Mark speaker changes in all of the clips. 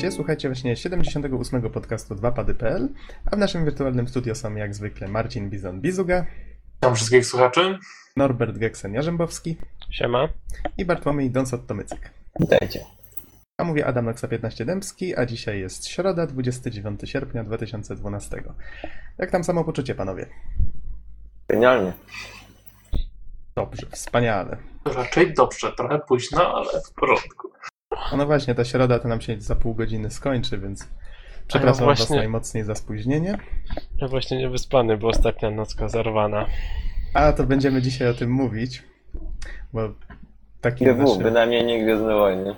Speaker 1: Witajcie, słuchajcie właśnie 78. podcastu 2pady.pl, a w naszym wirtualnym studio są jak zwykle Marcin Bizon-Bizuga,
Speaker 2: Witam wszystkich słuchaczy.
Speaker 1: Norbert Geksen-Jarzębowski
Speaker 3: Siema.
Speaker 1: i Bartłomiej Donsot-Tomycyk.
Speaker 4: Witajcie.
Speaker 1: A mówię Adam Noxa 15 Dębski, a dzisiaj jest środa, 29 sierpnia 2012. Jak tam samopoczucie, panowie?
Speaker 4: Genialnie.
Speaker 1: Dobrze, wspaniale.
Speaker 2: Raczej dobrze, trochę późno, ale w porządku.
Speaker 1: A no właśnie, ta środa to nam się za pół godziny skończy, więc przepraszam was
Speaker 3: właśnie-
Speaker 1: najmocniej za spóźnienie.
Speaker 3: Ja właśnie niewyspany, bo ostatnia nocka zarwana.
Speaker 1: A to będziemy dzisiaj o tym mówić, bo takim
Speaker 4: GW,
Speaker 1: naszym...
Speaker 4: bynajmniej nie Gwiezdne Wojny.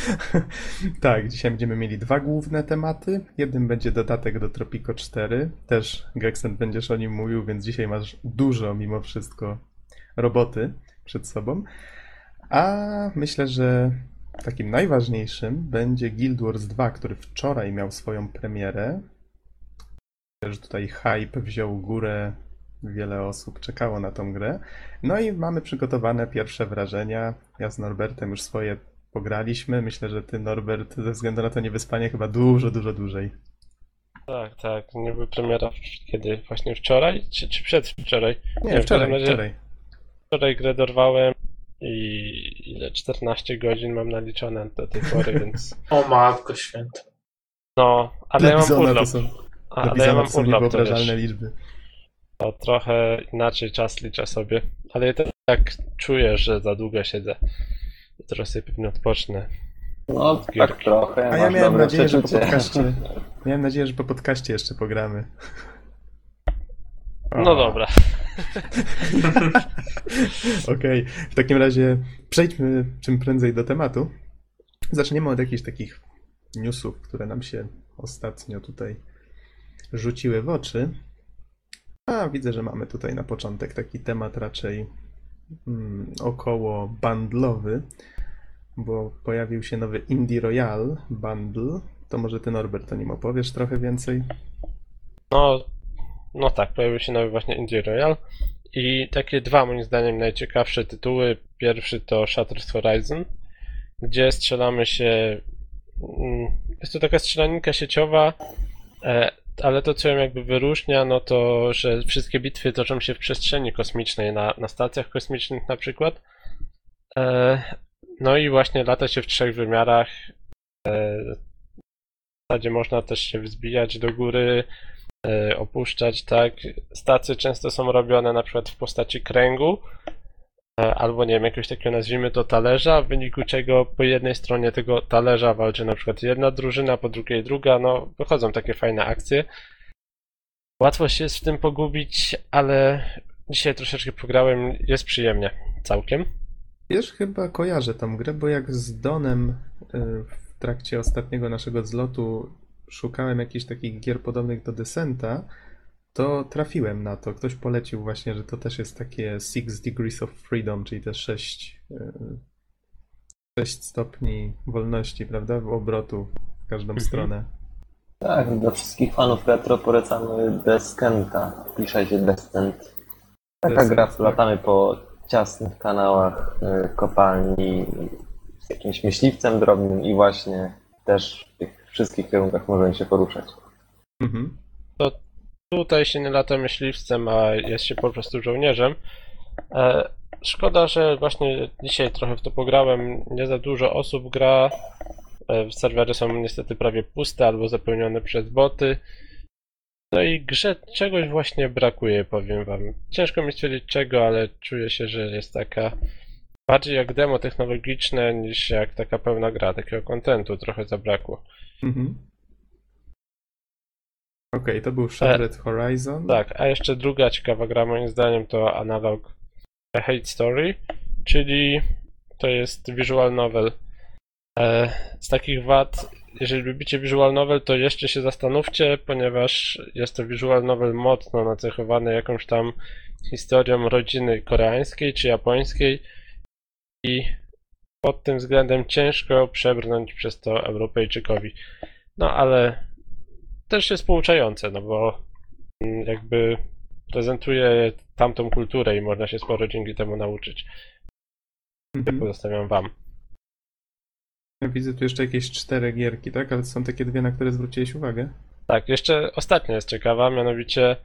Speaker 1: tak, dzisiaj będziemy mieli dwa główne tematy. Jednym będzie dodatek do Tropico 4. Też Gexen będziesz o nim mówił, więc dzisiaj masz dużo mimo wszystko roboty przed sobą. A myślę, że takim najważniejszym będzie Guild Wars 2, który wczoraj miał swoją premierę. Myślę, że tutaj hype wziął górę. Wiele osób czekało na tą grę. No i mamy przygotowane pierwsze wrażenia. Ja z Norbertem już swoje pograliśmy. Myślę, że ty, Norbert, ze względu na to niewyspanie, chyba dużo, dużo dłużej.
Speaker 3: Tak, tak. Niby premiera kiedy? Właśnie wczoraj? Czy, czy przedwczoraj?
Speaker 1: Nie,
Speaker 3: Nie,
Speaker 1: wczoraj,
Speaker 3: razie-
Speaker 1: wczoraj.
Speaker 3: Wczoraj grę dorwałem i ile? 14 godzin mam naliczone do tej pory, więc
Speaker 2: O matko święta.
Speaker 3: no, ale ja mam urlop.
Speaker 1: to są,
Speaker 3: A,
Speaker 1: dla
Speaker 3: ale ja mam
Speaker 1: to są
Speaker 3: urlop, to
Speaker 1: niewyobrażalne
Speaker 3: wiesz,
Speaker 1: liczby.
Speaker 3: to trochę inaczej czas liczę sobie. Ale ja tak czuję, że za długo siedzę. Teraz sobie pewnie odpocznę.
Speaker 4: No, tak trochę.
Speaker 1: A ja miałem nadzieję, że po podcaście, miałem nadzieję, że po podcaście jeszcze pogramy.
Speaker 3: No dobra.
Speaker 1: Okej, w takim razie przejdźmy czym prędzej do tematu. Zaczniemy od jakichś takich newsów, które nam się ostatnio tutaj rzuciły w oczy. A widzę, że mamy tutaj na początek taki temat raczej mm, około bundlowy, bo pojawił się nowy Indie Royale bundle. To może ty Norbert o nim opowiesz trochę więcej?
Speaker 3: No, no tak, pojawił się nowy właśnie Indie Royal i takie dwa moim zdaniem najciekawsze tytuły. Pierwszy to Shattered Horizon, gdzie strzelamy się. mm, Jest to taka strzelaninka sieciowa, e, ale to co ją jakby wyróżnia, no to, że wszystkie bitwy toczą się w przestrzeni kosmicznej, na, na stacjach kosmicznych na przykład. E, No i właśnie lata się w trzech wymiarach. E, W zasadzie można też się wzbijać do góry, opuszczać, tak. Stacje często są robione na przykład w postaci kręgu, e, albo nie wiem, jakiegoś takiego nazwijmy to talerza, w wyniku czego po jednej stronie tego talerza walczy na przykład jedna drużyna, po drugiej druga, no wychodzą takie fajne akcje. Łatwo się jest w tym pogubić, ale dzisiaj troszeczkę pograłem, jest przyjemnie, całkiem.
Speaker 1: Wiesz, chyba kojarzę tą grę, bo jak z Donem y, w trakcie ostatniego naszego zlotu szukałem jakichś takich gier podobnych do Descenta, to trafiłem na to. Ktoś polecił właśnie, że to też jest takie Six Degrees of Freedom, czyli te 6, 6 stopni wolności, prawda? W obrotu w każdą
Speaker 3: Mhm.
Speaker 1: stronę.
Speaker 4: Tak, dla wszystkich fanów retro polecamy Descenta. Piszecie Descent. Taka
Speaker 1: Descent,
Speaker 4: gra,
Speaker 1: tak.
Speaker 4: latamy po ciasnych kanałach y, kopalni z jakimś myśliwcem drobnym i właśnie też w wszystkich kierunkach możemy się poruszać.
Speaker 1: Mhm.
Speaker 3: Tutaj się nie lata myśliwcem, a jest się po prostu żołnierzem. E, szkoda, że właśnie dzisiaj trochę w to pograłem. Nie za dużo osób gra. E, serwery są niestety prawie puste albo zapełnione przez boty. No i grze czegoś właśnie brakuje, powiem wam. Ciężko mi stwierdzić czego, ale czuję się, że jest taka bardziej jak demo technologiczne niż jak taka pełna gra. Takiego kontentu trochę zabrakło.
Speaker 1: Mhm. Okej, to był Shattered Horizon.
Speaker 3: Tak, a jeszcze druga ciekawa gra moim zdaniem to Analog Hate Story, czyli to jest visual novel. E, z takich wad, jeżeli lubicie visual novel, to jeszcze się zastanówcie, ponieważ jest to visual novel mocno nacechowany jakąś tam historią rodziny koreańskiej czy japońskiej i pod tym względem ciężko przebrnąć przez to Europejczykowi. No ale też jest pouczające, no bo mm, jakby prezentuje tamtą kulturę i można się sporo dzięki temu nauczyć.
Speaker 1: Mhm.
Speaker 3: Pozostawiam wam.
Speaker 1: Ja widzę tu jeszcze jakieś cztery gierki, tak? Ale są takie dwie, na które zwróciłeś uwagę.
Speaker 3: Tak, jeszcze ostatnia jest ciekawa, mianowicie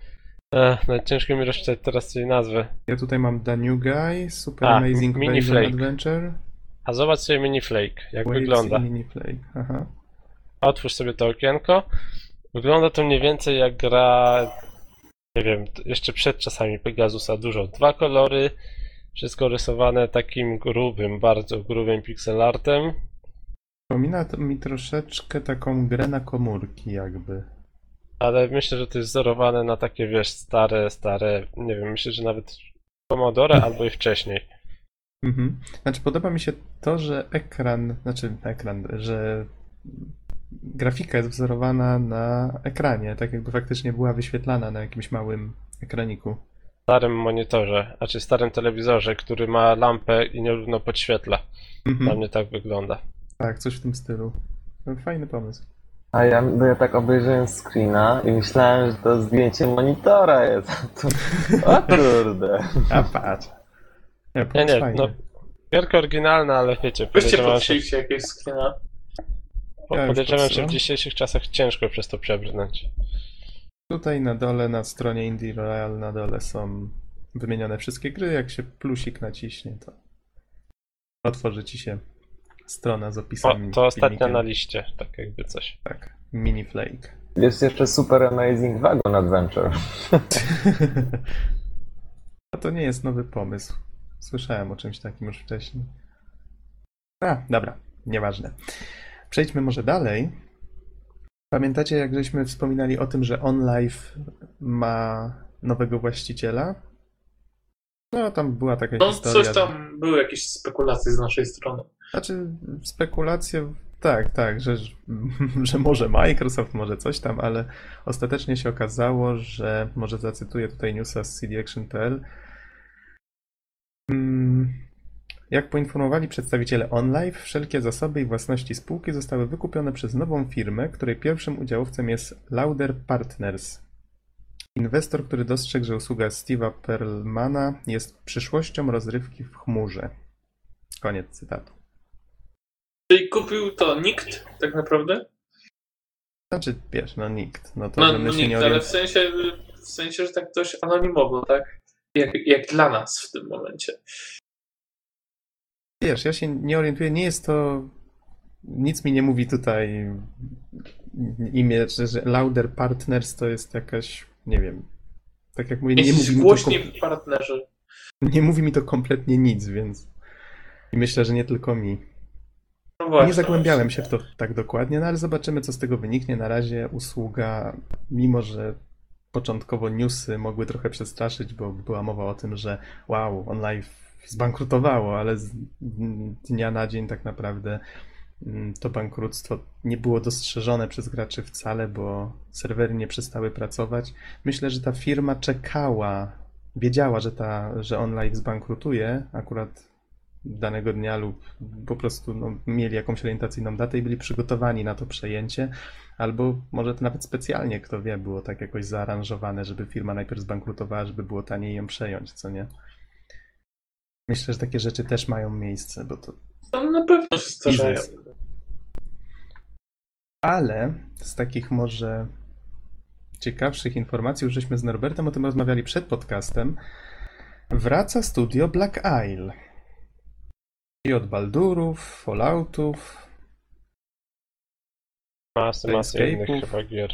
Speaker 3: e, nawet ciężko mi rozczytać teraz jej nazwę.
Speaker 1: Ja tutaj mam The New Guy, Super
Speaker 3: A,
Speaker 1: Amazing
Speaker 3: Mini Flake.
Speaker 1: Adventure,
Speaker 3: A zobacz sobie Mini Flake, jak
Speaker 1: Waves
Speaker 3: wygląda.
Speaker 1: i Mini Flake. Aha.
Speaker 3: Otwórz sobie to okienko. Wygląda to mniej więcej jak gra, nie wiem, t- jeszcze przed czasami Pegasusa dużo. Dwa kolory, wszystko rysowane takim grubym, bardzo grubym pixelartem.
Speaker 1: Przypomina to mi troszeczkę taką grę na komórki jakby.
Speaker 3: Ale myślę, że to jest wzorowane na takie, wiesz, stare, stare, nie wiem, myślę, że nawet Commodore albo i wcześniej.
Speaker 1: Mhm. Znaczy podoba mi się to, że ekran, znaczy ekran, że grafika jest wzorowana na ekranie, tak jakby faktycznie była wyświetlana na jakimś małym ekraniku.
Speaker 3: Starym monitorze, znaczy starym telewizorze, który ma lampę i nierówno podświetla. Dla
Speaker 1: Mhm.
Speaker 3: mnie tak wygląda.
Speaker 1: Tak, coś w tym stylu. Fajny pomysł.
Speaker 4: A ja, bo ja tak obejrzałem screena i myślałem, że to zdjęcie monitora jest. O kurde.
Speaker 1: A patrz. Nie,
Speaker 3: Nie, no Gierka oryginalna, ale wiecie, że,
Speaker 2: podślijcie jakieś screena.
Speaker 3: po-
Speaker 1: Ja
Speaker 3: podejrzewam, że w dzisiejszych czasach ciężko przez to przebrnąć.
Speaker 1: Tutaj na dole, na stronie Indie Royal, na dole są wymienione wszystkie gry. Jak się plusik naciśnie, to otworzy ci się strona z
Speaker 3: O,
Speaker 1: opisami.
Speaker 3: to ostatnia
Speaker 1: filmikiem.
Speaker 3: na liście, tak jakby coś.
Speaker 1: Tak, mini flake.
Speaker 4: Jest jeszcze Super Amazing Wagon Adventure.
Speaker 1: A to nie jest nowy pomysł. Słyszałem o czymś takim już wcześniej. A, dobra, nieważne. Przejdźmy może dalej. Pamiętacie, jak żeśmy wspominali o tym, że OnLive ma nowego właściciela? No, tam była taka
Speaker 2: No
Speaker 1: historia.
Speaker 2: coś tam, były jakieś spekulacje z naszej strony.
Speaker 1: Znaczy, spekulacje, tak, tak, że, że może Microsoft, może coś tam, ale ostatecznie się okazało, że, może zacytuję tutaj newsa z cdaction.pl, mm, jak poinformowali przedstawiciele OnLive, wszelkie zasoby i własności spółki zostały wykupione przez nową firmę, której pierwszym udziałowcem jest Lauder Partners. Inwestor, który dostrzegł, że usługa Steve'a Perlmana jest przyszłością rozrywki w chmurze. Koniec cytatu.
Speaker 2: Czyli kupił to nikt, tak naprawdę?
Speaker 1: Znaczy, wiesz, no nikt. No to,
Speaker 2: No, no nikt, ale w sensie, w sensie, że tak dość anonimowo, tak? Jak, jak dla nas w tym momencie.
Speaker 1: Wiesz, ja się nie orientuję, nie jest to. Nic mi nie mówi tutaj imię, że, że Lauder Partners to jest jakaś, nie wiem. Tak jak mówię, nie mówi, mi to,
Speaker 2: głośni partnerzy.
Speaker 1: nie mówi mi to kompletnie nic, więc. I myślę, że nie tylko mi.
Speaker 2: No właśnie.
Speaker 1: Nie zagłębiałem się w to tak dokładnie, no ale zobaczymy, co z tego wyniknie. Na razie usługa, mimo że początkowo newsy mogły trochę przestraszyć, bo była mowa o tym, że wow, OnLive zbankrutowało, ale z dnia na dzień tak naprawdę mm, to bankructwo nie było dostrzeżone przez graczy wcale, bo serwery nie przestały pracować. Myślę, że ta firma czekała, wiedziała, że, ta, że OnLive zbankrutuje akurat danego dnia lub po prostu no, mieli jakąś orientacyjną datę i byli przygotowani na to przejęcie, albo może to nawet specjalnie, kto wie, było tak jakoś zaaranżowane, żeby firma najpierw zbankrutowała, żeby było taniej ją przejąć, co nie? Myślę, że takie rzeczy też mają miejsce, bo to
Speaker 2: No, na pewno się.
Speaker 1: Ale z takich może ciekawszych informacji, już żeśmy z Norbertem o tym rozmawiali przed podcastem, wraca studio Black Isle. I od Baldurów, Falloutów,
Speaker 3: Masy, masy innych chyba gier.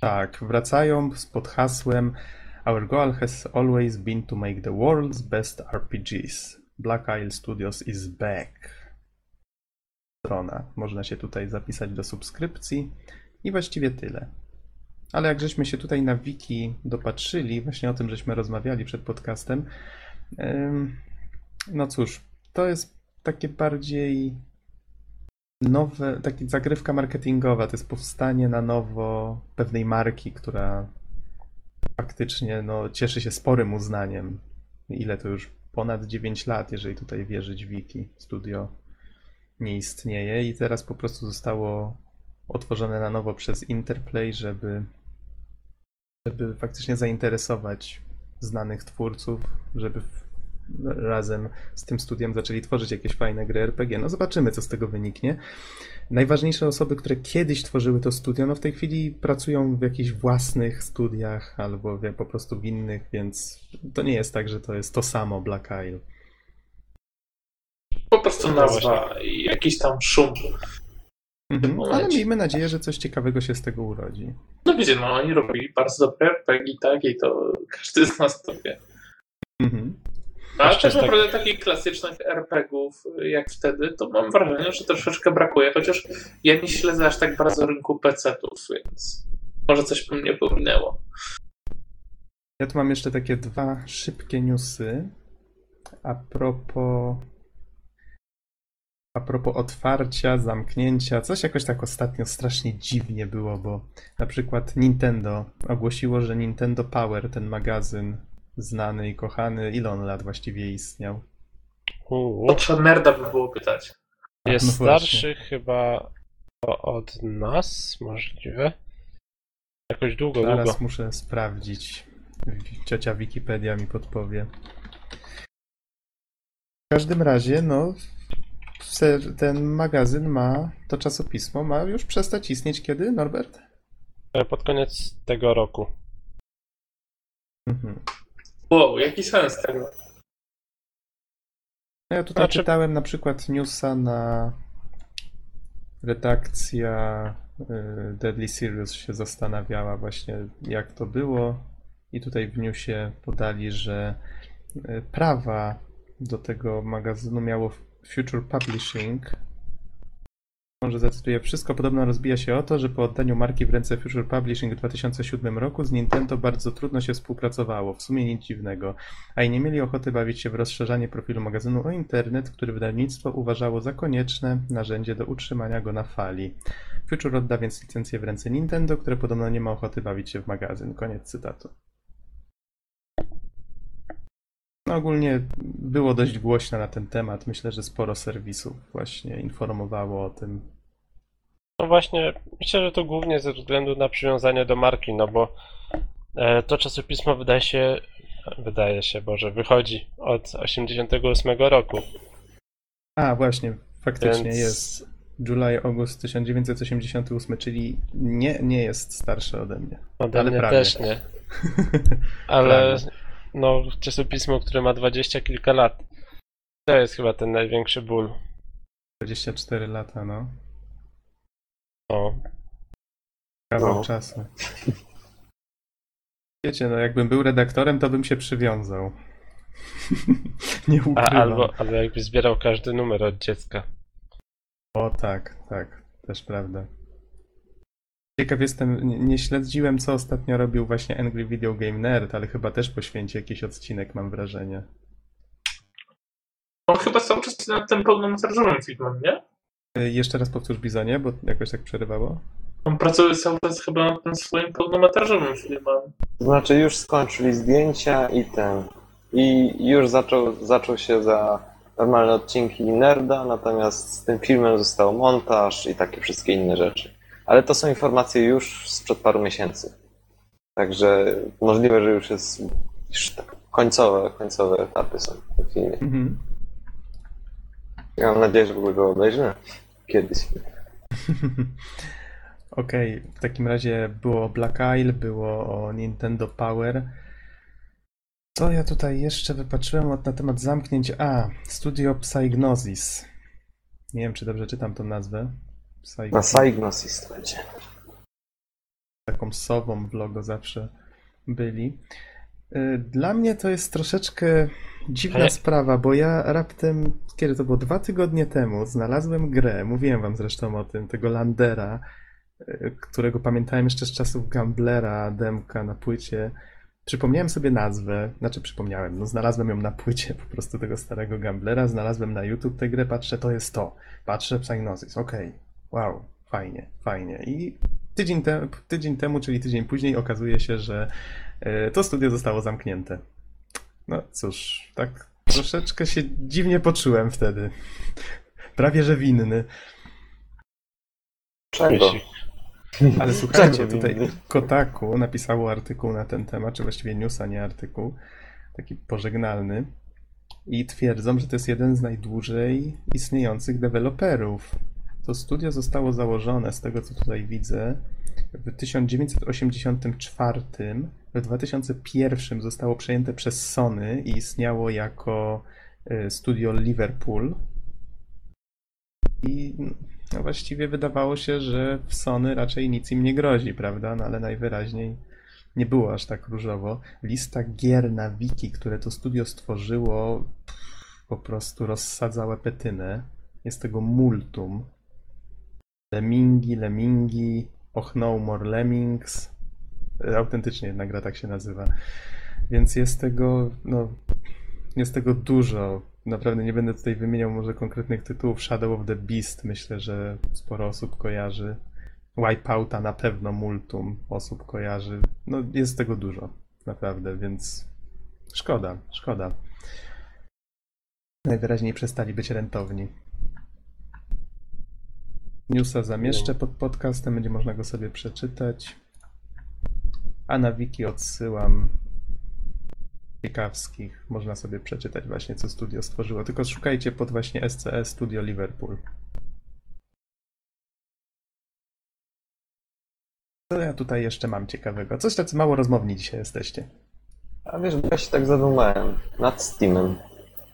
Speaker 1: tak, wracają pod hasłem Our goal has always been to make the world's best RPGs. Black Isle Studios is back. Strona. Można się tutaj zapisać do subskrypcji i właściwie tyle. Ale jak żeśmy się tutaj na wiki dopatrzyli, właśnie o tym żeśmy rozmawiali przed podcastem, no cóż, to jest takie bardziej nowe, taka zagrywka marketingowa, to jest powstanie na nowo pewnej marki, która faktycznie no, cieszy się sporym uznaniem. Ile to już? Ponad 9 lat, jeżeli tutaj wierzyć wiki. Studio nie istnieje i teraz po prostu zostało otworzone na nowo przez Interplay, żeby, żeby faktycznie zainteresować znanych twórców, żeby razem z tym studiem zaczęli tworzyć jakieś fajne gry RPG. No zobaczymy, co z tego wyniknie. Najważniejsze osoby, które kiedyś tworzyły to studio, no w tej chwili pracują w jakichś własnych studiach albo wie, po prostu w innych, więc to nie jest tak, że to jest to samo Black Isle.
Speaker 2: Po prostu nazwa i jakiś tam szum.
Speaker 1: Mhm. Ale miejmy nadzieję, że coś ciekawego się z tego urodzi.
Speaker 2: No wiecie, no oni robili bardzo dobre RPG, tak? I to każdy z nas to wie.
Speaker 1: Mhm.
Speaker 2: No, ale
Speaker 3: Jeszcze
Speaker 2: tak
Speaker 3: tak-
Speaker 2: naprawdę takich klasycznych RPGów jak wtedy, to mam wrażenie, że troszeczkę brakuje, chociaż ja nie śledzę aż tak bardzo rynku PC-ów, więc może coś po mnie pominęło.
Speaker 1: Ja tu mam jeszcze takie dwa szybkie newsy. A propos. A propos otwarcia, zamknięcia, coś jakoś tak ostatnio strasznie dziwnie było, bo na przykład Nintendo ogłosiło, że Nintendo Power, ten magazyn znany i kochany, ile on lat właściwie istniał?
Speaker 2: To trzeba nerda by było pytać.
Speaker 3: Jest
Speaker 1: No
Speaker 3: starszy chyba od nas, możliwe. Jakoś długo, długo.
Speaker 1: Zaraz muszę sprawdzić. Ciocia Wikipedia mi podpowie. W każdym razie, no, ten magazyn ma, to czasopismo ma już przestać istnieć kiedy, Norbert?
Speaker 3: E, Pod koniec tego roku.
Speaker 1: Mhm.
Speaker 2: Wow, jaki sens tego?
Speaker 1: No ja tutaj
Speaker 3: Znaczy-
Speaker 1: czytałem na przykład newsa na redakcja y, Deadly Serious się zastanawiała właśnie jak to było i tutaj w newsie podali, że y, prawa do tego magazynu miało Future Publishing. Może zacytuję, wszystko podobno rozbija się o to, że po oddaniu marki w ręce Future Publishing w 2007 roku z Nintendo bardzo trudno się współpracowało, w sumie nic dziwnego a i nie mieli ochoty bawić się w rozszerzanie profilu magazynu o internet, który wydawnictwo uważało za konieczne narzędzie do utrzymania go na fali. Future odda więc licencję w ręce Nintendo, które podobno nie ma ochoty bawić się w magazyn. Koniec cytatu. No ogólnie było dość głośno na ten temat. Myślę, że sporo serwisów właśnie informowało o tym.
Speaker 3: No właśnie, myślę, że to głównie ze względu na przywiązanie do marki, no bo e, to czasopismo wydaje się, wydaje się, Boże, wychodzi od 88 roku,
Speaker 1: A, właśnie, faktycznie
Speaker 3: więc
Speaker 1: jest. July, August 1988, czyli nie, nie jest starszy ode mnie.
Speaker 3: ode
Speaker 1: ale
Speaker 3: mnie
Speaker 1: prawie.
Speaker 3: też nie. Ale no, czasopismo, które ma dwadzieścia kilka lat, to jest chyba ten największy ból.
Speaker 1: 24 lata, no.
Speaker 3: No,
Speaker 1: Kawał
Speaker 4: No.
Speaker 1: czasu. Wiecie, no jakbym był redaktorem, to bym się przywiązał. Nie
Speaker 3: A, albo, albo jakby zbierał każdy numer od dziecka.
Speaker 1: O tak, tak, też prawda. Ciekaw jestem, nie, nie śledziłem co ostatnio robił właśnie Angry Video Game Nerd, ale chyba też poświęci jakiś odcinek, mam wrażenie.
Speaker 2: On chyba cały czas nad tym pełnometrażowym filmem, nie?
Speaker 1: Y, Jeszcze raz powtórz Bizonie, bo jakoś tak przerywało.
Speaker 2: On pracuje cały czas chyba nad tym swoim pełnometrażowym filmem.
Speaker 4: Znaczy już skończyli zdjęcia i ten. I już zaczął, zaczął się za normalne odcinki Nerda, natomiast z tym filmem został montaż i takie wszystkie inne rzeczy. Ale to są informacje już sprzed paru miesięcy. Także możliwe, że już jest już tak końcowe, końcowe etapy są w tym filmie.
Speaker 1: Mhm.
Speaker 4: Ja mam nadzieję, że w ogóle go obejrzymy kiedyś.
Speaker 1: Okej, w takim razie było Black Isle, było o Nintendo Power. Co ja tutaj jeszcze wypatrzyłem na temat zamknięć? A, Studio Psygnosis. Nie wiem, czy dobrze czytam tą nazwę. Psy-
Speaker 4: Na Psygnosis to będzie.
Speaker 1: taką sową w logo zawsze byli. Y, Dla mnie to jest troszeczkę dziwna sprawa, bo ja raptem, kiedy to było dwa tygodnie temu, znalazłem grę, mówiłem wam zresztą o tym, tego Landera, y, którego pamiętałem jeszcze z czasów Gamblera, demka na płycie. Przypomniałem sobie nazwę, znaczy przypomniałem, no znalazłem ją na płycie po prostu tego starego Gamblera, znalazłem na YouTube tę grę, patrzę, to jest to. Patrzę, Psygnosis, okej, wow, fajnie, fajnie. I tydzień, te, tydzień temu, czyli tydzień później okazuje się, że e, to studio zostało zamknięte. No cóż, tak troszeczkę się dziwnie poczułem wtedy. Prawie że winny.
Speaker 4: Czego?
Speaker 1: Ale słuchajcie, tutaj? Kotaku napisało artykuł na ten temat, czy właściwie news, a nie artykuł, taki pożegnalny. i twierdzą, że to jest jeden z najdłużej istniejących deweloperów. To studio zostało założone, z tego co tutaj widzę, w 1984. W 2001 zostało przejęte przez Sony i istniało jako e, studio Liverpool. I no właściwie wydawało się, że w Sony raczej nic im nie grozi, prawda? No ale najwyraźniej nie było aż tak różowo. Lista gier na wiki, które to studio stworzyło, po prostu rozsadzała petynę. Jest tego multum. Lemingi, Lemingi, Och No More Lemmings. Autentycznie jedna gra tak się nazywa. Więc jest tego, no, jest tego dużo. Naprawdę nie będę tutaj wymieniał może konkretnych tytułów. Shadow of the Beast myślę, że sporo osób kojarzy. Wipeouta na pewno multum osób kojarzy. No jest tego dużo, naprawdę, więc szkoda, szkoda. Najwyraźniej przestali być rentowni. Newsa zamieszczę pod podcastem, będzie można go sobie przeczytać. A na wiki odsyłam ciekawskich. Można sobie przeczytać właśnie, co studio stworzyło. Tylko szukajcie pod właśnie SCE Studio Liverpool. Co ja tutaj jeszcze mam ciekawego? Coś tacy mało rozmowni dzisiaj jesteście.
Speaker 4: A wiesz, bo ja się tak zadumałem nad Steamem.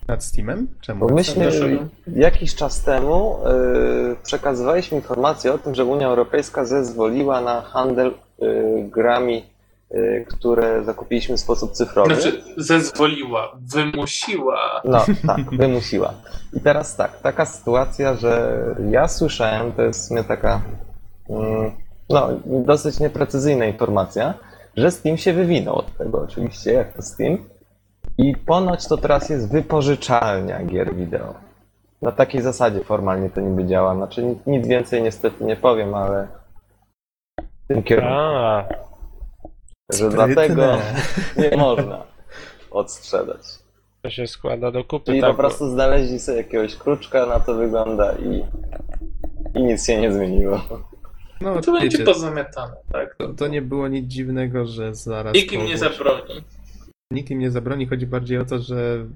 Speaker 1: Nad Steamem? Czemu?
Speaker 4: Bo myśmy jakiś czas temu yy, przekazywaliśmy informację o tym, że Unia Europejska zezwoliła na handel yy, grami, które zakupiliśmy w sposób cyfrowy.
Speaker 2: Znaczy, zezwoliła, wymusiła.
Speaker 4: No tak, wymusiła. I teraz tak, taka sytuacja, że ja słyszałem, to jest w sumie taka mm, no, dosyć nieprecyzyjna informacja, że Steam się wywinął od tego oczywiście, jak to Steam. I ponoć to teraz jest wypożyczalnia gier wideo. Na takiej zasadzie formalnie to niby działa. Znaczy nic, nic więcej niestety nie powiem, ale w tym kierunku,
Speaker 3: A,
Speaker 4: że
Speaker 1: Sprytne.
Speaker 4: dlatego nie można odsprzedać.
Speaker 3: to się składa do kupy.
Speaker 4: Czyli
Speaker 3: tak,
Speaker 4: po prostu znaleźli sobie jakiegoś kruczka, na to wygląda i, i nic się nie zmieniło.
Speaker 1: No,
Speaker 2: To będzie
Speaker 1: wiecie,
Speaker 2: pozamiatane, tak?
Speaker 1: to, to nie było nic dziwnego, że zaraz.
Speaker 2: Nikt im
Speaker 1: po
Speaker 2: nie zabroni.
Speaker 1: Nikt im nie zabroni. Chodzi bardziej o to, że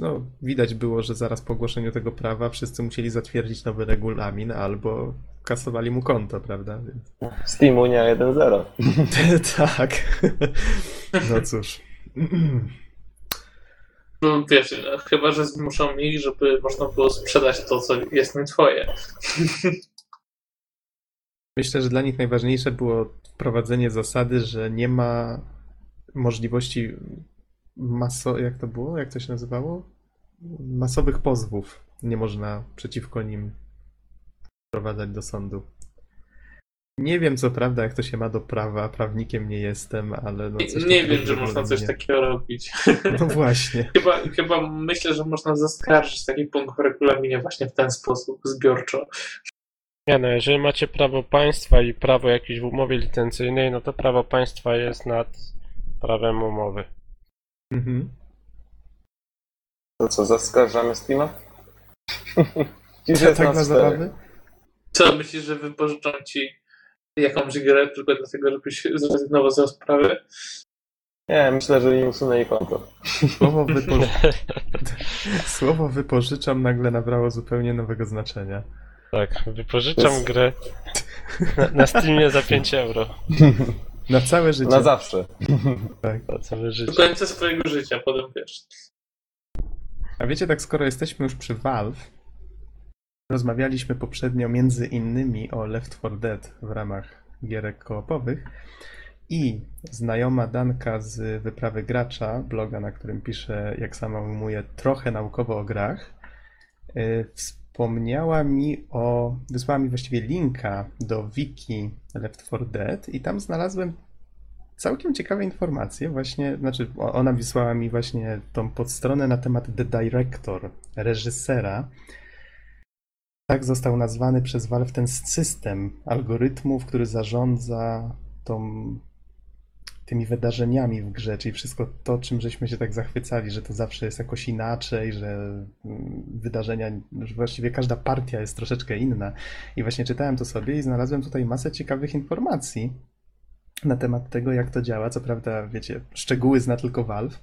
Speaker 1: no, widać było, że zaraz po ogłoszeniu tego prawa wszyscy musieli zatwierdzić nowy regulamin albo kasowali mu konto, prawda? Więc...
Speaker 4: Steam Unia 1.0.
Speaker 1: tak. No cóż.
Speaker 2: No wiesz, chyba, że zmuszą ich, żeby można było sprzedać to, co jest nie twoje.
Speaker 1: Myślę, że dla nich najważniejsze było wprowadzenie zasady, że nie ma możliwości maso... jak to było? Jak to się nazywało? Masowych pozwów. Nie można przeciwko nim wprowadzać do sądu. Nie wiem co prawda, jak to się ma do prawa, prawnikiem nie jestem, ale no coś
Speaker 2: nie
Speaker 1: takiego
Speaker 2: wiem, że można coś
Speaker 1: nie-
Speaker 2: takiego robić.
Speaker 1: No właśnie.
Speaker 2: Chyba, chyba myślę, że można zaskarżyć taki punkt w regulaminie właśnie w ten sposób, zbiorczo.
Speaker 3: Nie no, jeżeli macie prawo państwa i prawo jakieś w umowie licencyjnej, no to prawo państwa jest nad prawem umowy.
Speaker 1: Mhm.
Speaker 4: To co, zaskarżamy Steama? Dziś
Speaker 1: Tak
Speaker 4: jest
Speaker 1: na
Speaker 4: nas
Speaker 1: zabawy?
Speaker 2: Co, myślisz, że wypożyczą ci jakąś grę tylko dlatego, żebyś zrezygnował z rozprawy?
Speaker 4: Nie, myślę, że im usunęli konto.
Speaker 1: Słowo, wypo... Słowo wypożyczam nagle nabrało zupełnie nowego znaczenia.
Speaker 3: Tak, wypożyczam
Speaker 4: jest-
Speaker 3: grę na, na Steamie za 5 euro.
Speaker 1: Na całe życie.
Speaker 4: Na zawsze.
Speaker 1: Tak.
Speaker 3: Na całe
Speaker 2: Do
Speaker 3: życie.
Speaker 2: końca swojego życia, potem wiesz.
Speaker 1: A wiecie, tak skoro jesteśmy już przy Valve, rozmawialiśmy poprzednio między innymi o Left 4 Dead w ramach gierek koopowych i znajoma Danka z Wyprawy Gracza, bloga, na którym pisze, jak sama ujmuje, trochę naukowo o grach, yy, wspomniała mi o, wysłała mi właściwie linka do wiki Left 4 Dead i tam znalazłem całkiem ciekawe informacje. Właśnie, znaczy, ona wysłała mi właśnie tą podstronę na temat The Director, reżysera. Tak został nazwany przez Valve ten system algorytmów, który zarządza tą, tymi wydarzeniami w grze, czyli wszystko to, czym żeśmy się tak zachwycali, że to zawsze jest jakoś inaczej, że mm, wydarzenia, że właściwie każda partia jest troszeczkę inna. I właśnie czytałem to sobie i znalazłem tutaj masę ciekawych informacji na temat tego, jak to działa. Co prawda, wiecie, szczegóły zna tylko Valve,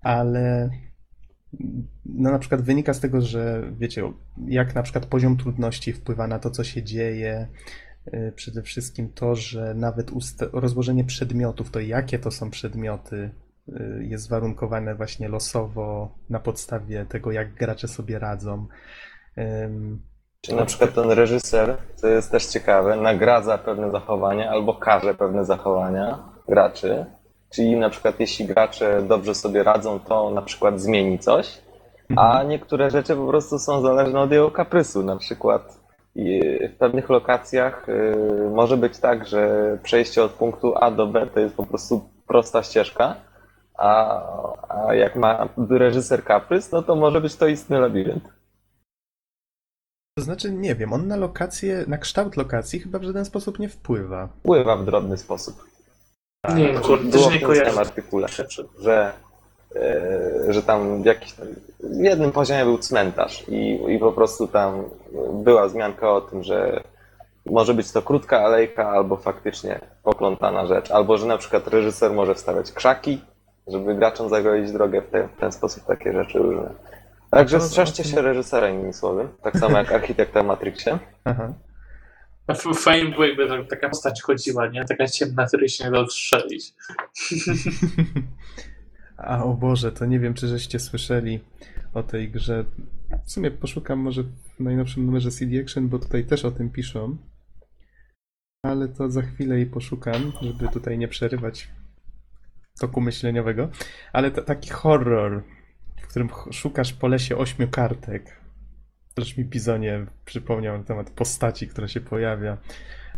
Speaker 1: ale no na przykład wynika z tego, że wiecie, jak na przykład poziom trudności wpływa na to, co się dzieje. Y, Przede wszystkim to, że nawet rozłożenie przedmiotów, to jakie to są przedmioty, y, jest warunkowane właśnie losowo na podstawie tego, jak gracze sobie radzą.
Speaker 4: Czy na przykład ten reżyser, co jest też ciekawe, nagradza pewne zachowania albo karze pewne zachowania graczy. Czyli na przykład jeśli gracze dobrze sobie radzą, to na przykład zmieni coś, a niektóre rzeczy po prostu są zależne od jego kaprysu. Na przykład w pewnych lokacjach y, może być tak, że przejście od punktu A do B to jest po prostu prosta ścieżka, a, a jak ma reżyser kaprys, no to może być to istny labirynt.
Speaker 1: To znaczy, nie wiem, on na lokację, na kształt lokacji chyba w żaden sposób nie wpływa.
Speaker 4: Wpływa w drobny sposób.
Speaker 2: Nie wiem, kurde,
Speaker 4: Było w
Speaker 2: nie
Speaker 4: tym samym artykule, że, e, że tam w, jakiś, tam- w jednym poziomie był cmentarz i, i po prostu tam była wzmianka o tym, że może być to krótka alejka albo faktycznie poplątana rzecz, albo że na przykład reżyser może wstawiać krzaki, żeby graczom zagrozić drogę w, te, w ten sposób, takie rzeczy różne. Także strzeżcie się reżysera innymi słowy, tak samo jak architekta w Matrixie.
Speaker 1: Aha.
Speaker 2: F- Fajnie było, jakby tak- taka postać chodziła, nie? Taka ciemna, której się nie da odstrzelić.
Speaker 1: A o Boże, to nie wiem, czy żeście słyszeli o tej grze. W sumie poszukam może w najnowszym numerze CD Action, bo tutaj też o tym piszą. Ale to za chwilę jej poszukam, żeby tutaj nie przerywać toku myśleniowego. Ale to taki horror, w którym szukasz po lesie ośmiu kartek. Też mi Bizonie przypomniał na temat postaci, która się pojawia.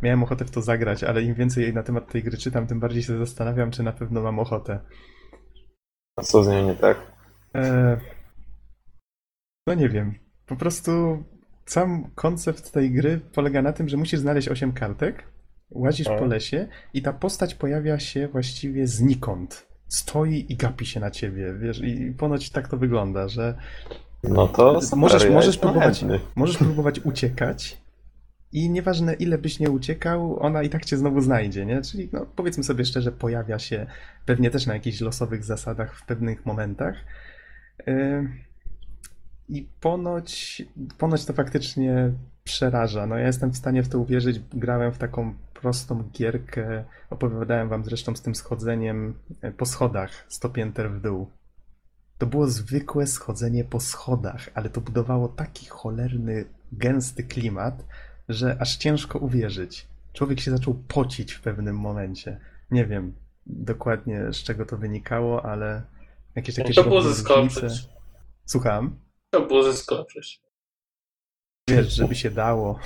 Speaker 1: Miałem ochotę w to zagrać, ale im więcej na temat tej gry czytam, tym bardziej się zastanawiam, czy na pewno mam ochotę.
Speaker 4: A co z nią nie tak?
Speaker 1: E, No nie wiem. Po prostu sam koncept tej gry polega na tym, że musisz znaleźć 8 kartek, łazisz
Speaker 3: O.
Speaker 1: po lesie i ta postać pojawia się właściwie znikąd. Stoi i gapi się na ciebie, wiesz, i ponoć tak to wygląda, że
Speaker 4: No to super,
Speaker 1: możesz,
Speaker 4: ja
Speaker 1: możesz, próbować,
Speaker 4: chętny.
Speaker 1: możesz próbować uciekać i nieważne ile byś nie uciekał, ona i tak cię znowu znajdzie, nie? Czyli no, powiedzmy sobie szczerze, pojawia się pewnie też na jakichś losowych zasadach w pewnych momentach. Yy, I ponoć, ponoć to faktycznie przeraża. No ja jestem w stanie w to uwierzyć. Grałem w taką prostą gierkę. Opowiadałem wam zresztą z tym schodzeniem e, po schodach, 100 pięter w dół. To było zwykłe schodzenie po schodach, ale to budowało taki cholerny, gęsty klimat, że aż ciężko uwierzyć. Człowiek się zaczął pocić w pewnym momencie. Nie wiem dokładnie z czego to wynikało, ale jakieś takie
Speaker 2: To było zaskoczyć.
Speaker 1: Słucham?
Speaker 2: To było zaskoczyć.
Speaker 1: Wiesz, żeby się dało.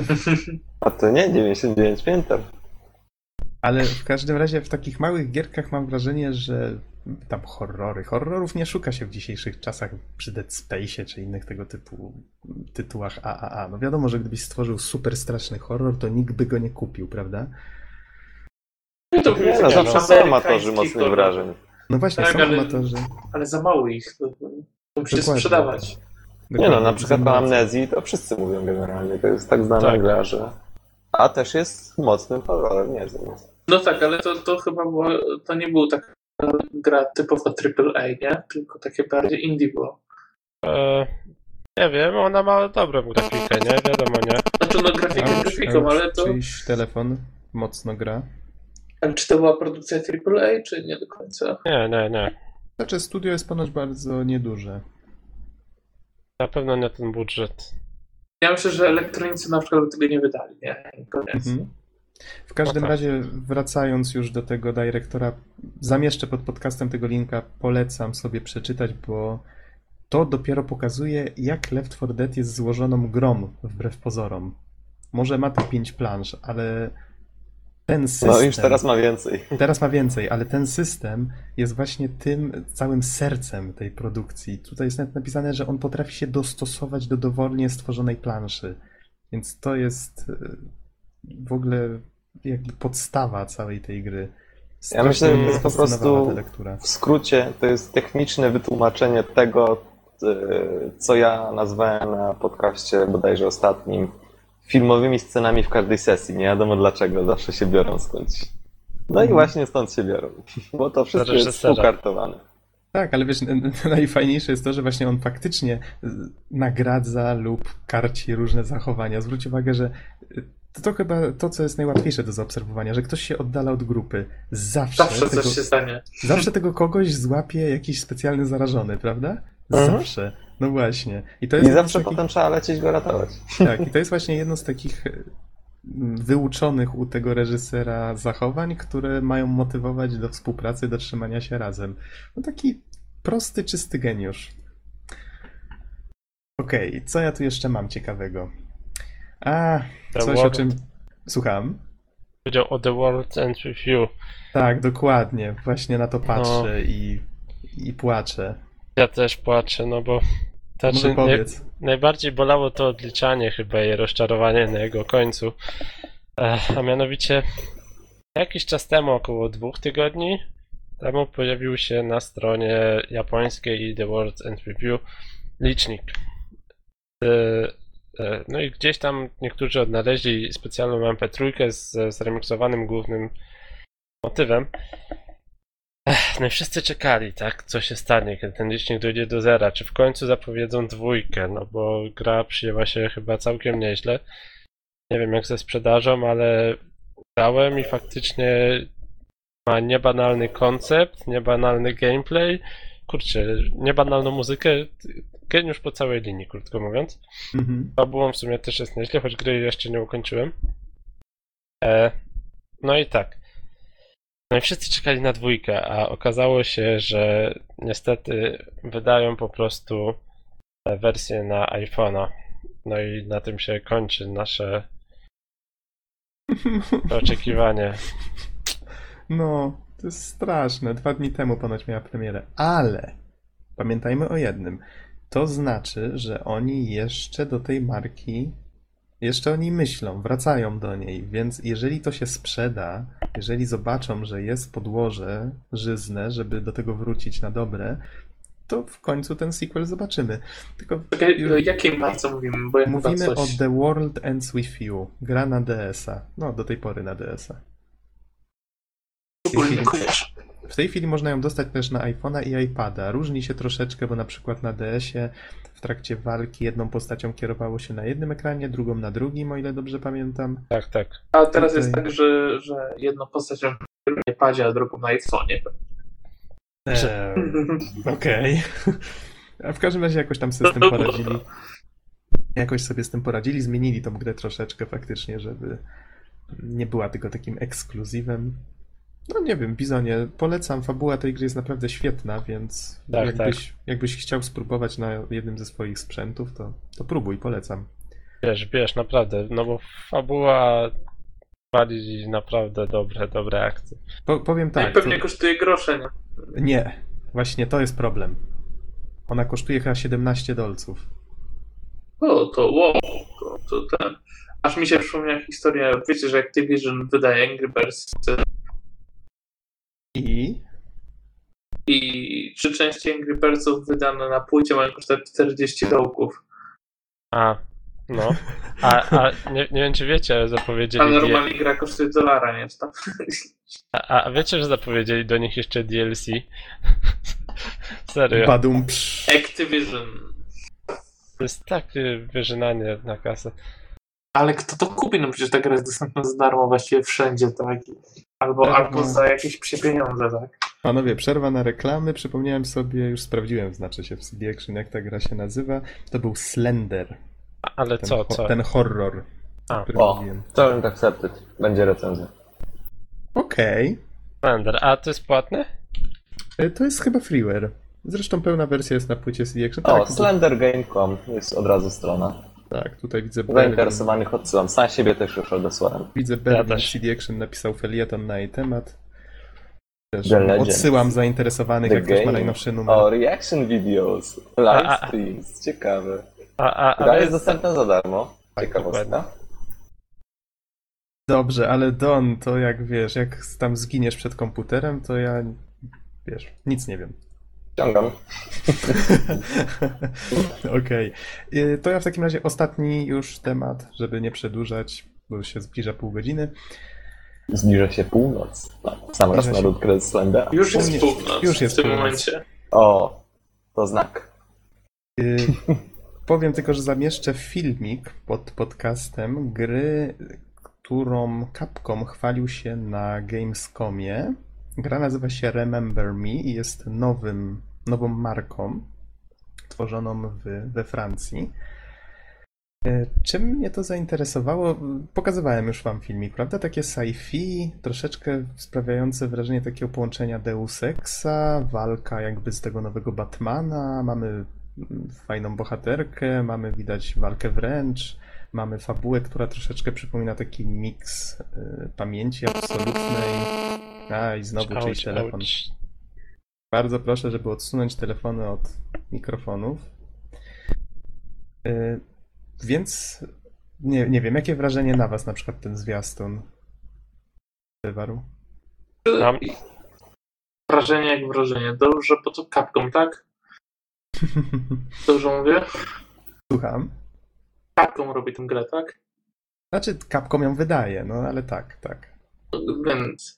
Speaker 4: A to nie 99 pięter.
Speaker 1: Ale w każdym razie w takich małych gierkach mam wrażenie, że tam horrory. Horrorów nie szuka się w dzisiejszych czasach przy Dead Space czy innych tego typu tytułach AAA. No wiadomo, że gdybyś stworzył super straszny horror, to nikt by go nie kupił, prawda?
Speaker 2: No to
Speaker 4: Nie, no zawsze są amatorzy mocnych
Speaker 2: horror.
Speaker 4: wrażeń.
Speaker 1: No właśnie,
Speaker 2: Tak,
Speaker 1: są
Speaker 2: ale-
Speaker 1: amatorzy.
Speaker 2: Ale za mało ich. To, to musi się
Speaker 1: Dokładnie.
Speaker 2: sprzedawać.
Speaker 4: Nie no, na przykład o amnezji to wszyscy mówią generalnie. To jest tak znana
Speaker 3: Tak.
Speaker 4: gra, że... A też jest mocnym horrorem, nie wiem.
Speaker 2: No tak, ale to, to chyba było, to nie był taka gra typowo AAA, nie? Tylko takie bardziej indie było.
Speaker 3: E, nie wiem, ona ma dobrą grafikę, nie? Wiadomo, nie?
Speaker 2: Znaczy no grafikę
Speaker 1: A,
Speaker 2: grafiką,
Speaker 1: a
Speaker 2: ale to...
Speaker 1: Czyjś telefon mocno gra.
Speaker 2: Ale czy to była produkcja AAA, czy nie do końca?
Speaker 3: Nie, nie, nie.
Speaker 1: Znaczy studio jest ponoć bardzo nieduże.
Speaker 3: Na pewno nie ten budżet.
Speaker 2: Ja myślę, że elektronicy na przykład by tego nie wydali, nie? Koniec.
Speaker 1: Mhm. W każdym
Speaker 3: No tak.
Speaker 1: razie, wracając już do tego dyrektora, zamieszczę pod podcastem tego linka, polecam sobie przeczytać, bo to dopiero pokazuje, jak Left 4 Dead jest złożoną grą, wbrew pozorom. Może ma te pięć planż, ale ten system...
Speaker 4: No już teraz ma więcej.
Speaker 1: Teraz ma więcej, ale ten system jest właśnie tym całym sercem tej produkcji. Tutaj jest nawet napisane, że on potrafi się dostosować do dowolnie stworzonej planszy. Więc to jest e, w ogóle jakby podstawa całej tej gry.
Speaker 4: Ja myślę, że to jest po prostu-. W skrócie to jest techniczne wytłumaczenie tego, e, co ja nazwałem na podcaście bodajże ostatnim filmowymi scenami w każdej sesji. Nie wiadomo dlaczego, zawsze się biorą skądś. No i
Speaker 1: Mhm.
Speaker 4: właśnie stąd się biorą, bo to wszystko jest współkartowane.
Speaker 1: Tak, ale wiesz, najfajniejsze jest to, że właśnie on faktycznie y, nagradza lub karci różne zachowania. Zwróć uwagę, że y, to, to chyba to, co jest najłatwiejsze do zaobserwowania, że ktoś się oddala od grupy. Zawsze,
Speaker 2: Zawsze
Speaker 1: tego,
Speaker 2: coś się stanie.
Speaker 1: zawsze tego kogoś złapie jakiś specjalny zarażony, prawda?
Speaker 3: Mhm.
Speaker 1: Zawsze. No właśnie. I to
Speaker 4: I
Speaker 1: jest z
Speaker 4: zawsze
Speaker 1: takich-
Speaker 4: potem trzeba lecieć go ratować.
Speaker 1: Tak, i to jest właśnie jedno z takich e, wyuczonych u tego reżysera zachowań, które mają motywować do współpracy, do trzymania się razem. No taki prosty, czysty geniusz. Okej, co ja tu jeszcze mam ciekawego? A,
Speaker 3: The
Speaker 1: coś o
Speaker 3: World.
Speaker 1: czym... Słucham?
Speaker 3: Powiedział o The World Ends With You.
Speaker 1: Tak, dokładnie. Właśnie na to patrzę i, i płaczę.
Speaker 3: Ja też płaczę, no bo... Znaczy,
Speaker 1: Może
Speaker 3: nie,
Speaker 1: powiedz.
Speaker 3: najbardziej bolało to odliczanie chyba i rozczarowanie na jego końcu. Ech, a mianowicie jakiś czas temu, około dwóch tygodni temu pojawił się na stronie japońskiej The World End Review licznik. E, e, No i gdzieś tam niektórzy odnaleźli specjalną MP3 z zremiksowanym głównym motywem. No i wszyscy czekali, tak, co się stanie, kiedy ten licznik dojdzie do zera, czy w końcu zapowiedzą dwójkę, no bo gra przyjęła się chyba całkiem nieźle. Nie wiem jak ze sprzedażą, ale grałem i faktycznie ma niebanalny koncept, niebanalny gameplay, kurczę, niebanalną muzykę, geniusz po całej linii, krótko mówiąc.
Speaker 1: Mhm.
Speaker 3: Fabułą w sumie też jest nieźle, choć gry jeszcze nie ukończyłem. E, no i tak. No i wszyscy czekali na dwójkę, a okazało się, że niestety wydają po prostu wersję na iPhone'a. No i na tym się kończy nasze oczekiwanie.
Speaker 1: No, to jest straszne. Dwa dni temu ponoć miała premierę. Ale pamiętajmy o jednym. To znaczy, że oni jeszcze do tej marki, jeszcze o niej myślą, wracają do niej. Więc jeżeli to się sprzeda, jeżeli zobaczą, że jest podłoże żyzne, żeby do tego wrócić na dobre, to w końcu ten sequel zobaczymy. Tylko
Speaker 2: Czekaj, o jakiej marce mówimy? Bo ja
Speaker 1: mówimy
Speaker 2: chyba
Speaker 1: o
Speaker 2: coś...
Speaker 1: The World Ends With You. Gra na DS-a. No, do tej pory na DS-a. W tej chwili można ją dostać też na iPhone'a i iPada. Różni się troszeczkę, bo na przykład na DS-ie w trakcie walki jedną postacią kierowało się na jednym ekranie, drugą na drugim, o ile dobrze pamiętam.
Speaker 3: Tak, tak.
Speaker 2: A teraz jest
Speaker 1: Tutaj-
Speaker 2: tak, że, że jedną postacią na padzie, a drugą na iPhone'ie.
Speaker 1: Eee, Okej. A w każdym razie jakoś tam sobie z tym
Speaker 2: No
Speaker 1: poradzili. Jakoś sobie z tym poradzili, zmienili tą grę troszeczkę faktycznie, żeby nie była tylko takim ekskluzywem. No nie wiem, Bizonie, polecam, fabuła tej gry jest naprawdę świetna, więc
Speaker 3: Tak,
Speaker 1: jakbyś, jakbyś chciał spróbować na jednym ze swoich sprzętów, to, to próbuj, polecam.
Speaker 3: Wiesz, wiesz, naprawdę, no bo fabuła wali naprawdę dobre, dobre akcje.
Speaker 1: Po, powiem
Speaker 2: Tak,
Speaker 1: tak,
Speaker 2: I pewnie
Speaker 1: to,
Speaker 2: kosztuje grosze, nie?
Speaker 1: nie, właśnie to jest problem. Ona kosztuje chyba 17 dolców.
Speaker 2: O, to wow, to, to ten... Aż mi się przypomniała historia, wiecie, że Activision wydaje Angry Birds
Speaker 1: I
Speaker 2: i trzy części Angry Birdsów wydane na płycie mają kosztować 40 dołków.
Speaker 3: A, no. A, a nie, nie wiem, czy wiecie, ale zapowiedzieli.
Speaker 2: A normalnie gra kosztuje dolara, nie? Czy tam?
Speaker 3: A, a wiecie, że zapowiedzieli do nich jeszcze DLC? Serio.
Speaker 1: badum.
Speaker 2: Activision.
Speaker 3: To jest takie wyżynanie na kasę.
Speaker 2: Ale kto to kupi? No przecież ta gra jest dostępna za darmo właściwie wszędzie, tak? Albo,
Speaker 1: Tak,
Speaker 2: albo za jakieś psie pieniądze, tak?
Speaker 1: Panowie, przerwa na reklamy. Przypomniałem sobie, już sprawdziłem, znaczy się w CD Action, jak ta gra się nazywa. To był Slender.
Speaker 3: A- Ale
Speaker 1: Ten,
Speaker 3: co, co?
Speaker 1: ten horror,
Speaker 3: A,
Speaker 4: O,
Speaker 1: mówiłem.
Speaker 4: challenge accepted. Będzie recenzja.
Speaker 1: Okej.
Speaker 3: Slender. A to jest płatne?
Speaker 1: To jest chyba freeware. Zresztą pełna wersja jest na płycie CD Action.
Speaker 4: O,
Speaker 1: Tak, tu-
Speaker 4: slendergame.com jest od razu strona.
Speaker 1: Tak tutaj widzę
Speaker 4: Zainteresowanych odsyłam. Sam siebie też już odesłałem.
Speaker 1: widzę Berlin
Speaker 3: też.
Speaker 1: CD Action napisał felieton na jej temat. Też odsyłam zainteresowanych,
Speaker 4: The
Speaker 1: jak ktoś ma
Speaker 4: Game.
Speaker 1: najnowszy numer.
Speaker 4: O, reaction videos,
Speaker 3: A,
Speaker 4: live
Speaker 3: a, a.
Speaker 4: streams, ciekawe.
Speaker 3: A, a,
Speaker 4: Gra
Speaker 3: ale
Speaker 4: jest dostępna za darmo.
Speaker 3: Tak,
Speaker 4: Ciekawostka.
Speaker 1: Dobrze, ale Don, to jak wiesz, jak tam zginiesz przed komputerem, to ja, wiesz, nic nie wiem.
Speaker 4: Ściągam.
Speaker 1: Okej. Y, To ja w takim razie ostatni już temat, żeby nie przedłużać, bo już się zbliża pół godziny.
Speaker 4: Zbliża się północ. No, sam raz na ludkę Slendera.
Speaker 2: Już jest
Speaker 1: mnie-
Speaker 2: północ
Speaker 1: już jest
Speaker 2: w tym
Speaker 1: północ.
Speaker 2: momencie.
Speaker 4: O, to znak.
Speaker 1: Y, Powiem tylko, że zamieszczę filmik pod podcastem gry, którą Capcom chwalił się na Gamescomie. Gra nazywa się Remember Me i jest nowym, nową marką tworzoną w, we Francji. Y, Czym mnie to zainteresowało? Pokazywałem już wam filmik, prawda? Takie sci-fi, troszeczkę sprawiające wrażenie takiego połączenia Deus Exa, walka jakby z tego nowego Batmana, mamy fajną bohaterkę, mamy widać walkę wręcz, mamy fabułę, która troszeczkę przypomina taki miks y, pamięci absolutnej. A, i znowu czyjś telefon.
Speaker 3: auć.
Speaker 1: Bardzo proszę, żeby odsunąć telefony od mikrofonów. Y, Więc nie, nie wiem, jakie wrażenie na was na przykład ten zwiastun wywarł?
Speaker 3: Mam-
Speaker 2: Wrażenie jak wrażenie. Dobrze, bo to Capcom, tak? Dobrze mówię?
Speaker 1: Słucham.
Speaker 2: Capcom robi tę grę, tak?
Speaker 1: Znaczy, Capcom ją wydaje, no ale tak, tak.
Speaker 2: Więc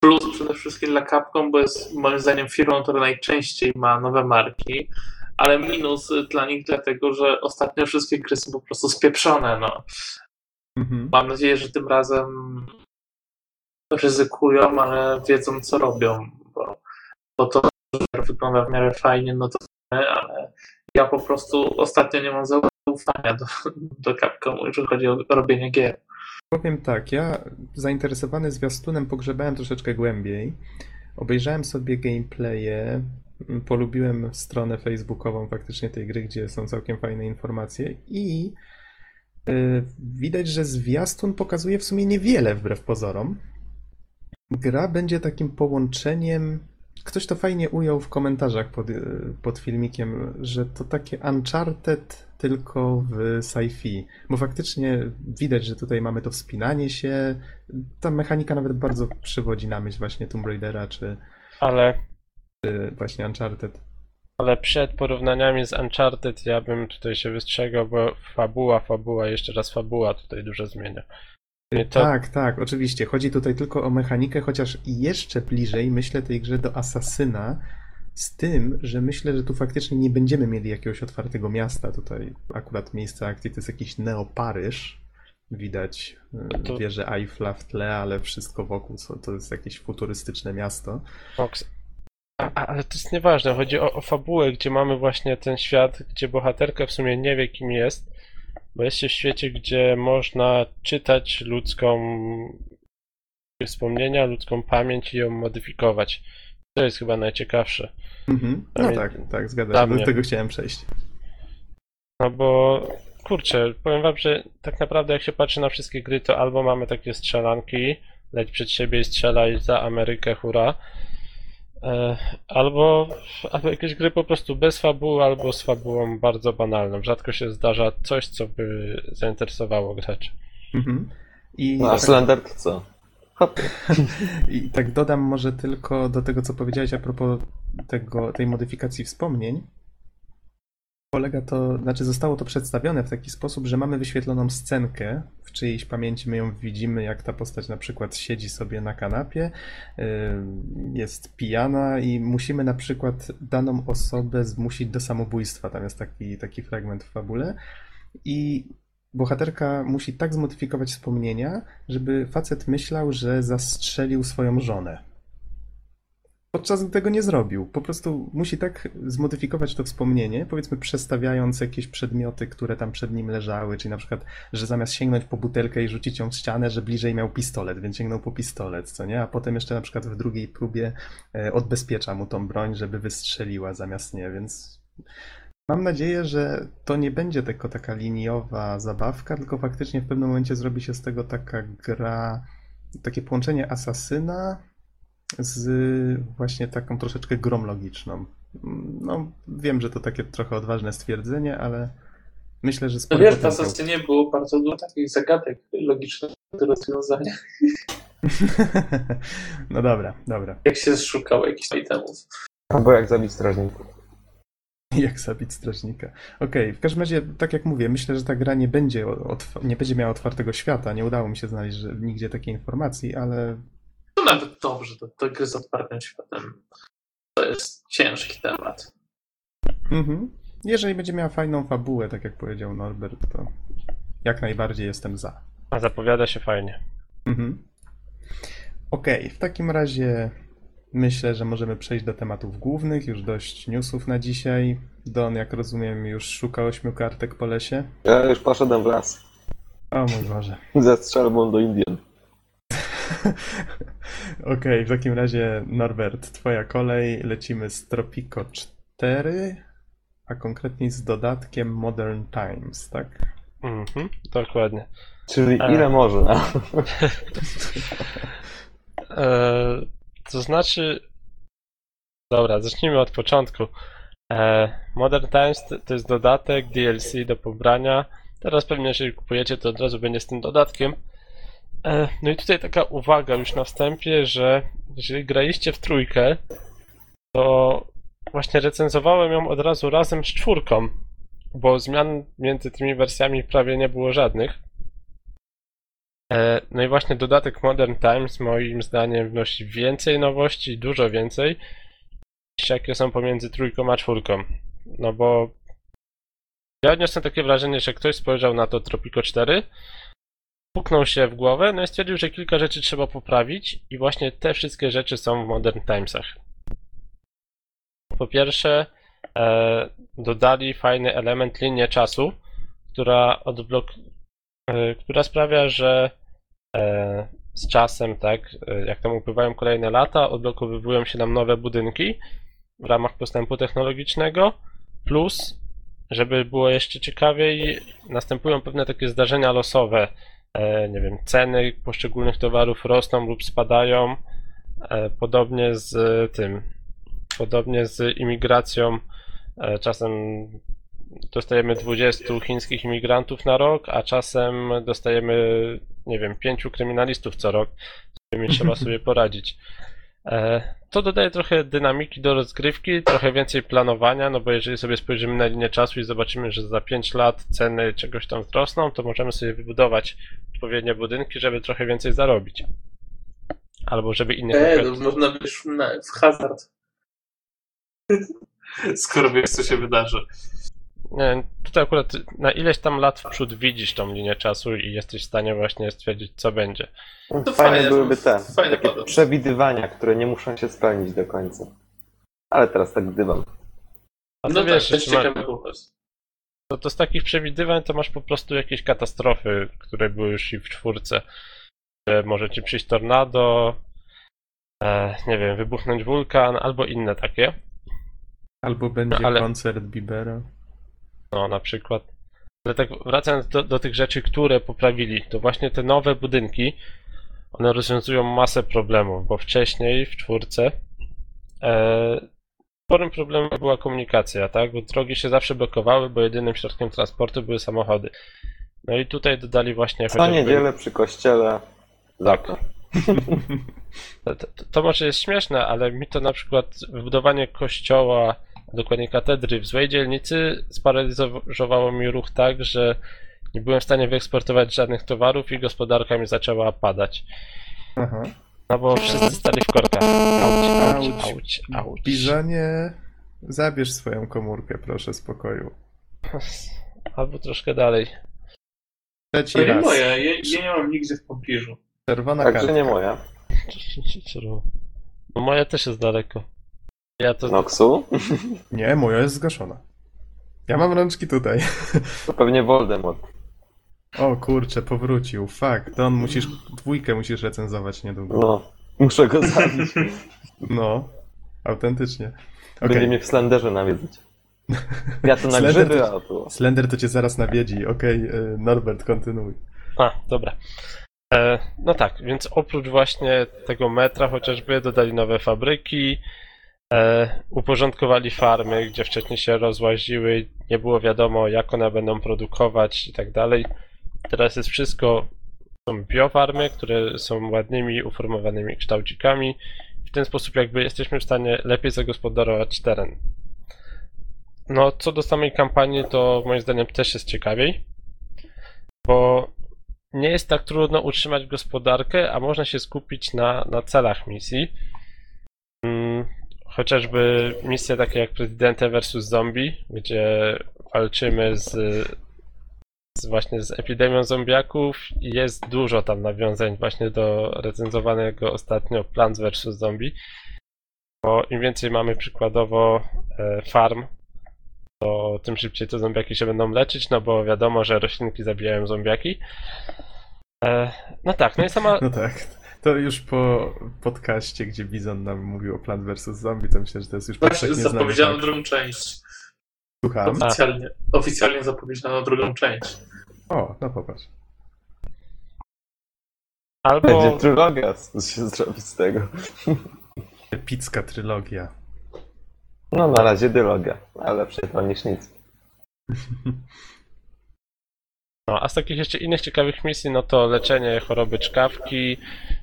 Speaker 2: plus przede wszystkim dla Capcom, bo jest moim zdaniem firmą, która najczęściej ma nowe marki, ale minus dla nich dlatego, że ostatnio wszystkie gry są po prostu spieprzone. No.
Speaker 1: Mhm.
Speaker 2: Mam nadzieję, że tym razem ryzykują, ale wiedzą co robią, bo, bo to, że wygląda w miarę fajnie, no to ale ja po prostu ostatnio nie mam zaufania do, do Capcomu, jeżeli chodzi o robienie gier.
Speaker 1: Powiem tak, ja zainteresowany zwiastunem pogrzebałem troszeczkę głębiej. Obejrzałem sobie gameplaye, m, polubiłem stronę facebookową faktycznie tej gry, gdzie są całkiem fajne informacje i y, widać, że zwiastun pokazuje w sumie niewiele wbrew pozorom. Gra będzie takim połączeniem. Ktoś to fajnie ujął w komentarzach pod, y, pod filmikiem, że to takie Uncharted tylko w sci-fi. Bo faktycznie widać, że tutaj mamy to wspinanie się. Ta mechanika nawet bardzo przywodzi na myśl właśnie Tomb Raidera czy,
Speaker 3: Ale,
Speaker 1: czy właśnie Uncharted.
Speaker 3: ale przed porównaniami z Uncharted ja bym tutaj się wystrzegał, bo fabuła, fabuła, jeszcze raz fabuła tutaj dużo zmienia. To,
Speaker 1: Tak, tak, oczywiście. Chodzi tutaj tylko o mechanikę, chociaż jeszcze bliżej myślę tej grze do Asasyna, z tym, że myślę, że tu faktycznie nie będziemy mieli jakiegoś otwartego miasta. Tutaj akurat miejsce akcji to jest jakiś Neoparyż. Widać y,
Speaker 3: to-
Speaker 1: wieżę Eiffla w tle, ale wszystko wokół to jest jakieś futurystyczne miasto.
Speaker 3: Fox. A, ale to jest nieważne, chodzi o, o fabułę, gdzie mamy właśnie ten świat, gdzie bohaterka w sumie nie wie kim jest, bo jest się w świecie, gdzie można czytać ludzką wspomnienia, ludzką pamięć i ją modyfikować. To jest chyba najciekawsze.
Speaker 1: Mhm. No tak, tak, zgadza
Speaker 3: dla
Speaker 1: się. Do tego chciałem przejść.
Speaker 3: No bo kurczę, powiem wam, że tak naprawdę jak się patrzy na wszystkie gry, to albo mamy takie strzelanki, leć przed siebie i strzelaj za Amerykę, hura. E, Albo, albo jakieś gry po prostu bez fabuły, albo z fabułą bardzo banalną. Rzadko się zdarza coś, co by zainteresowało graczy.
Speaker 1: Mhm. I,
Speaker 4: No a
Speaker 1: tak,
Speaker 4: Slender to co? Hop.
Speaker 1: I tak dodam może tylko do tego, co powiedziałeś a propos tego, tej modyfikacji wspomnień. Polega to, znaczy zostało to przedstawione w taki sposób, że mamy wyświetloną scenkę, w czyjejś pamięci my ją widzimy, jak ta postać na przykład siedzi sobie na kanapie, yy, jest pijana i musimy na przykład daną osobę zmusić do samobójstwa. Tam jest taki, taki fragment w fabule. I bohaterka musi tak zmodyfikować wspomnienia, żeby facet myślał, że zastrzelił swoją żonę. Podczas gdy tego nie zrobił. Po prostu musi tak zmodyfikować to wspomnienie, powiedzmy przestawiając jakieś przedmioty, które tam przed nim leżały, czyli na przykład, że zamiast sięgnąć po butelkę i rzucić ją w ścianę, że bliżej miał pistolet, więc sięgnął po pistolet, co nie? A potem jeszcze na przykład w drugiej próbie e, odbezpiecza mu tą broń, żeby wystrzeliła zamiast nie, więc Mam nadzieję, że to nie będzie tylko taka liniowa zabawka, tylko faktycznie w pewnym momencie zrobi się z tego taka gra, takie połączenie asasyna z właśnie taką troszeczkę grą logiczną. No, wiem, że to takie trochę odważne stwierdzenie, ale myślę, że
Speaker 2: No
Speaker 1: spory
Speaker 2: wiesz, w. Assassinie było bardzo dużo takich zagadek logicznych do rozwiązania,
Speaker 1: No dobra, dobra.
Speaker 2: jak się szukało jakichś itemów.
Speaker 4: Albo jak zabić strażników.
Speaker 1: Jak zabić strażnika. Okej, w każdym razie, tak jak mówię, myślę, że ta gra nie będzie, otw- nie będzie miała otwartego świata. Nie udało mi się znaleźć że nigdzie takiej informacji, ale
Speaker 2: nawet dobrze, to, to gry z otwartym światem. to jest ciężki temat.
Speaker 1: Mhm. Jeżeli będzie miała fajną fabułę, tak jak powiedział Norbert, to jak najbardziej jestem za.
Speaker 3: A zapowiada się fajnie.
Speaker 1: Mhm. Okej, w takim razie myślę, że możemy przejść do tematów głównych. Już dość newsów na dzisiaj. Don, jak rozumiem, już szuka ośmiu kartek po lesie.
Speaker 4: Ja już poszedłem w las.
Speaker 1: O mój Boże.
Speaker 4: Ze strzelbą do Indian.
Speaker 1: Okej, w takim razie Norbert, twoja kolej. Lecimy z Tropico 4, a konkretniej z dodatkiem Modern Times, tak?
Speaker 3: Mhm, dokładnie.
Speaker 4: Czyli
Speaker 3: E.
Speaker 4: ile można?
Speaker 3: E, to znaczy. Dobra, zacznijmy od początku. E, Modern Times to, to jest dodatek DLC do pobrania. Teraz pewnie, jeżeli kupujecie, to od razu będzie z tym dodatkiem. E, no i tutaj taka uwaga już na wstępie, że jeżeli graliście w trójkę, to właśnie recenzowałem ją od razu razem z czwórką, bo zmian między tymi wersjami prawie nie było żadnych. E, No i właśnie dodatek Modern Times moim zdaniem wnosi więcej nowości, dużo więcej, niż jakie są pomiędzy trójką a czwórką. No bo ja odniosłem takie wrażenie, że ktoś spojrzał na to Tropico 4, puknął się w głowę, no i stwierdził, że kilka rzeczy trzeba poprawić i właśnie te wszystkie rzeczy są w Modern Timesach. Po pierwsze, e, dodali fajny element linię czasu, która odblok e, która sprawia, że e, z czasem, tak, e, jak tam upływają kolejne lata, odblokowywują się nam nowe budynki w ramach postępu technologicznego, plus, żeby było jeszcze ciekawiej, następują pewne takie zdarzenia losowe, nie wiem, ceny poszczególnych towarów rosną lub spadają, e, podobnie z tym, podobnie z imigracją, e, czasem dostajemy 20 chińskich imigrantów na rok, a czasem dostajemy, nie wiem, pięciu kryminalistów co rok, z którymi trzeba sobie poradzić. E, To dodaje trochę dynamiki do rozgrywki, trochę więcej planowania, no bo jeżeli sobie spojrzymy na linię czasu i zobaczymy, że za 5 lat ceny czegoś tam wzrosną, to możemy sobie wybudować odpowiednie budynki, żeby trochę więcej zarobić. Albo żeby innych
Speaker 2: E, to już można być w hazard. Skoro wiesz, co się wydarzy.
Speaker 3: Nie, tutaj akurat na ileś tam lat w przód widzisz tą linię czasu i jesteś w stanie właśnie stwierdzić, co będzie.
Speaker 2: To
Speaker 4: Fajne
Speaker 2: fajne,
Speaker 4: byłyby te
Speaker 2: fajne
Speaker 4: takie
Speaker 2: podobne.
Speaker 4: przewidywania, które nie muszą się spełnić do końca. Ale teraz tak gdybam.
Speaker 3: A
Speaker 2: No
Speaker 3: wiesz,
Speaker 2: tak, to jest
Speaker 3: jeszcze ma- to, to z takich przewidywań to masz po prostu jakieś katastrofy, które były już i w czwórce. Że może ci przyjść tornado, e, nie wiem, wybuchnąć wulkan albo inne takie.
Speaker 1: Albo będzie
Speaker 3: Ale-
Speaker 1: koncert Bibera.
Speaker 3: No, na przykład. Ale tak wracając do, do tych rzeczy, które poprawili, to właśnie te nowe budynki, one rozwiązują masę problemów, bo wcześniej w czwórce e, sporym problemem była komunikacja, tak? Bo drogi się zawsze blokowały, bo jedynym środkiem transportu były samochody. No i tutaj dodali właśnie
Speaker 4: Co niedzielę przy kościele zakon.
Speaker 3: To, to, to może jest śmieszne, ale mi to na przykład wybudowanie kościoła, dokładnie katedry w złej dzielnicy sparaliżowało mi ruch tak, że nie byłem w stanie wyeksportować żadnych towarów i gospodarka mi zaczęła padać.
Speaker 1: Aha.
Speaker 3: No bo wszyscy stali w korkach. Auć, auć,
Speaker 1: Auć.
Speaker 3: auć.
Speaker 1: Bizonie, zabierz swoją komórkę, proszę, spokoju.
Speaker 3: Albo troszkę dalej.
Speaker 1: Trzeci
Speaker 2: To nie
Speaker 1: raz.
Speaker 2: moja, ja, ja nie mam nigdzie w pobliżu.
Speaker 1: Czerwona
Speaker 4: Także
Speaker 1: kartka.
Speaker 4: nie moja.
Speaker 3: No moja też jest daleko. Ja to...
Speaker 4: Noxu?
Speaker 1: Nie, moja jest zgaszona. Ja mam rączki tutaj.
Speaker 4: To pewnie Voldemort.
Speaker 1: O kurczę, powrócił. Fuck, Don, musisz, dwójkę musisz recenzować niedługo.
Speaker 4: No. Muszę go zabić.
Speaker 1: No, autentycznie.
Speaker 4: Będzie
Speaker 1: Okej,
Speaker 4: mnie w Slenderze nawiedzać. Ja to na
Speaker 1: Slender
Speaker 4: grzyby,
Speaker 1: to-
Speaker 4: a tu...
Speaker 1: Slender to cię zaraz nawiedzi. Okej, y, Norbert, kontynuuj.
Speaker 3: A, dobra. E, no tak, więc oprócz właśnie tego metra chociażby dodali nowe fabryki, e, uporządkowali farmy, gdzie wcześniej się rozłaziły, nie było wiadomo jak one będą produkować i tak dalej. Teraz jest wszystko, są biofarmy, które są ładnymi, uformowanymi kształcikami. W ten sposób jakby jesteśmy w stanie lepiej zagospodarować teren. No, co do samej kampanii, to moim zdaniem też jest ciekawiej, bo nie jest tak trudno utrzymać gospodarkę, a można się skupić na, na celach misji. Chociażby misje takie jak Prezydente vs. Zombie, gdzie walczymy z, z właśnie z epidemią zombiaków i jest dużo tam nawiązań właśnie do recenzowanego ostatnio Plants vs. Zombie. Bo im więcej mamy przykładowo e, farm, to tym szybciej te zombiaki się będą leczyć, no bo wiadomo, że roślinki zabijają zombiaki. E, no tak, no i sama
Speaker 1: No tak. To już po podcaście, gdzie Bizon nam mówił o Plant vs. Zombie, to myślę, że to jest już
Speaker 2: Właśnie
Speaker 1: powszechnie znany
Speaker 2: zapowiedziano
Speaker 1: fakt.
Speaker 2: drugą część.
Speaker 1: Słucham.
Speaker 2: Oficjalnie, oficjalnie zapowiedziano drugą część.
Speaker 1: O, no popatrz.
Speaker 3: albo
Speaker 4: Będzie trylogia z- się zrobić z tego.
Speaker 1: Epicka trylogia.
Speaker 4: No na razie dylogia, ale lepsze to niż nic.
Speaker 3: No, a z takich jeszcze innych ciekawych misji, no to leczenie choroby czkawki,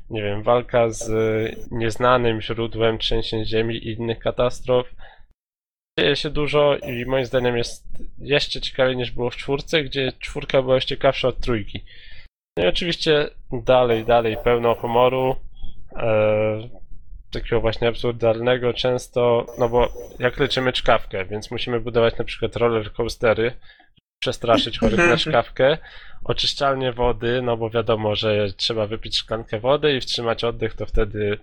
Speaker 3: nie wiem, walka z y, nieznanym źródłem trzęsień ziemi i innych katastrof. Dzieje się dużo i moim zdaniem jest jeszcze ciekawiej niż było w czwórce, gdzie czwórka była już ciekawsza od trójki. No i oczywiście dalej, dalej pełno humoru, e, takiego właśnie absurdalnego często, no bo jak leczymy czkawkę, więc musimy budować na przykład roller coastery, przestraszyć chorych na szkawkę, oczyszczalnie wody, no bo wiadomo, że trzeba wypić szklankę wody i wstrzymać oddech, to wtedy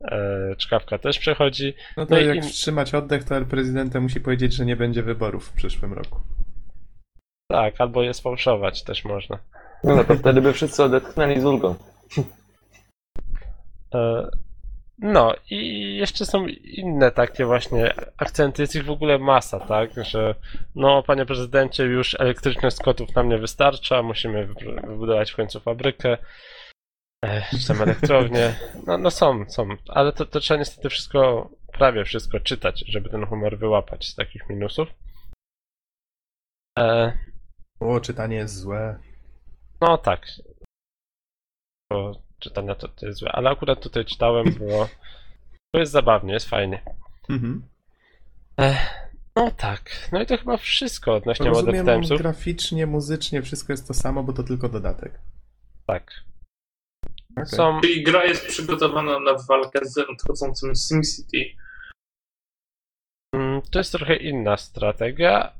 Speaker 3: e, czkawka też przechodzi.
Speaker 1: No to
Speaker 3: No i
Speaker 1: jak
Speaker 3: in-
Speaker 1: wstrzymać oddech, to prezydent musi powiedzieć, że nie będzie wyborów w przyszłym roku.
Speaker 3: Tak, albo je sfałszować też można.
Speaker 4: No to wtedy by wszyscy odetchnęli z ulgą.
Speaker 3: E, No i jeszcze są inne takie właśnie akcenty, jest ich w ogóle masa, tak, że no panie prezydencie już elektryczność z kotów nam nie wystarcza, musimy wy- wybudować w końcu fabrykę, e, czy tam elektrownię, no, no są, są, ale to, to trzeba niestety wszystko, prawie wszystko czytać, żeby ten humor wyłapać z takich minusów. E,
Speaker 1: O, czytanie jest złe.
Speaker 3: no tak. Bo czytania to, to jest złe, ale akurat tutaj czytałem, bo to jest zabawnie, jest fajnie.
Speaker 1: Mhm.
Speaker 3: No tak, no i to chyba wszystko odnośnie Modern
Speaker 1: Rozumiem,
Speaker 3: Timesów.
Speaker 1: graficznie, muzycznie wszystko jest to samo, bo to tylko dodatek.
Speaker 3: Tak.
Speaker 1: Okej.
Speaker 3: Są,
Speaker 2: Czyli gra jest przygotowana na walkę z nadchodzącym SimCity.
Speaker 3: mm, to jest trochę inna strategia,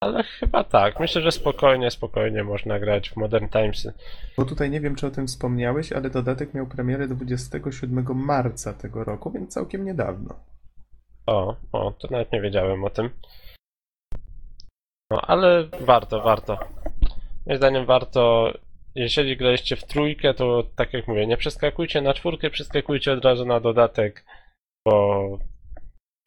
Speaker 3: ale chyba tak. Myślę, że spokojnie, spokojnie można grać w Modern Timesy.
Speaker 1: Bo tutaj nie wiem, czy o tym wspomniałeś, ale dodatek miał premierę 27 marca tego roku, więc całkiem niedawno.
Speaker 3: O, o, to nawet nie wiedziałem o tym. No, ale warto, warto. Moim zdaniem warto. Jeżeli graliście w trójkę, to tak jak mówię, nie przeskakujcie na czwórkę, przeskakujcie od razu na dodatek, bo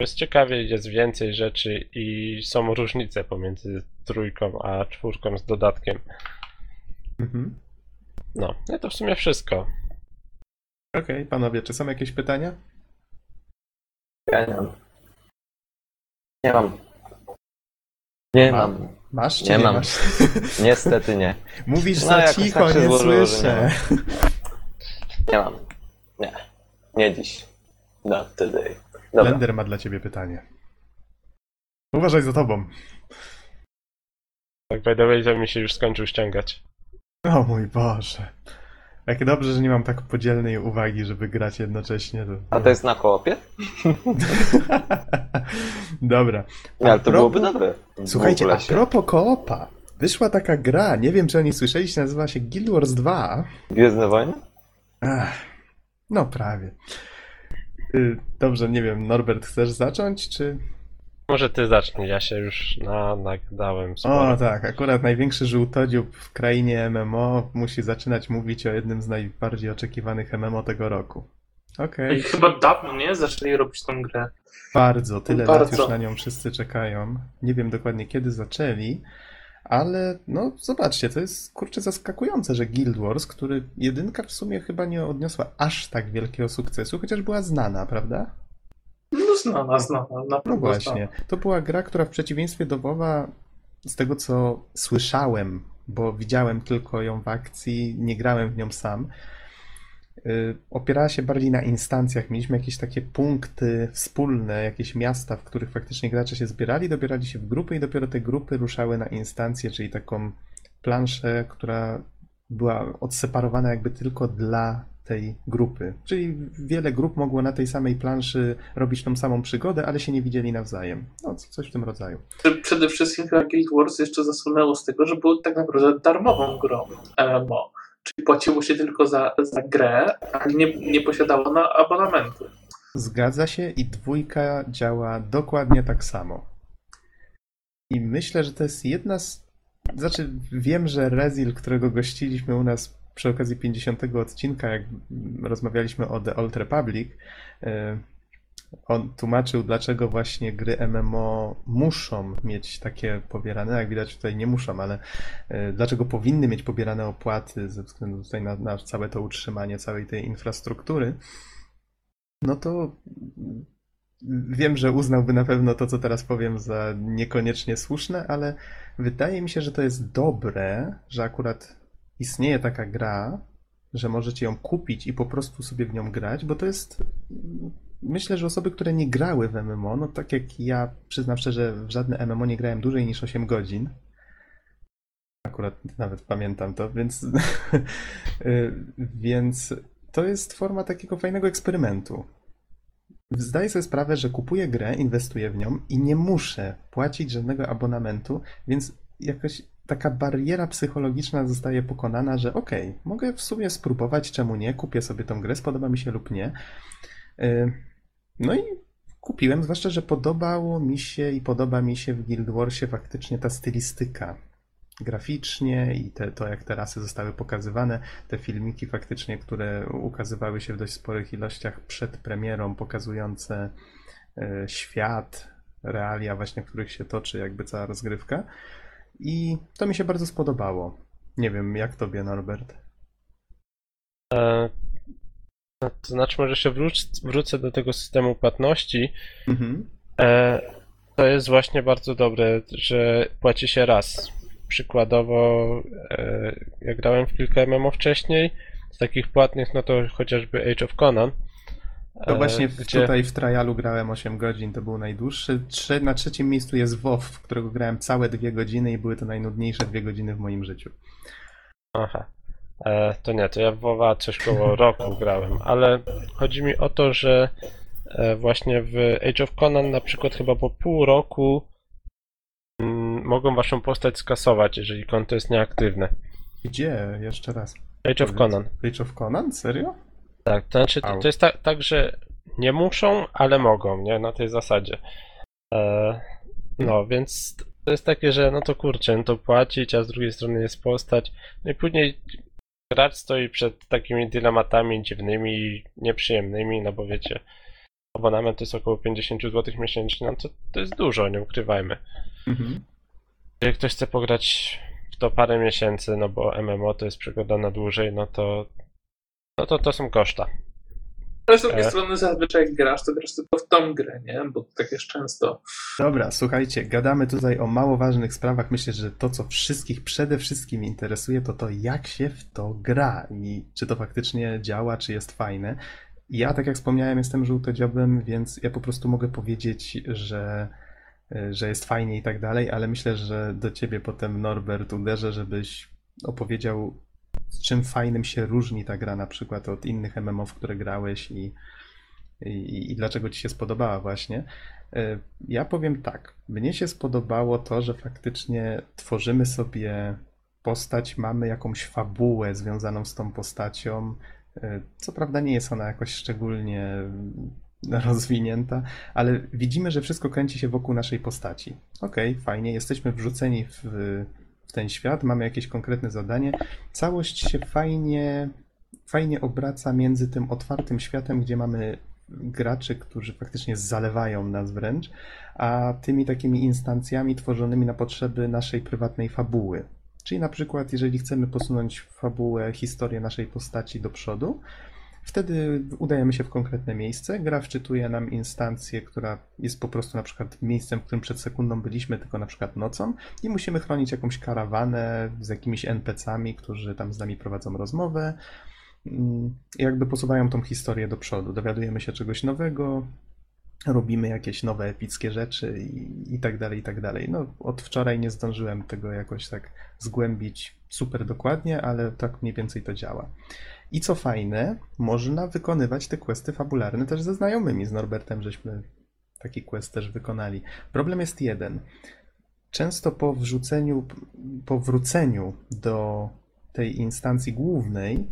Speaker 3: jest ciekawiej, jest więcej rzeczy i są różnice pomiędzy trójką a czwórką z dodatkiem.
Speaker 1: Mhm.
Speaker 3: No, no i to w sumie wszystko.
Speaker 1: Okej, panowie, czy są jakieś pytania?
Speaker 4: Ja nie mam. Nie mam. Nie
Speaker 1: Ma-
Speaker 4: mam.
Speaker 1: Masz czy
Speaker 4: Nie
Speaker 1: nie,
Speaker 4: mam.
Speaker 1: masz?
Speaker 4: Niestety nie.
Speaker 1: Mówisz
Speaker 4: No,
Speaker 1: za cicho,
Speaker 4: tak
Speaker 1: nie
Speaker 4: złożyło, że
Speaker 1: słyszę.
Speaker 4: Nie mam. Nie. Nie dziś. Not today. Dobra.
Speaker 1: Blender ma dla ciebie pytanie. Uważaj za tobą.
Speaker 3: Tak, by the way, to mi się już skończył ściągać.
Speaker 1: O mój Boże. Jak dobrze, że nie mam tak podzielnej uwagi, żeby grać jednocześnie. To...
Speaker 4: A to jest na koopie?
Speaker 1: Dobra.
Speaker 4: Nie, ale to byłoby dobre.
Speaker 1: Słuchajcie, a propos koopa. Wyszła taka gra, nie wiem czy o niej słyszeliście, nazywa się Guild Wars 2.
Speaker 4: Gwiezdne wojny?
Speaker 1: Ach, no prawie. Y, Dobrze, nie wiem, Norbert, chcesz zacząć, czy...
Speaker 3: Może ty zacznij, ja się już na, nagadałem sporo.
Speaker 1: O tak, akurat największy żółtodziób w krainie MMO musi zaczynać mówić o jednym z najbardziej oczekiwanych MMO tego roku. Okej,
Speaker 2: I chyba dawno, nie? Zaczęli robić tą grę.
Speaker 1: bardzo, tyle lat
Speaker 2: Bardzo.
Speaker 1: już na nią wszyscy czekają. Nie wiem dokładnie kiedy zaczęli, ale no zobaczcie, to jest kurczę zaskakujące, że Guild Wars, który jedynka w sumie chyba nie odniosła aż tak wielkiego sukcesu, chociaż była znana, prawda?
Speaker 2: No znana, znana, na
Speaker 1: No właśnie. To była gra, która w przeciwieństwie do WoWa, z tego co słyszałem, bo widziałem tylko ją w akcji, nie grałem w nią sam, opierała się bardziej na instancjach. Mieliśmy jakieś takie punkty wspólne, jakieś miasta, w których faktycznie gracze się zbierali, dobierali się w grupy i dopiero te grupy ruszały na instancję, czyli taką planszę, która była odseparowana jakby tylko dla tej grupy. Czyli wiele grup mogło na tej samej planszy robić tą samą przygodę, ale się nie widzieli nawzajem. No, coś w tym rodzaju.
Speaker 2: Przede wszystkim Guild Wars jeszcze zasłynęło z tego, że był tak naprawdę darmową grą MMO. Czyli płaciło się tylko za, za grę, ale nie, nie posiadało na abonamentu.
Speaker 1: Zgadza się i dwójka działa dokładnie tak samo. I myślę, że to jest jedna z. Znaczy, wiem, że Rezil, którego gościliśmy u nas przy okazji 50 odcinka, jak rozmawialiśmy o The Old Republic, e, on tłumaczył, dlaczego właśnie gry MMO muszą mieć takie pobierane. Jak widać, tutaj nie muszą, ale e, dlaczego powinny mieć pobierane opłaty ze względu tutaj na, na całe to utrzymanie całej tej infrastruktury. No to wiem, że uznałby na pewno to, co teraz powiem, za niekoniecznie słuszne, ale wydaje mi się, że to jest dobre, że akurat istnieje taka gra, że możecie ją kupić i po prostu sobie w nią grać, bo to jest. Myślę, że osoby, które nie grały w MMO, no tak jak ja przyznam szczerze, w żadne MMO nie grałem dłużej niż 8 godzin. Akurat nawet pamiętam to, więc. więc to jest forma takiego fajnego eksperymentu. Zdaję sobie sprawę, że kupuję grę, inwestuję w nią i nie muszę płacić żadnego abonamentu, więc jakoś taka bariera psychologiczna zostaje pokonana, że okej, mogę w sumie spróbować, czemu nie, kupię sobie tą grę, spodoba mi się lub nie. No i kupiłem, zwłaszcza, że podobało mi się i podoba mi się w Guild Warsie faktycznie ta stylistyka graficznie i te, to, jak te rasy zostały pokazywane, te filmiki faktycznie, które ukazywały się w dość sporych ilościach przed premierą, pokazujące e, świat, realia właśnie, w których się toczy jakby cała rozgrywka. I to mi się bardzo spodobało. Nie wiem, jak tobie, Norbert?
Speaker 3: E, to znaczy, może wróć, wrócę do tego systemu płatności.
Speaker 1: Mhm.
Speaker 3: E, to jest właśnie bardzo dobre, że płaci się raz. Przykładowo, e, ja grałem w kilka MMO wcześniej. Z takich płatnych, no to chociażby Age of Conan.
Speaker 1: To
Speaker 3: e,
Speaker 1: właśnie
Speaker 3: gdzie-
Speaker 1: tutaj w trialu grałem 8 godzin, to był najdłuższy. Trze- na trzecim miejscu jest WoW, w którego grałem całe dwie godziny i były to najnudniejsze dwie godziny w moim życiu.
Speaker 3: Aha. E, to nie, to ja w WoWa coś koło roku grałem, ale chodzi mi o to, że e, właśnie w Age of Conan na przykład chyba po pół roku mm, mogą waszą postać skasować, jeżeli konto jest nieaktywne.
Speaker 1: Gdzie? Jeszcze raz.
Speaker 3: Age of. Conan.
Speaker 1: Age of Conan? Serio?
Speaker 3: Tak, to znaczy to, to jest tak, tak, że nie muszą, ale mogą, nie? Na tej zasadzie. E, no, więc to jest takie, że no to kurczę, no to płacić, a z drugiej strony jest postać. No i później gracz stoi przed takimi dylematami dziwnymi, nieprzyjemnymi, no bo wiecie, abonament to jest około 50 zł miesięcznie, no to, to jest dużo, nie ukrywajmy.
Speaker 1: Mhm.
Speaker 3: Jeżeli ktoś chce pograć w to parę miesięcy, no bo MMO to jest przygoda na dłużej, no to no to to są koszta.
Speaker 2: Ale z drugiej
Speaker 3: E.
Speaker 2: strony zazwyczaj jak grasz, to grasz tylko w tą grę, nie? Bo tak jest często.
Speaker 1: Dobra, słuchajcie, gadamy tutaj o mało ważnych sprawach. Myślę, że to, co wszystkich przede wszystkim interesuje, to to, jak się w to gra i czy to faktycznie działa, czy jest fajne. Ja, tak jak wspomniałem, jestem żółtodziobem, więc ja po prostu mogę powiedzieć, że, że jest fajnie i tak dalej, ale myślę, że do ciebie potem, Norbert, uderzę, żebyś opowiedział, czym fajnym się różni ta gra na przykład od innych MMO, w które grałeś i, i, i dlaczego ci się spodobała właśnie. E, Ja powiem tak. Mnie się spodobało to, że faktycznie tworzymy sobie postać, mamy jakąś fabułę związaną z tą postacią. E, Co prawda nie jest ona jakoś szczególnie rozwinięta, ale widzimy, że wszystko kręci się wokół naszej postaci. Okej, fajnie, jesteśmy wrzuceni w, w ten świat, mamy jakieś konkretne zadanie. Całość się fajnie, fajnie obraca między tym otwartym światem, gdzie mamy graczy, którzy faktycznie zalewają nas wręcz, a tymi takimi instancjami tworzonymi na potrzeby naszej prywatnej fabuły. Czyli na przykład, jeżeli chcemy posunąć fabułę, historię naszej postaci do przodu, wtedy udajemy się w konkretne miejsce, gra wczytuje nam instancję, która jest po prostu na przykład miejscem, w którym przed sekundą byliśmy, tylko na przykład nocą i musimy chronić jakąś karawanę z jakimiś NPC-ami, którzy tam z nami prowadzą rozmowę, Mm, jakby posuwają tą historię do przodu. Dowiadujemy się czegoś nowego, robimy jakieś nowe epickie rzeczy i, i tak dalej, i tak dalej. No, od wczoraj nie zdążyłem tego jakoś tak zgłębić super dokładnie, ale tak mniej więcej to działa. I co fajne, można wykonywać te questy fabularne też ze znajomymi. Z Norbertem żeśmy taki quest też wykonali. Problem jest jeden. Często po wrzuceniu, po wróceniu do tej instancji głównej,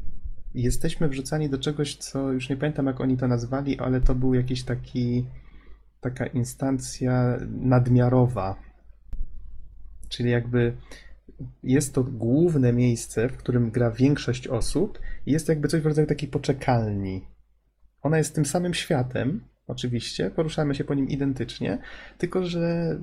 Speaker 1: jesteśmy wrzucani do czegoś, co już nie pamiętam jak oni to nazwali, ale to był jakiś taki taka instancja nadmiarowa. Czyli jakby jest to główne miejsce, w którym gra większość osób i jest to jakby coś w rodzaju takiej poczekalni. Ona jest tym samym światem, oczywiście, poruszamy się po nim identycznie, tylko że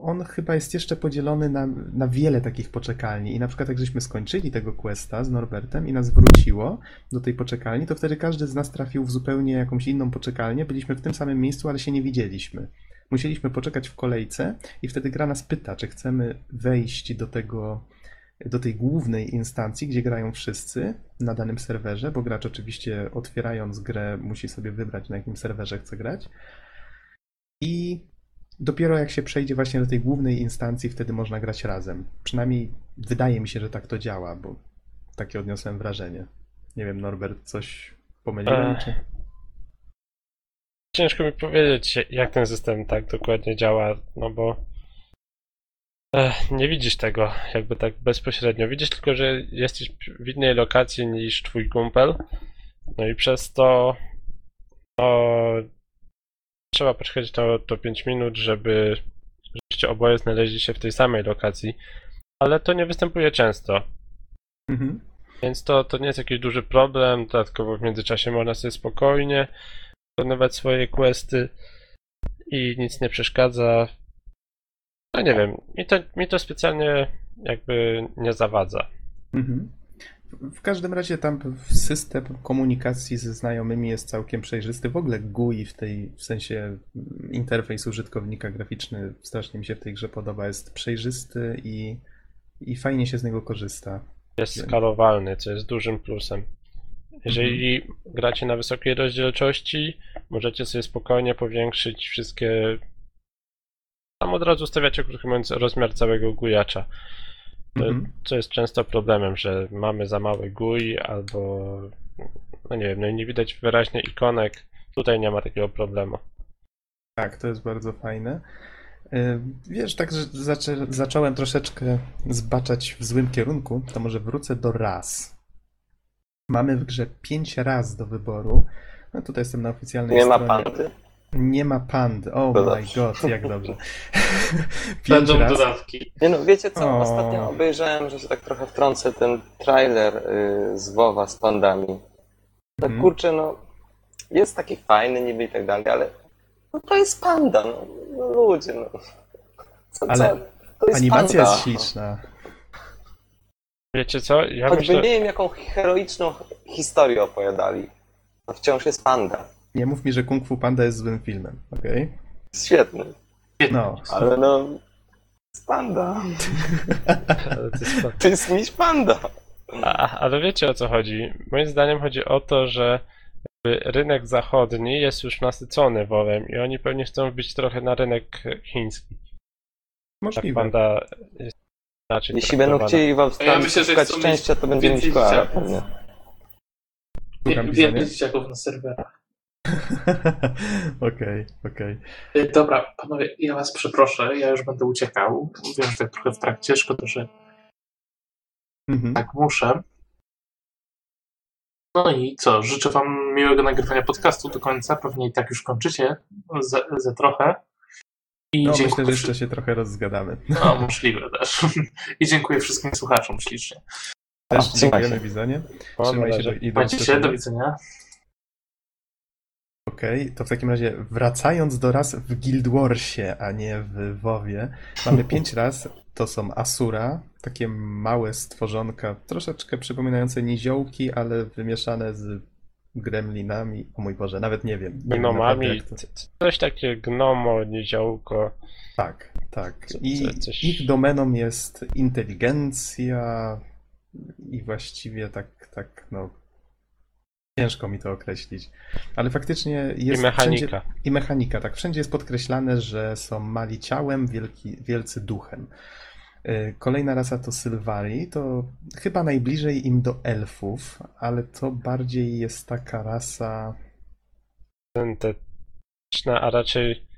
Speaker 1: on chyba jest jeszcze podzielony na, na wiele takich poczekalni. I na przykład, jak żeśmy skończyli tego questa z Norbertem i nas wróciło do tej poczekalni, to wtedy każdy z nas trafił w zupełnie jakąś inną poczekalnię. Byliśmy w tym samym miejscu, ale się nie widzieliśmy. Musieliśmy poczekać w kolejce i wtedy gra nas pyta, czy chcemy wejść do tego, do tej głównej instancji, gdzie grają wszyscy na danym serwerze, bo gracz oczywiście otwierając grę musi sobie wybrać, na jakim serwerze chce grać. I dopiero jak się przejdzie właśnie do tej głównej instancji, wtedy można grać razem. Przynajmniej wydaje mi się, że tak to działa, bo takie odniosłem wrażenie. Nie wiem, Norbert, coś pomyliłem? Czy...
Speaker 3: Ciężko mi powiedzieć, jak ten system tak dokładnie działa, no bo Ech, nie widzisz tego jakby tak bezpośrednio. Widzisz tylko, że jesteś w innej lokacji niż twój kumpel. No i przez to no, trzeba poczekać to, to 5 minut, żeby żebyście oboje znaleźli się w tej samej lokacji. Ale to nie występuje często.
Speaker 1: Mhm.
Speaker 3: Więc to, to nie jest jakiś duży problem. Dodatkowo w międzyczasie można sobie spokojnie wykonywać swoje questy i nic nie przeszkadza. No nie wiem, mi to, mi to specjalnie jakby nie zawadza.
Speaker 1: Mhm. W każdym razie tam system komunikacji ze znajomymi jest całkiem przejrzysty. W ogóle GUI w tej, w sensie mm, interfejs użytkownika graficzny strasznie mi się w tej grze podoba. Jest przejrzysty i, i fajnie się z niego korzysta.
Speaker 3: Jest skalowalny, co jest dużym plusem. Jeżeli gracie na wysokiej rozdzielczości, możecie sobie spokojnie powiększyć wszystkie. Tam od razu stawiacie, krótko mówiąc, rozmiar całego gujacza. To,
Speaker 1: Mhm.
Speaker 3: co jest często problemem, że mamy za mały GUI albo no nie wiem, no i nie widać wyraźnie ikonek. Tutaj nie ma takiego problemu.
Speaker 1: Tak, to jest bardzo fajne. Wiesz, tak, że zaczę, zacząłem troszeczkę zbaczać w złym kierunku, to może wrócę do raz. Mamy w grze pięć raz do wyboru. No tutaj jestem na oficjalnej
Speaker 4: Nie ma
Speaker 1: stronie.
Speaker 4: pandy?
Speaker 1: Nie ma pandy. Oh
Speaker 4: To
Speaker 1: my
Speaker 4: dobrze.
Speaker 1: god, jak dobrze.
Speaker 2: Będą
Speaker 1: raz.
Speaker 2: dodatki.
Speaker 4: Nie no, wiecie co,
Speaker 1: O.
Speaker 4: ostatnio obejrzałem, że się tak trochę wtrącę, ten trailer y, z WoWa z pandami. Tak
Speaker 1: Mhm.
Speaker 4: kurczę, no, jest taki fajny niby i tak dalej, ale no to jest panda, no, no ludzie, no. Co,
Speaker 1: Ale
Speaker 4: co? To jest
Speaker 1: Animacja
Speaker 4: panda.
Speaker 1: jest śliczna.
Speaker 3: Wiecie co? Ja
Speaker 4: Choćby
Speaker 3: myślę,
Speaker 4: nie wiem, jaką heroiczną historię opowiadali, to wciąż jest panda.
Speaker 1: Nie mów mi, że Kung Fu Panda jest złym filmem, okej?
Speaker 4: Jest świetny,
Speaker 1: No.
Speaker 4: ale no, jest panda.
Speaker 3: to jest
Speaker 4: To jest miś panda.
Speaker 3: A, ale wiecie o co chodzi? Moim zdaniem chodzi o to, że rynek zachodni jest już nasycony WoWem i oni pewnie chcą wbić trochę na rynek chiński. Tak
Speaker 1: Możliwe.
Speaker 3: panda jest inaczej
Speaker 4: Jeśli będą chcieli w
Speaker 2: A ja
Speaker 4: Australii
Speaker 2: myślę, że
Speaker 4: szczęścia, to będzie mieć koala
Speaker 2: dzieciaków.
Speaker 4: pewnie.
Speaker 1: Szukam
Speaker 2: Wie-
Speaker 1: pisania.
Speaker 2: Więcej dzieciaków na serwerach.
Speaker 1: Okej, okej.
Speaker 2: Y, Dobra, panowie, ja was przeproszę, ja już będę uciekał. Wiem, że tak trochę w trakcie, szkoda, że
Speaker 1: Mhm.
Speaker 2: tak muszę. No i co, życzę wam miłego nagrywania podcastu do końca. Pewnie i tak już kończycie za, za trochę. I
Speaker 1: No,
Speaker 2: dziękuję
Speaker 1: myślę, że jeszcze się trochę rozgadamy.
Speaker 2: No, możliwe też. I dziękuję wszystkim słuchaczom ślicznie.
Speaker 1: Też
Speaker 4: trzymaj
Speaker 1: dziękujemy,
Speaker 4: się.
Speaker 1: Widzenie. Trzymaj się do, i do
Speaker 2: się, do widzenia.
Speaker 1: Okej, to w takim razie wracając do raz w Guild Warsie, a nie w WoWie, mamy pięć raz, to są Asura, takie małe stworzonka, troszeczkę przypominające niziołki, ale wymieszane z gremlinami. O mój Boże, nawet nie wiem.
Speaker 3: Gnomami,
Speaker 1: to...
Speaker 3: coś takiego gnomo, niziołko.
Speaker 1: Tak, tak.
Speaker 3: Co-
Speaker 1: I
Speaker 3: co- coś-
Speaker 1: ich domeną jest inteligencja i właściwie tak, tak, no. Ciężko mi to określić. Ale faktycznie
Speaker 3: I
Speaker 1: jest.
Speaker 3: mechanika.
Speaker 1: Wszędzie, I mechanika, tak. Wszędzie jest podkreślane, że są mali ciałem, wielki, wielcy duchem. Y, Kolejna rasa to Sylvari, to chyba najbliżej im do elfów, ale to bardziej jest taka rasa.
Speaker 3: syntetyczne, a raczej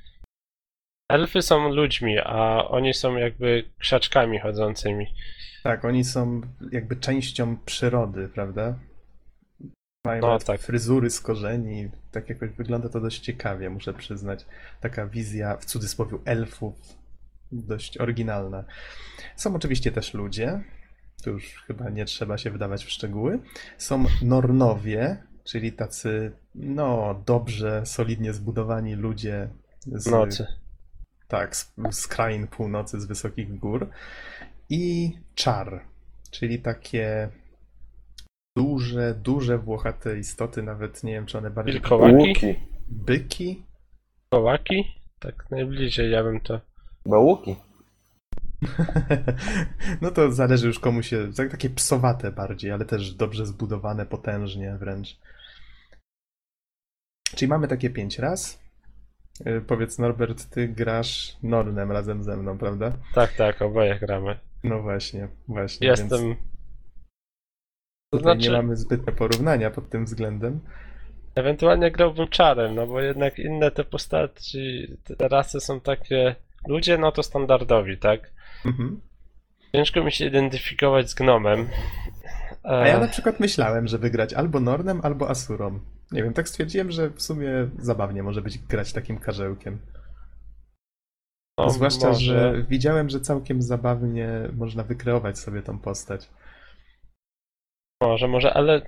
Speaker 3: elfy są ludźmi, a oni są jakby krzaczkami chodzącymi.
Speaker 1: Tak, oni są jakby częścią przyrody, prawda? Mają
Speaker 3: No, tak.
Speaker 1: fryzury z korzeni, tak jakoś wygląda to dość ciekawie, muszę przyznać. Taka wizja w cudzysłowie elfów, dość oryginalna. Są oczywiście też ludzie, tu już chyba nie trzeba się wdawać w szczegóły. Są Nornowie, czyli tacy, no, dobrze, solidnie zbudowani ludzie z,
Speaker 3: Nocy.
Speaker 1: Tak, z, z krain północy, z wysokich gór. I czar, czyli takie duże, duże włochate istoty, nawet nie wiem, czy one bardziej...
Speaker 3: Wilkołaki?
Speaker 1: Byki?
Speaker 3: Kołaki? Tak najbliżej ja bym to...
Speaker 4: Chyba łuki.
Speaker 1: No to zależy już komu się... tak- Takie psowate bardziej, ale też dobrze zbudowane, potężnie wręcz. Czyli mamy takie pięć raz. Y, Powiedz Norbert, ty grasz Nornem razem ze mną, prawda?
Speaker 3: Tak, tak, oboje gramy.
Speaker 1: No właśnie, właśnie. Więc
Speaker 3: Jestem... To
Speaker 1: tutaj nie
Speaker 3: znaczy,
Speaker 1: mamy zbytnie porównania pod tym względem.
Speaker 3: ewentualnie grałbym czarem, no bo jednak inne te postaci, te rasy są takie... Ludzie, no to standardowi, tak?
Speaker 1: Mhm.
Speaker 3: Ciężko mi się identyfikować z gnomem.
Speaker 1: A ja na
Speaker 3: E,
Speaker 1: przykład myślałem, żeby grać albo Nornem, albo Asurą. Nie wiem, tak stwierdziłem, że w sumie zabawnie może być grać takim karzełkiem.
Speaker 3: no,
Speaker 1: Zwłaszcza,
Speaker 3: może.
Speaker 1: że widziałem, że całkiem zabawnie można wykreować sobie tą postać.
Speaker 3: Może, może, ale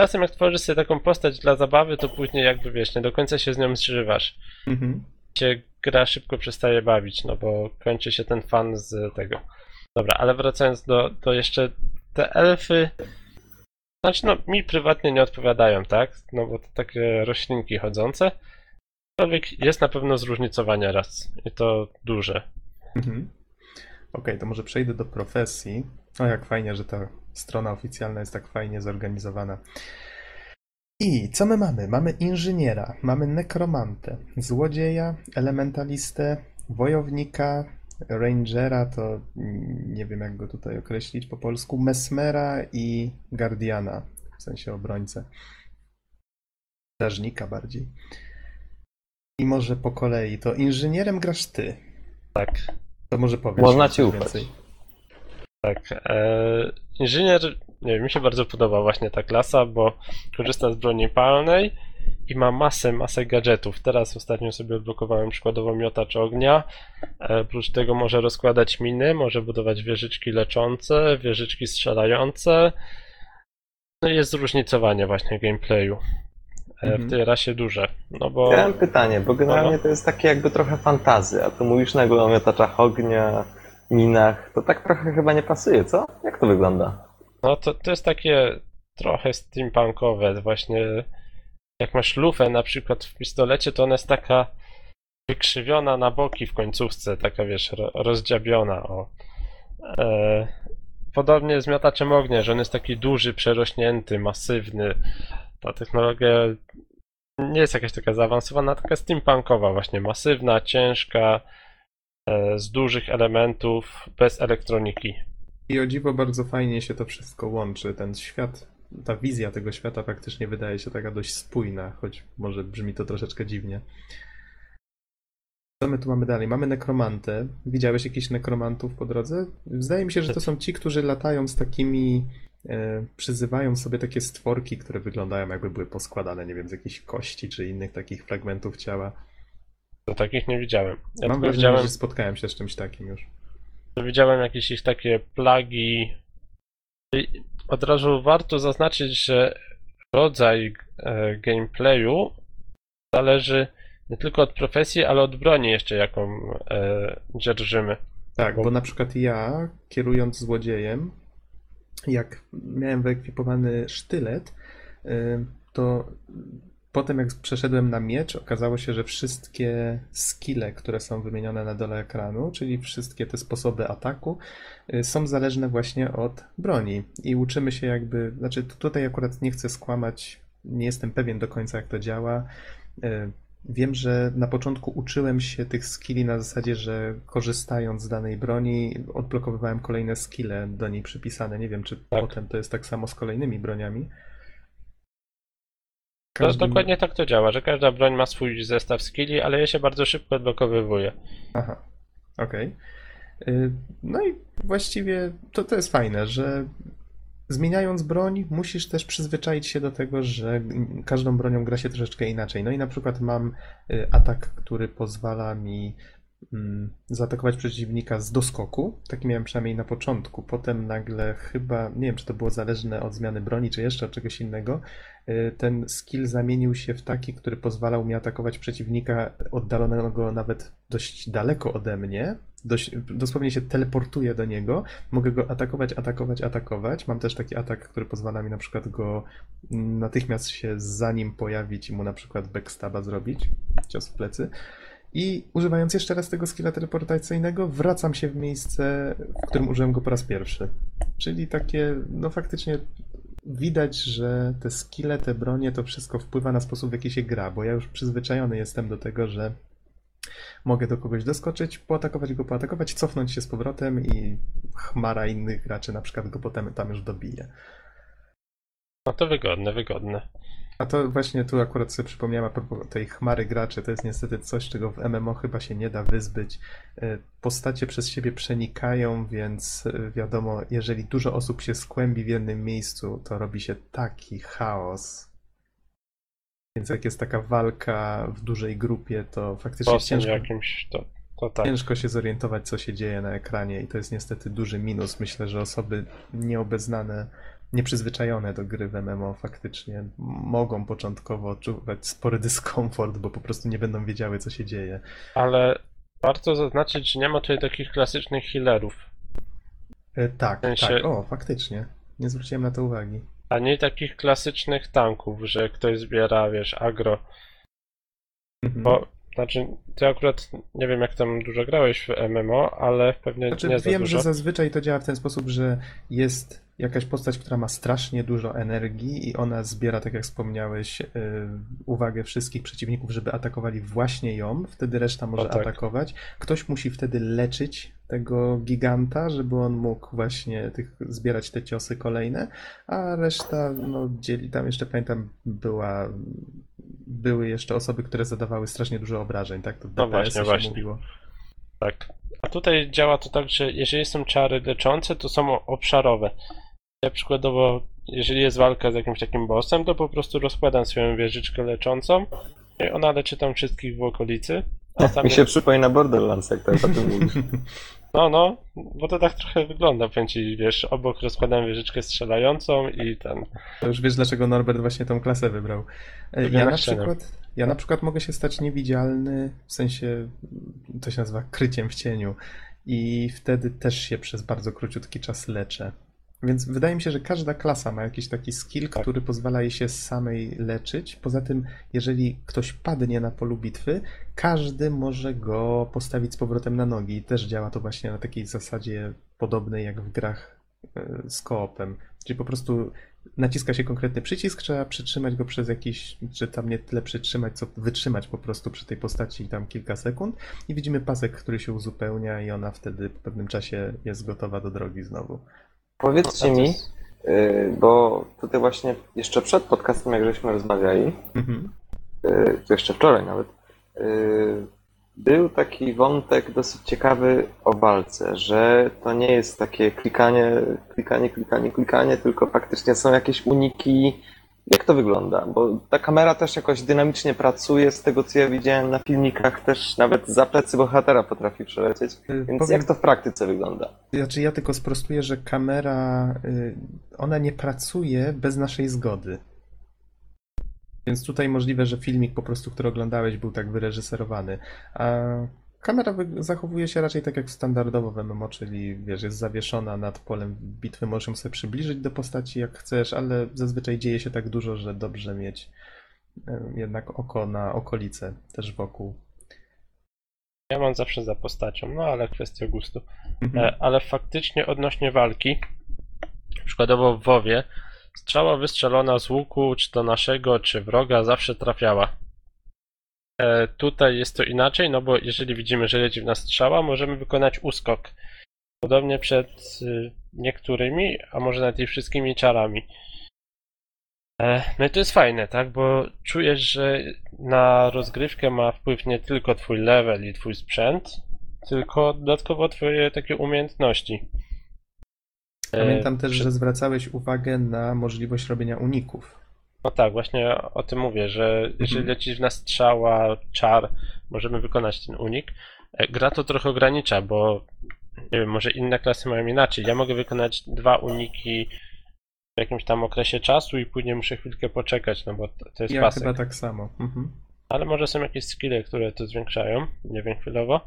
Speaker 3: czasem jak tworzysz sobie taką postać dla zabawy, to później jakby wiesz, nie do końca się z nią zżywasz.
Speaker 1: Mhm.
Speaker 3: Cię gra szybko przestaje bawić, no bo kończy się ten fan z tego. Dobra, ale wracając do, do jeszcze te elfy. Znaczy, no mi prywatnie nie odpowiadają, tak? No bo to takie roślinki chodzące. Aczkolwiek jest na pewno zróżnicowanie raz i to duże.
Speaker 1: Mhm. Okej, to może przejdę do profesji. O, jak fajnie, że ta strona oficjalna jest tak fajnie zorganizowana. I co my mamy? Mamy inżyniera, mamy nekromantę, złodzieja, elementalistę, wojownika, rangera, to nie wiem jak go tutaj określić po polsku, mesmera i guardiana, w sensie obrońcę. Strażnika bardziej. I może po kolei, to inżynierem grasz ty.
Speaker 3: Tak.
Speaker 1: To może powiesz
Speaker 4: Można ci ufać.
Speaker 1: więcej.
Speaker 3: Tak. E, inżynier, nie wiem, mi się bardzo podoba właśnie ta klasa, bo korzysta z broni palnej i ma masę, masę gadżetów. Teraz ostatnio sobie odblokowałem przykładowo miotacz ognia. E, oprócz tego może rozkładać miny, może budować wieżyczki leczące, wieżyczki strzelające. No i jest zróżnicowanie właśnie gameplayu. E,
Speaker 1: Mhm.
Speaker 3: W tej rasie duże. No bo
Speaker 4: Ja mam pytanie, bo generalnie
Speaker 3: No.
Speaker 4: to jest takie jakby trochę fantazy, a tu mówisz nagle o miotaczach ognia, minach, to tak trochę chyba nie pasuje, co? Jak to wygląda?
Speaker 3: No to, to jest takie trochę steampunkowe, właśnie jak masz lufę na przykład w pistolecie, to ona jest taka wykrzywiona na boki w końcówce, taka wiesz, ro, rozdziabiona, o. E, podobnie z miotaczem ognia, że on jest taki duży, przerośnięty, masywny. Ta technologia nie jest jakaś taka zaawansowana, taka steampunkowa właśnie, masywna, ciężka, e, z dużych elementów, bez elektroniki.
Speaker 1: I o dziwo bardzo fajnie się to wszystko łączy. Ten świat, ta wizja tego świata faktycznie wydaje się taka dość spójna, choć może brzmi to troszeczkę dziwnie. Co my tu mamy dalej? Mamy nekromantę. Widziałeś jakichś nekromantów po drodze? Zdaje mi się, że to są ci, którzy latają z takimi. E, przyzywają sobie takie stworki, które wyglądają jakby były poskładane, nie wiem, z jakichś kości czy innych takich fragmentów ciała.
Speaker 3: To takich nie widziałem. Ja
Speaker 1: Mam wrażenie,
Speaker 3: widziałem,
Speaker 1: że spotkałem się z czymś takim już.
Speaker 3: widziałem jakieś ich takie plagi. Od razu warto zaznaczyć, że rodzaj e, gameplayu zależy nie tylko od profesji, ale od broni jeszcze, jaką e, dzierżymy.
Speaker 1: Tak,
Speaker 3: Bo-
Speaker 1: na przykład ja, kierując złodziejem, jak miałem wyekwipowany sztylet, y, to potem jak przeszedłem na miecz, okazało się, że wszystkie skille, które są wymienione na dole ekranu, czyli wszystkie te sposoby ataku, y, są zależne właśnie od broni. I uczymy się jakby, znaczy tu- tutaj akurat nie chcę skłamać, nie jestem pewien do końca jak to działa. Y, wiem, że na początku uczyłem się tych skilli na zasadzie, że korzystając z danej broni, odblokowywałem kolejne skille do niej przypisane. Nie wiem, czy potem to jest tak samo z kolejnymi broniami.
Speaker 3: To
Speaker 1: Każdym-
Speaker 3: dokładnie tak to działa, że każda broń ma swój zestaw skilli, ale je się bardzo szybko odblokowywuje.
Speaker 1: Aha, okej. Y, No i właściwie to, to jest fajne, że zmieniając broń, musisz też przyzwyczaić się do tego, że każdą bronią gra się troszeczkę inaczej. No i na przykład mam y, atak, który pozwala mi zaatakować przeciwnika z doskoku. Taki miałem przynajmniej na początku. Potem nagle chyba, nie wiem, czy to było zależne od zmiany broni, czy jeszcze od czegoś innego, y, ten skill zamienił się w taki, który pozwalał mi atakować przeciwnika oddalonego nawet dość daleko ode mnie. Dość, dosłownie się teleportuję do niego. Mogę go atakować, atakować, atakować. Mam też taki atak, który pozwala mi na przykład go mm, natychmiast się za nim pojawić i mu na przykład backstaba zrobić. Cios w plecy. I używając jeszcze raz tego skilla teleportacyjnego, wracam się w miejsce, w którym użyłem go po raz pierwszy. Czyli takie, no faktycznie widać, że te skille, te bronie, to wszystko wpływa na sposób, w jaki się gra, bo ja już przyzwyczajony jestem do tego, że mogę do kogoś doskoczyć, poatakować go, poatakować, cofnąć się z powrotem i chmara innych graczy na przykład go potem tam już dobije.
Speaker 3: No to wygodne, wygodne.
Speaker 1: A to właśnie tu akurat sobie przypomniałem a propos tej chmary graczy, to jest niestety coś, czego w MMO chyba się nie da wyzbyć. E, Postacie przez siebie przenikają, więc e, wiadomo, jeżeli dużo osób się skłębi w jednym miejscu, to robi się taki chaos. Więc jak jest taka walka w dużej grupie, to faktycznie ciężko,
Speaker 3: jakimś, to, to tak.
Speaker 1: ciężko się zorientować, co się dzieje na ekranie i to jest niestety duży minus. Myślę, że osoby nieobeznane, nieprzyzwyczajone do gry w MMO faktycznie mogą początkowo odczuwać spory dyskomfort, bo po prostu nie będą wiedziały, co się dzieje.
Speaker 3: Ale warto zaznaczyć, że nie ma tutaj takich klasycznych healerów.
Speaker 1: E, Tak,
Speaker 3: W sensie-
Speaker 1: tak, o, faktycznie. Nie zwróciłem na to uwagi.
Speaker 3: Ani takich klasycznych tanków, że ktoś zbiera, wiesz, agro.
Speaker 1: Mhm.
Speaker 3: Bo, znaczy, ty akurat nie wiem, jak tam dużo grałeś w MMO, ale pewnie
Speaker 1: Znaczy,
Speaker 3: nie za
Speaker 1: wiem,
Speaker 3: dużo.
Speaker 1: że zazwyczaj to działa w ten sposób, że jest jakaś postać, która ma strasznie dużo energii i ona zbiera, tak jak wspomniałeś, yy, uwagę wszystkich przeciwników, żeby atakowali właśnie ją. Wtedy reszta może
Speaker 3: tak.
Speaker 1: atakować. Ktoś musi wtedy leczyć tego giganta, żeby on mógł właśnie tych, zbierać te ciosy kolejne, a reszta, no, dzieli, tam jeszcze pamiętam, była, były jeszcze osoby, które zadawały strasznie dużo obrażeń, tak? To
Speaker 3: No właśnie,
Speaker 1: się
Speaker 3: właśnie.
Speaker 1: mówiło.
Speaker 3: Tak. A tutaj działa to tak, że jeżeli są czary leczące, to są obszarowe. Ja przykładowo, jeżeli jest walka z jakimś takim bossem, to po prostu rozkładam swoją wieżyczkę leczącą i ona leczy tam wszystkich w okolicy.
Speaker 4: Mi się przypomina Borderlands, jak tak o tym mówisz.
Speaker 3: No, no, bo to tak trochę wygląda, powiem ci, wiesz, obok rozkładam wieżyczkę strzelającą i ten.
Speaker 1: To już wiesz, dlaczego Norbert właśnie tą klasę wybrał. E, Ja
Speaker 3: na
Speaker 1: przykład, ja na przykład mogę się stać niewidzialny, w sensie to się nazywa kryciem w cieniu i wtedy też się przez bardzo króciutki czas leczę. Więc wydaje mi się, że każda klasa ma jakiś taki skill,
Speaker 3: Tak.
Speaker 1: który pozwala jej się samej leczyć. Poza tym, jeżeli ktoś padnie na polu bitwy, każdy może go postawić z powrotem na nogi. I też działa to właśnie na takiej zasadzie podobnej jak w grach e, z koopem. Czyli po prostu naciska się konkretny przycisk, trzeba przytrzymać go przez jakiś, czy tam nie tyle przytrzymać, co wytrzymać po prostu przy tej postaci tam kilka sekund i widzimy pasek, który się uzupełnia i ona wtedy po pewnym czasie jest gotowa do drogi znowu.
Speaker 4: Powiedzcie
Speaker 3: to
Speaker 4: mi, y, bo tutaj właśnie jeszcze przed podcastem, jak żeśmy rozmawiali,
Speaker 1: Mhm.
Speaker 4: y, to jeszcze wczoraj nawet, y, był taki wątek dosyć ciekawy o walce, że to nie jest takie klikanie, klikanie, klikanie, klikanie, tylko faktycznie są jakieś uniki. Jak to wygląda? Bo ta kamera też jakoś dynamicznie pracuje, z tego co ja widziałem na filmikach, też nawet za plecy bohatera potrafi przelecieć.
Speaker 1: Y,
Speaker 4: Więc
Speaker 1: powiem-
Speaker 4: jak to w praktyce wygląda?
Speaker 1: Znaczy ja tylko sprostuję, że kamera, y, ona nie pracuje bez naszej zgody. Więc tutaj możliwe, że filmik po prostu, który oglądałeś, był tak wyreżyserowany. A kamera zachowuje się raczej tak jak standardowo w MMO, czyli wiesz, jest zawieszona nad polem bitwy, możesz ją sobie przybliżyć do postaci jak chcesz, ale zazwyczaj dzieje się tak dużo, że dobrze mieć jednak oko na okolice też wokół.
Speaker 3: Ja mam zawsze za postacią, no ale kwestia gustu.
Speaker 1: Mhm.
Speaker 3: E, ale faktycznie odnośnie walki, przykładowo w WoWie, strzała wystrzelona z łuku, czy to naszego, czy wroga, zawsze trafiała. E, tutaj jest to inaczej, no bo jeżeli widzimy, że leci w nas strzała, możemy wykonać uskok. Podobnie przed y, niektórymi, a może nawet i wszystkimi czarami. E, no i to jest fajne, tak? Bo czujesz, że na rozgrywkę ma wpływ nie tylko twój level i twój sprzęt, tylko dodatkowo twoje takie umiejętności. E,
Speaker 1: Pamiętam też, że zwracałeś uwagę na możliwość robienia uników.
Speaker 3: No tak, właśnie o tym mówię, że jeżeli
Speaker 1: Mhm.
Speaker 3: leci w nas strzała, czar, możemy wykonać ten unik. E, Gra to trochę ogranicza, bo nie wiem, może inne klasy mają inaczej. Ja mogę wykonać dwa uniki w jakimś tam okresie czasu i później muszę chwilkę poczekać, no bo to, to jest
Speaker 1: Ja
Speaker 3: pasek.
Speaker 1: chyba tak samo. Mhm.
Speaker 3: Ale może są jakieś skille, które to zwiększają, nie wiem chwilowo.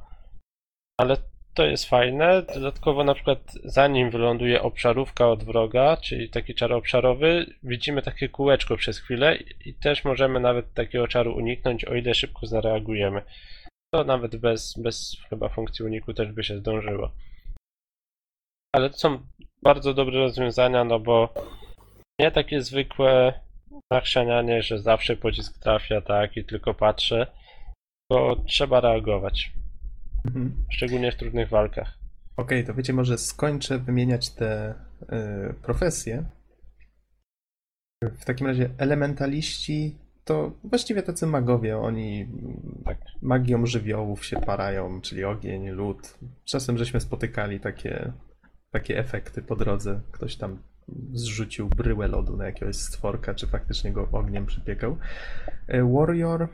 Speaker 3: Ale to jest fajne. Dodatkowo na przykład zanim wyląduje obszarówka od wroga, czyli taki czar obszarowy, widzimy takie kółeczko przez chwilę i też możemy nawet takiego czaru uniknąć, o ile szybko zareagujemy. To nawet bez, bez chyba funkcji uniku też by się zdążyło. Ale to są bardzo dobre rozwiązania, no bo nie takie zwykłe nachrzanianie, że zawsze pocisk trafia, tak, i tylko patrzę, bo trzeba reagować,
Speaker 1: Mhm.
Speaker 3: szczególnie w trudnych walkach.
Speaker 1: Okej, to wiecie, może skończę wymieniać te y, profesje. W takim razie elementaliści to właściwie tacy magowie, oni
Speaker 3: Tak.
Speaker 1: magią żywiołów się parają, czyli ogień, lód. Czasem żeśmy spotykali takie, takie efekty po drodze. Ktoś tam zrzucił bryłę lodu na jakiegoś stworka, czy faktycznie go ogniem przypiekał. Y, Warrior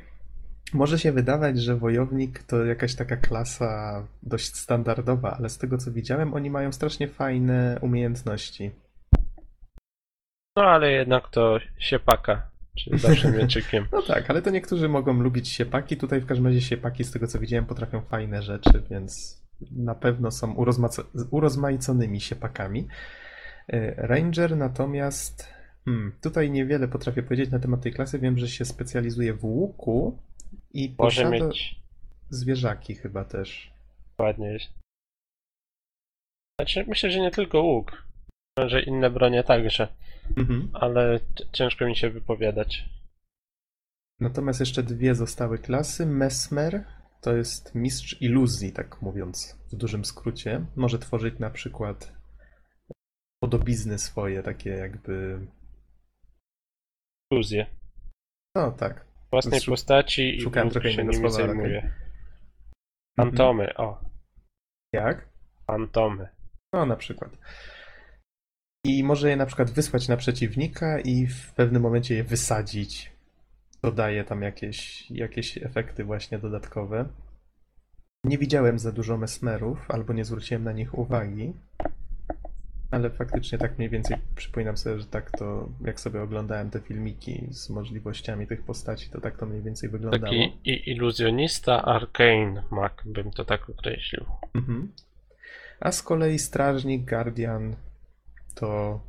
Speaker 1: może się wydawać, że wojownik to jakaś taka klasa dość standardowa, ale z tego co widziałem, oni mają strasznie fajne umiejętności.
Speaker 3: No ale jednak to siepaka, czyli zawsze mieczykiem.
Speaker 1: No tak, ale to niektórzy mogą lubić siepaki. Tutaj w każdym razie siepaki, z tego co widziałem, potrafią fajne rzeczy, więc na pewno są urozmaco- urozmaiconymi siepakami. Y, Ranger natomiast hmm, tutaj niewiele potrafię powiedzieć na temat tej klasy. Wiem, że się specjalizuje w łuku i
Speaker 3: Może mieć
Speaker 1: zwierzaki chyba też.
Speaker 3: ładnie. Znaczy, myślę, że nie tylko łuk, że inne bronie także,
Speaker 1: Mhm.
Speaker 3: ale ciężko mi się wypowiadać.
Speaker 1: Natomiast jeszcze dwie zostały klasy. Mesmer to jest mistrz iluzji, tak mówiąc w dużym skrócie. Może tworzyć na przykład podobizny swoje, takie jakby.
Speaker 3: Iluzje.
Speaker 1: No tak.
Speaker 3: Własnej
Speaker 1: Szu-
Speaker 3: postaci i
Speaker 1: szukałem trochę
Speaker 3: się nimi
Speaker 1: okej.
Speaker 3: Fantomy, o,
Speaker 1: Jak?
Speaker 3: fantomy.
Speaker 1: No, na przykład. I może je na przykład wysłać na przeciwnika i w pewnym momencie je wysadzić. Dodaje tam jakieś, jakieś efekty właśnie dodatkowe. Nie widziałem za dużo mesmerów, albo nie zwróciłem na nich uwagi. Ale faktycznie tak mniej więcej przypominam sobie, że tak to, jak sobie oglądałem te filmiki z możliwościami tych postaci, to tak to mniej więcej wyglądało.
Speaker 3: Taki i iluzjonista arcane mag, bym to tak określił.
Speaker 1: Mhm. A z kolei strażnik, guardian to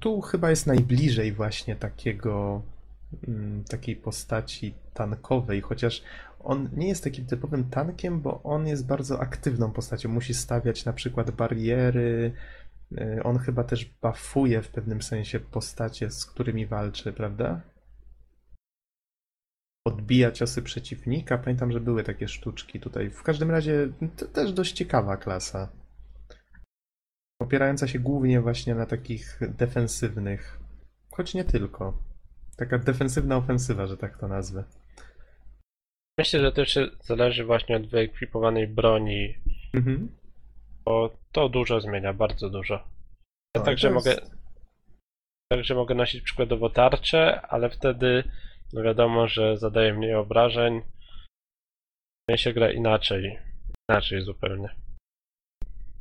Speaker 1: tu chyba jest najbliżej właśnie takiego mm, takiej postaci tankowej, chociaż on nie jest takim typowym tankiem, bo on jest bardzo aktywną postacią. Musi stawiać na przykład bariery. Y, On chyba też buffuje w pewnym sensie postacie, z którymi walczy, prawda? Odbija ciosy przeciwnika. Pamiętam, że były takie sztuczki tutaj. W każdym razie to też dość ciekawa klasa. Opierająca się głównie właśnie na takich defensywnych, choć nie tylko. Taka defensywna ofensywa, że tak to nazwę.
Speaker 3: Myślę, że też zależy właśnie od wyekwipowanej broni,
Speaker 1: Mhm.
Speaker 3: Bo to dużo zmienia, bardzo dużo. Ja
Speaker 1: i
Speaker 3: także
Speaker 1: to
Speaker 3: mogę,
Speaker 1: jest-
Speaker 3: także mogę nosić przykładowo tarczę, ale wtedy no wiadomo, że zadaje mniej obrażeń. Mnie się gra inaczej. Inaczej zupełnie.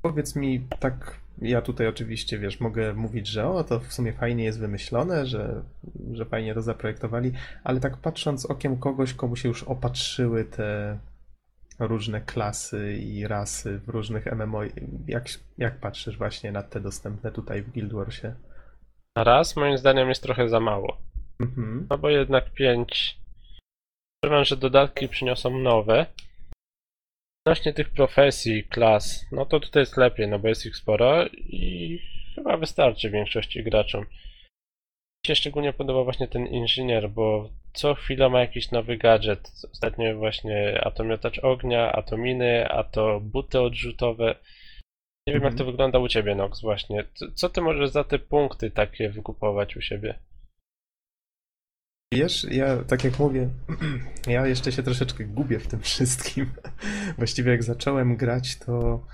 Speaker 1: Powiedz mi, tak, ja tutaj oczywiście, wiesz, mogę mówić, że o, to w sumie fajnie jest wymyślone, że, że fajnie to zaprojektowali, ale tak patrząc okiem kogoś, komu się już opatrzyły te różne klasy i rasy w różnych MMO, jak, jak patrzysz właśnie na te dostępne tutaj w Guild Warsie?
Speaker 3: Raz moim zdaniem jest trochę za mało.
Speaker 1: Mhm.
Speaker 3: No bo jednak 5. Powiem, że dodatki przyniosą nowe. Odnośnie tych profesji, klas, no to tutaj jest lepiej, no bo jest ich sporo i chyba wystarczy większości graczom. Się szczególnie podoba właśnie ten inżynier, bo co chwila ma jakiś nowy gadżet. Ostatnio właśnie a to miotacz ognia, a to miny, a to buty odrzutowe. Nie wiem, jak
Speaker 1: Mhm.
Speaker 3: to wygląda u ciebie, Nox, właśnie. Co- Co ty możesz za te punkty takie wykupować u siebie?
Speaker 1: Wiesz, ja tak jak mówię, ja jeszcze się troszeczkę gubię w tym wszystkim. Właściwie jak zacząłem grać, to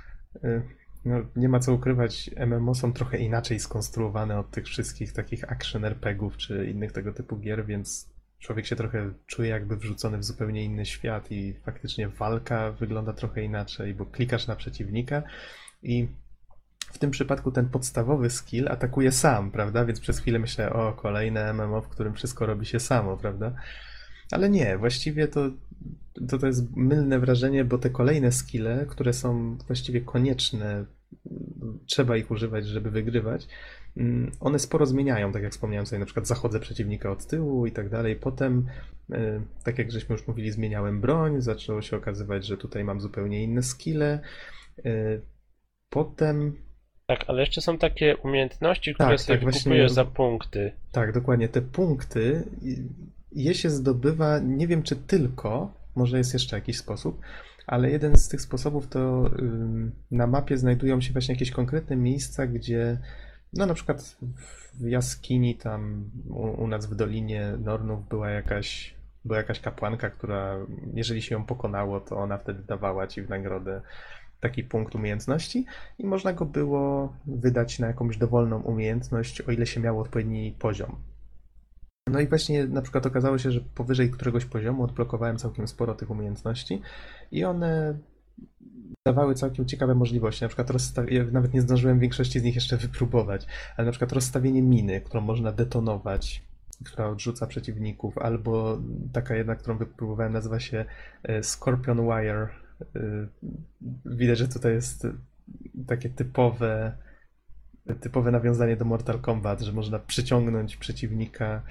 Speaker 1: y, no, nie ma co ukrywać, MMO są trochę inaczej skonstruowane od tych wszystkich takich action RPGów czy innych tego typu gier, więc człowiek się trochę czuje jakby wrzucony w zupełnie inny świat i faktycznie walka wygląda trochę inaczej, bo klikasz na przeciwnika i w tym przypadku ten podstawowy skill atakuje sam, prawda? Więc przez chwilę myślę, o, kolejne MMO, w którym wszystko robi się samo, prawda? Ale nie, właściwie to, to, to jest mylne wrażenie, bo te kolejne skille, które są właściwie konieczne, trzeba ich używać, żeby wygrywać, mm, one sporo zmieniają, tak jak wspomniałem sobie, na przykład zachodzę przeciwnika od tyłu i tak dalej. Potem, y, tak jak żeśmy już mówili, zmieniałem broń, zaczęło się okazywać, że tutaj mam zupełnie inne skille. Y, Potem
Speaker 3: Tak, ale jeszcze są takie umiejętności, które
Speaker 1: Tak,
Speaker 3: sobie
Speaker 1: tak, właśnie-
Speaker 3: wykupujesz za punkty.
Speaker 1: Tak, dokładnie. Te punkty, je się zdobywa, nie wiem czy tylko, może jest jeszcze jakiś sposób, ale jeden z tych sposobów to na mapie znajdują się właśnie jakieś konkretne miejsca, gdzie no na przykład w jaskini tam u, u nas w Dolinie Nornów była jakaś, była jakaś kapłanka, która jeżeli się ją pokonało, to ona wtedy dawała ci w nagrodę taki punkt umiejętności i można go było wydać na jakąś dowolną umiejętność, o ile się miało odpowiedni poziom. No i właśnie na przykład okazało się, że powyżej któregoś poziomu odblokowałem całkiem sporo tych umiejętności i one dawały całkiem ciekawe możliwości. Na przykład rozsta- ja nawet nie zdążyłem większości z nich jeszcze wypróbować, ale na przykład rozstawienie miny, którą można detonować, która odrzuca przeciwników, albo taka jedna, którą wypróbowałem, nazywa się e, Scorpion Wire. E, Widać, że tutaj jest takie typowe typowe nawiązanie do Mortal Kombat, że można przyciągnąć przeciwnika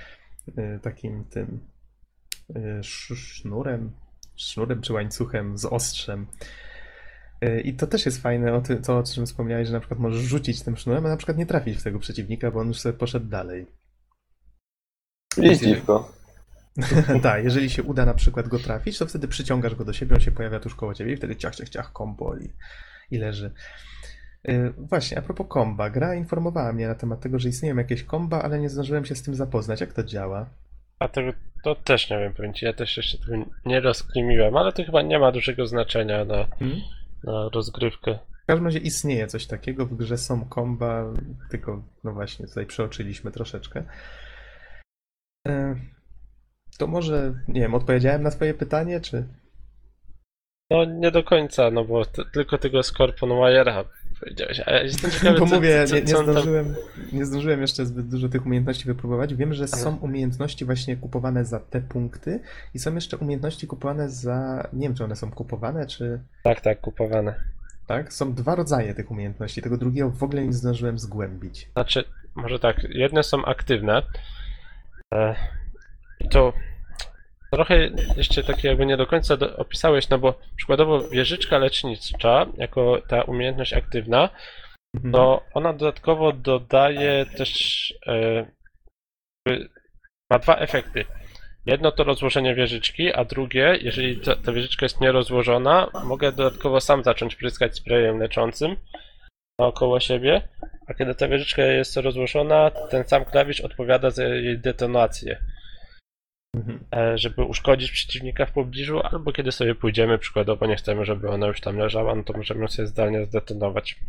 Speaker 1: takim tym sz- sznurem, sznurem czy łańcuchem z ostrzem. Y, I to też jest fajne, o ty, to o czym wspomniałeś, że na przykład możesz rzucić tym sznurem, a na przykład nie trafić w tego przeciwnika, bo on już sobie poszedł dalej.
Speaker 4: I dziwko.
Speaker 1: tak, jeżeli się uda na przykład go trafić, to wtedy przyciągasz go do siebie, on się pojawia tuż koło ciebie i wtedy ciach, ciach, ciach, kombo i, i leży. Yy, Właśnie, a propos komba, gra informowała mnie na temat tego, że istnieją jakieś komba, ale nie zdążyłem się z tym zapoznać. Jak to działa?
Speaker 3: A tego to też nie wiem, powiem ci, ja też jeszcze tego nie rozklimiłem, ale to chyba nie ma dużego znaczenia na,
Speaker 1: Hmm?
Speaker 3: na rozgrywkę.
Speaker 1: W każdym razie istnieje coś takiego, w grze są komba, tylko no właśnie, tutaj przeoczyliśmy troszeczkę. Yy, To może, nie wiem, odpowiedziałem na twoje pytanie, czy...
Speaker 3: No nie do końca, no bo tylko tego Scorpion Wire'a powiedziałeś, a ja jestem ciekawy,
Speaker 1: Bo
Speaker 3: co,
Speaker 1: mówię,
Speaker 3: co,
Speaker 1: nie, nie,
Speaker 3: co on tam...
Speaker 1: zdążyłem, nie zdążyłem jeszcze zbyt dużo tych umiejętności wypróbować. Wiem, że są umiejętności właśnie kupowane za te punkty i są jeszcze umiejętności kupowane za. Nie wiem, czy one są kupowane, czy.
Speaker 3: Tak, tak, kupowane.
Speaker 1: Tak? Są dwa rodzaje tych umiejętności. Tego drugiego w ogóle nie zdążyłem zgłębić.
Speaker 3: Znaczy, może tak, jedne są aktywne. E, I to trochę jeszcze takie jakby nie do końca do, opisałeś, no bo przykładowo wieżyczka lecznicza, jako ta umiejętność aktywna,
Speaker 1: Mhm.
Speaker 3: to ona dodatkowo dodaje też jakby ma dwa efekty. Jedno to rozłożenie wieżyczki, a drugie, jeżeli ta, ta wieżyczka jest nierozłożona, mogę dodatkowo sam zacząć pryskać sprayem leczącym naokoło siebie, a kiedy ta wieżyczka jest rozłożona, ten sam klawisz odpowiada za jej detonację,
Speaker 1: Mhm.
Speaker 3: e, żeby uszkodzić przeciwnika w pobliżu, albo kiedy sobie pójdziemy, przykładowo nie chcemy, żeby ona już tam leżała, no to możemy sobie zdalnie zdetonować.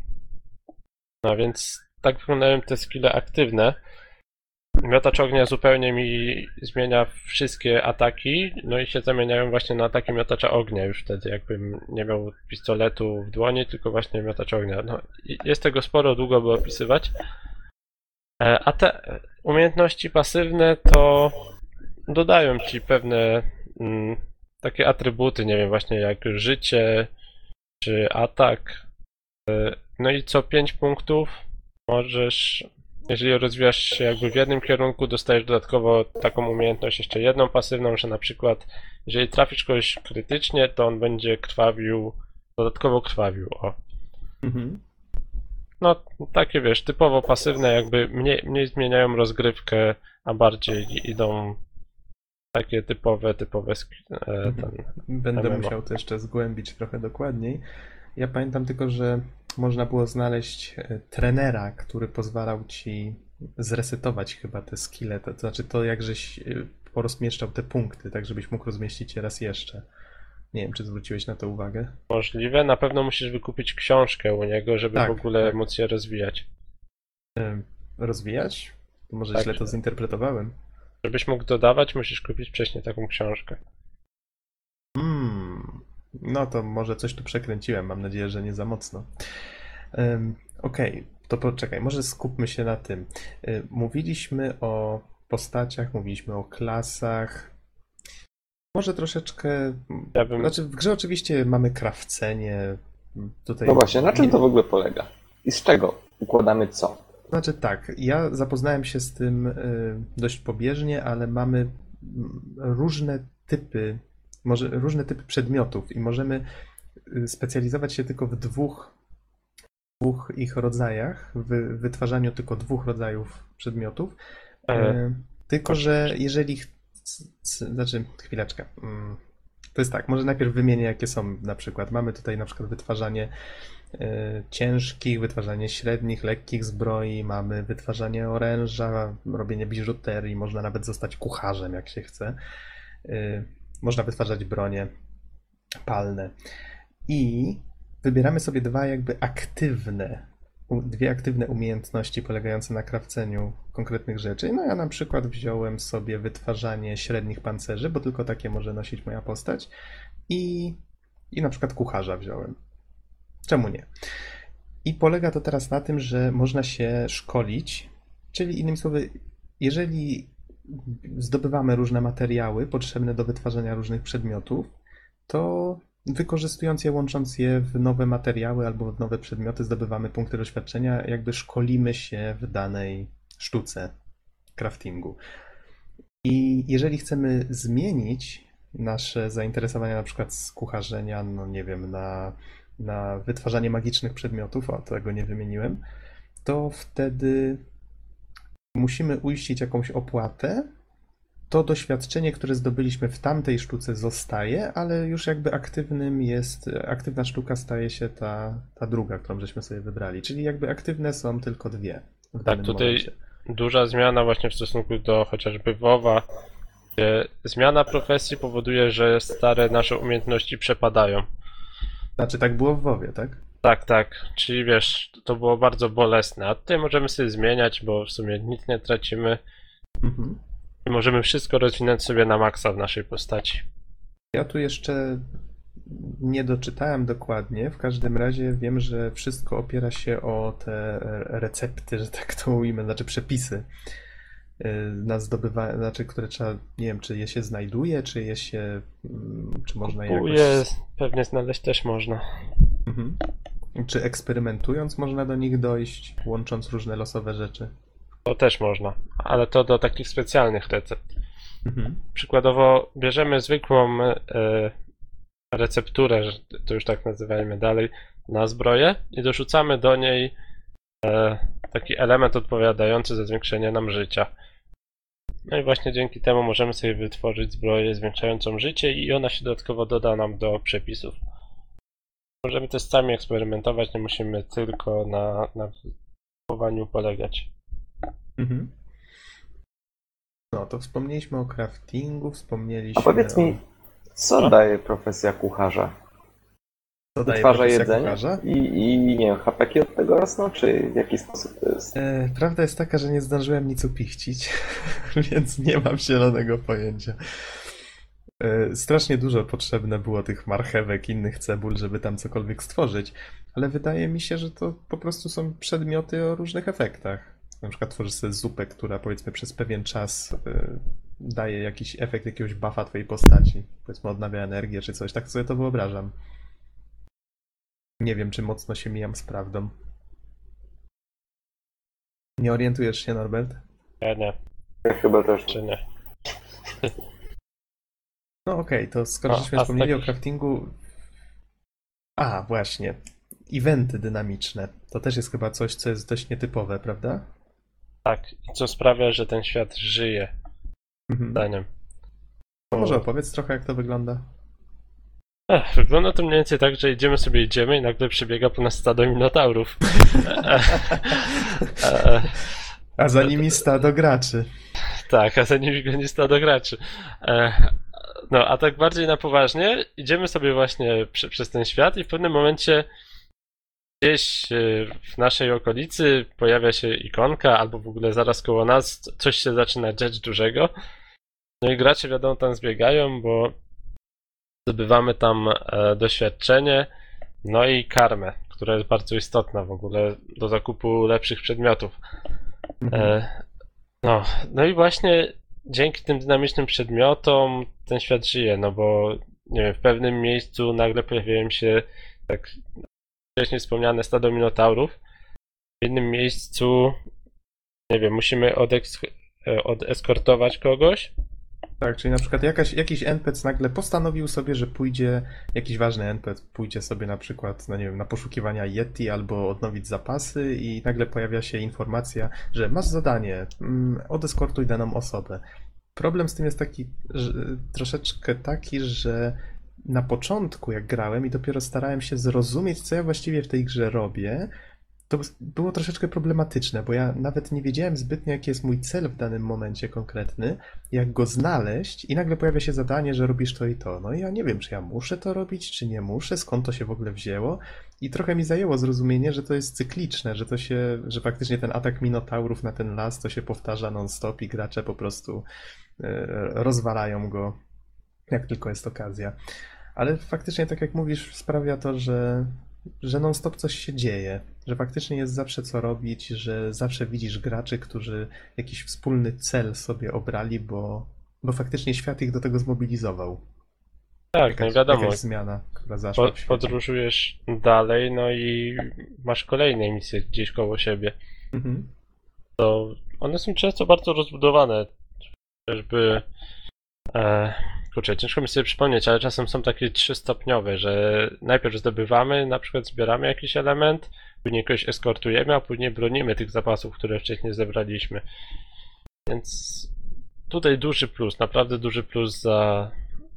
Speaker 3: No więc tak wyglądają te skille aktywne. Miotacz ognia zupełnie mi zmienia wszystkie ataki, no i się zamieniają właśnie na ataki miotacza ognia już wtedy, jakbym nie miał pistoletu w dłoni, tylko właśnie miotacz ognia. No, jest tego sporo, długo by opisywać. E, A te umiejętności pasywne to dodają ci pewne mm, takie atrybuty, nie wiem, właśnie jak życie czy atak. E, No i co 5 punktów możesz, jeżeli rozwijasz się jakby w jednym kierunku, dostajesz dodatkowo taką umiejętność, jeszcze jedną pasywną, że na przykład jeżeli trafisz kogoś krytycznie, to on będzie krwawił, dodatkowo krwawił, o.
Speaker 1: Mhm.
Speaker 3: No, takie wiesz, typowo pasywne, jakby mniej, mniej zmieniają rozgrywkę a bardziej idą takie typowe, typowe e, ten,
Speaker 1: Będę
Speaker 3: MMO.
Speaker 1: musiał to jeszcze zgłębić trochę dokładniej. Ja pamiętam tylko, że można było znaleźć e, trenera, który pozwalał ci zresetować chyba te skille, to, to znaczy to jak żeś e, porozmieszczał te punkty, tak żebyś mógł rozmieścić je raz jeszcze. Nie wiem, czy zwróciłeś na to uwagę.
Speaker 3: możliwe. Na pewno musisz wykupić książkę u niego, żeby
Speaker 1: Tak,
Speaker 3: w ogóle
Speaker 1: tak.
Speaker 3: móc je rozwijać.
Speaker 1: Rozwijać? Może
Speaker 3: Tak.
Speaker 1: źle to zinterpretowałem.
Speaker 3: Żebyś mógł dodawać, musisz kupić wcześniej taką książkę.
Speaker 1: Hmm. No to może coś tu przekręciłem. Mam nadzieję, że nie za mocno. Em, Okej, to poczekaj, może skupmy się na tym. Y, Mówiliśmy o postaciach, mówiliśmy o klasach. Może troszeczkę.
Speaker 3: Ja bym-
Speaker 1: Znaczy, w grze oczywiście mamy krawcenie. Tutaj.
Speaker 4: No właśnie, na czym to w ogóle polega? I z czego układamy co?
Speaker 1: Znaczy tak, ja zapoznałem się z tym y, dość pobieżnie, ale mamy różne typy, może różne typy przedmiotów i możemy y, specjalizować się tylko w dwóch, dwóch ich rodzajach, w wytwarzaniu tylko dwóch rodzajów przedmiotów.
Speaker 3: E,
Speaker 1: Y, Tylko, że jeżeli. Znaczy, chwileczkę. Mm, To jest tak, może najpierw wymienię, jakie są na przykład. Mamy tutaj na przykład wytwarzanie ciężkich, wytwarzanie średnich, lekkich zbroi, mamy wytwarzanie oręża, robienie biżuterii, można nawet zostać kucharzem, jak się chce. E, Można wytwarzać bronie palne. I wybieramy sobie dwa jakby aktywne, dwie aktywne umiejętności polegające na krawceniu konkretnych rzeczy. No ja na przykład wziąłem sobie wytwarzanie średnich pancerzy, bo tylko takie może nosić moja postać. I, i na przykład kucharza wziąłem. Czemu nie? I polega to teraz na tym, że można się szkolić, czyli innymi słowy, jeżeli zdobywamy różne materiały potrzebne do wytwarzania różnych przedmiotów, to wykorzystując je, łącząc je w nowe materiały albo w nowe przedmioty, zdobywamy punkty doświadczenia, jakby szkolimy się w danej sztuce craftingu. I jeżeli chcemy zmienić nasze zainteresowania na przykład z kucharzenia, no nie wiem, na, na wytwarzanie magicznych przedmiotów, o tego nie wymieniłem, to wtedy musimy uiścić jakąś opłatę. To doświadczenie, które zdobyliśmy w tamtej sztuce zostaje, ale już jakby aktywnym jest, aktywna sztuka staje się ta, ta druga, którą żeśmy sobie wybrali. Czyli jakby aktywne są tylko dwie w danym
Speaker 3: tutaj
Speaker 1: momencie.
Speaker 3: Duża zmiana właśnie w stosunku do chociażby WoWa, gdzie zmiana profesji powoduje, że stare nasze umiejętności przepadają.
Speaker 1: Znaczy tak było w WoWie, tak?
Speaker 3: Tak, tak. Czyli wiesz, to było bardzo bolesne. A tutaj możemy sobie zmieniać, bo w sumie nic nie tracimy
Speaker 1: Mhm.
Speaker 3: i możemy wszystko rozwinąć sobie na maksa w naszej postaci.
Speaker 1: Ja tu jeszcze nie doczytałem dokładnie. W każdym razie wiem, że wszystko opiera się o te recepty, że tak to ujmę, znaczy przepisy na zdobywanie, znaczy, które trzeba, nie wiem, czy je się znajduje, czy je się, mm, czy można
Speaker 3: Kupuje,
Speaker 1: jakoś,
Speaker 3: pewnie znaleźć też można.
Speaker 1: mhm. czy eksperymentując można do nich dojść, łącząc różne losowe rzeczy.
Speaker 3: To też można, ale to do takich specjalnych recept.
Speaker 1: Mhm.
Speaker 3: Przykładowo bierzemy zwykłą e, recepturę, że to już tak nazywajmy dalej, na zbroję i dorzucamy do niej e, taki element odpowiadający za zwiększenie nam życia. No i właśnie dzięki temu możemy sobie wytworzyć zbroję zwiększającą życie i ona się dodatkowo doda nam do przepisów. Możemy też sami eksperymentować, nie musimy tylko na, na kupowaniu polegać.
Speaker 1: Mhm. No, to wspomnieliśmy o craftingu, wspomnieliśmy
Speaker 4: A powiedz
Speaker 1: o...
Speaker 4: mi, co daje profesja kucharza? Wytwarza jedzenie i, i nie wiem, hapeki od tego rosną, czy w jaki sposób to jest?
Speaker 1: E, prawda jest taka, że nie zdążyłem nic upichcić, więc nie mam zielonego pojęcia. E, strasznie dużo potrzebne było tych marchewek, innych cebul, żeby tam cokolwiek stworzyć, ale wydaje mi się, że to po prostu są przedmioty o różnych efektach. Na przykład tworzysz sobie zupę, która powiedzmy przez pewien czas e, daje jakiś efekt jakiegoś buffa twojej postaci. Powiedzmy odnawia energię czy coś, tak sobie to wyobrażam. Nie wiem, czy mocno się mijam z prawdą. Nie orientujesz się, Norbert?
Speaker 3: Ja nie,
Speaker 4: Ja chyba też.
Speaker 3: czy nie.
Speaker 1: No okej, to skoro żeśmy wspomnieli o
Speaker 3: takich-
Speaker 1: craftingu... A, właśnie. Eventy dynamiczne. To też jest chyba coś, co jest dość nietypowe, prawda?
Speaker 3: Tak, i co sprawia, że ten świat żyje,
Speaker 1: Mhm.
Speaker 3: zdaniem.
Speaker 1: To może opowiedz trochę, jak to wygląda.
Speaker 3: Ech, wygląda to mniej więcej tak, że idziemy sobie, idziemy i nagle przebiega po nas stado minotaurów. E, e, e,
Speaker 1: A za nimi stado graczy.
Speaker 3: tak, a za nimi goni stado graczy. No, a tak bardziej na poważnie, idziemy sobie właśnie przy, przez ten świat i w pewnym momencie gdzieś w naszej okolicy pojawia się ikonka, albo w ogóle zaraz koło nas coś się zaczyna dziać dużego. No i gracze wiadomo tam zbiegają, bo zdobywamy tam e, doświadczenie, no i karmę, która jest bardzo istotna w ogóle do zakupu lepszych przedmiotów.
Speaker 1: Mhm.
Speaker 3: E, no, no i właśnie dzięki tym dynamicznym przedmiotom ten świat żyje, no bo nie wiem, w pewnym miejscu nagle pojawiają się tak wcześniej wspomniane stado minotaurów. W innym miejscu, nie wiem, musimy odeks- e, odeskortować kogoś.
Speaker 1: Tak, czyli na przykład jakaś, jakiś NPC nagle postanowił sobie, że pójdzie, jakiś ważny NPC pójdzie sobie na przykład, no nie wiem, na poszukiwania Yeti albo odnowić zapasy i nagle pojawia się informacja, że masz zadanie, mm, odeskortuj daną osobę. Problem z tym jest taki, że, troszeczkę taki, że na początku jak grałem i dopiero starałem się zrozumieć, co ja właściwie w tej grze robię, to było troszeczkę problematyczne, bo ja nawet nie wiedziałem zbytnio, jaki jest mój cel w danym momencie konkretny, jak go znaleźć i nagle pojawia się zadanie, że robisz to i to. No i ja nie wiem, czy ja muszę to robić, czy nie muszę, skąd to się w ogóle wzięło. I trochę mi zajęło zrozumienie, że to jest cykliczne, że to się, że faktycznie ten atak minotaurów na ten las to się powtarza non-stop i gracze po prostu e, rozwalają go, jak tylko jest okazja. Ale faktycznie, tak jak mówisz, sprawia to, że, że non-stop coś się dzieje, że faktycznie jest zawsze co robić, że zawsze widzisz graczy, którzy jakiś wspólny cel sobie obrali, bo, bo faktycznie świat ich do tego zmobilizował.
Speaker 3: Tak, no i wiadomo,
Speaker 1: jakaś zmiana, która zaszła
Speaker 3: po, podróżujesz dalej, no i masz kolejne misje gdzieś koło siebie.
Speaker 1: Mhm.
Speaker 3: to one są często bardzo rozbudowane. Chociażby. E, kurczę, ciężko mi sobie przypomnieć, ale czasem są takie trzystopniowe, że najpierw zdobywamy, na przykład zbieramy jakiś element, później kogoś eskortujemy, a później bronimy tych zapasów, które wcześniej zebraliśmy. Więc tutaj duży plus, naprawdę duży plus za,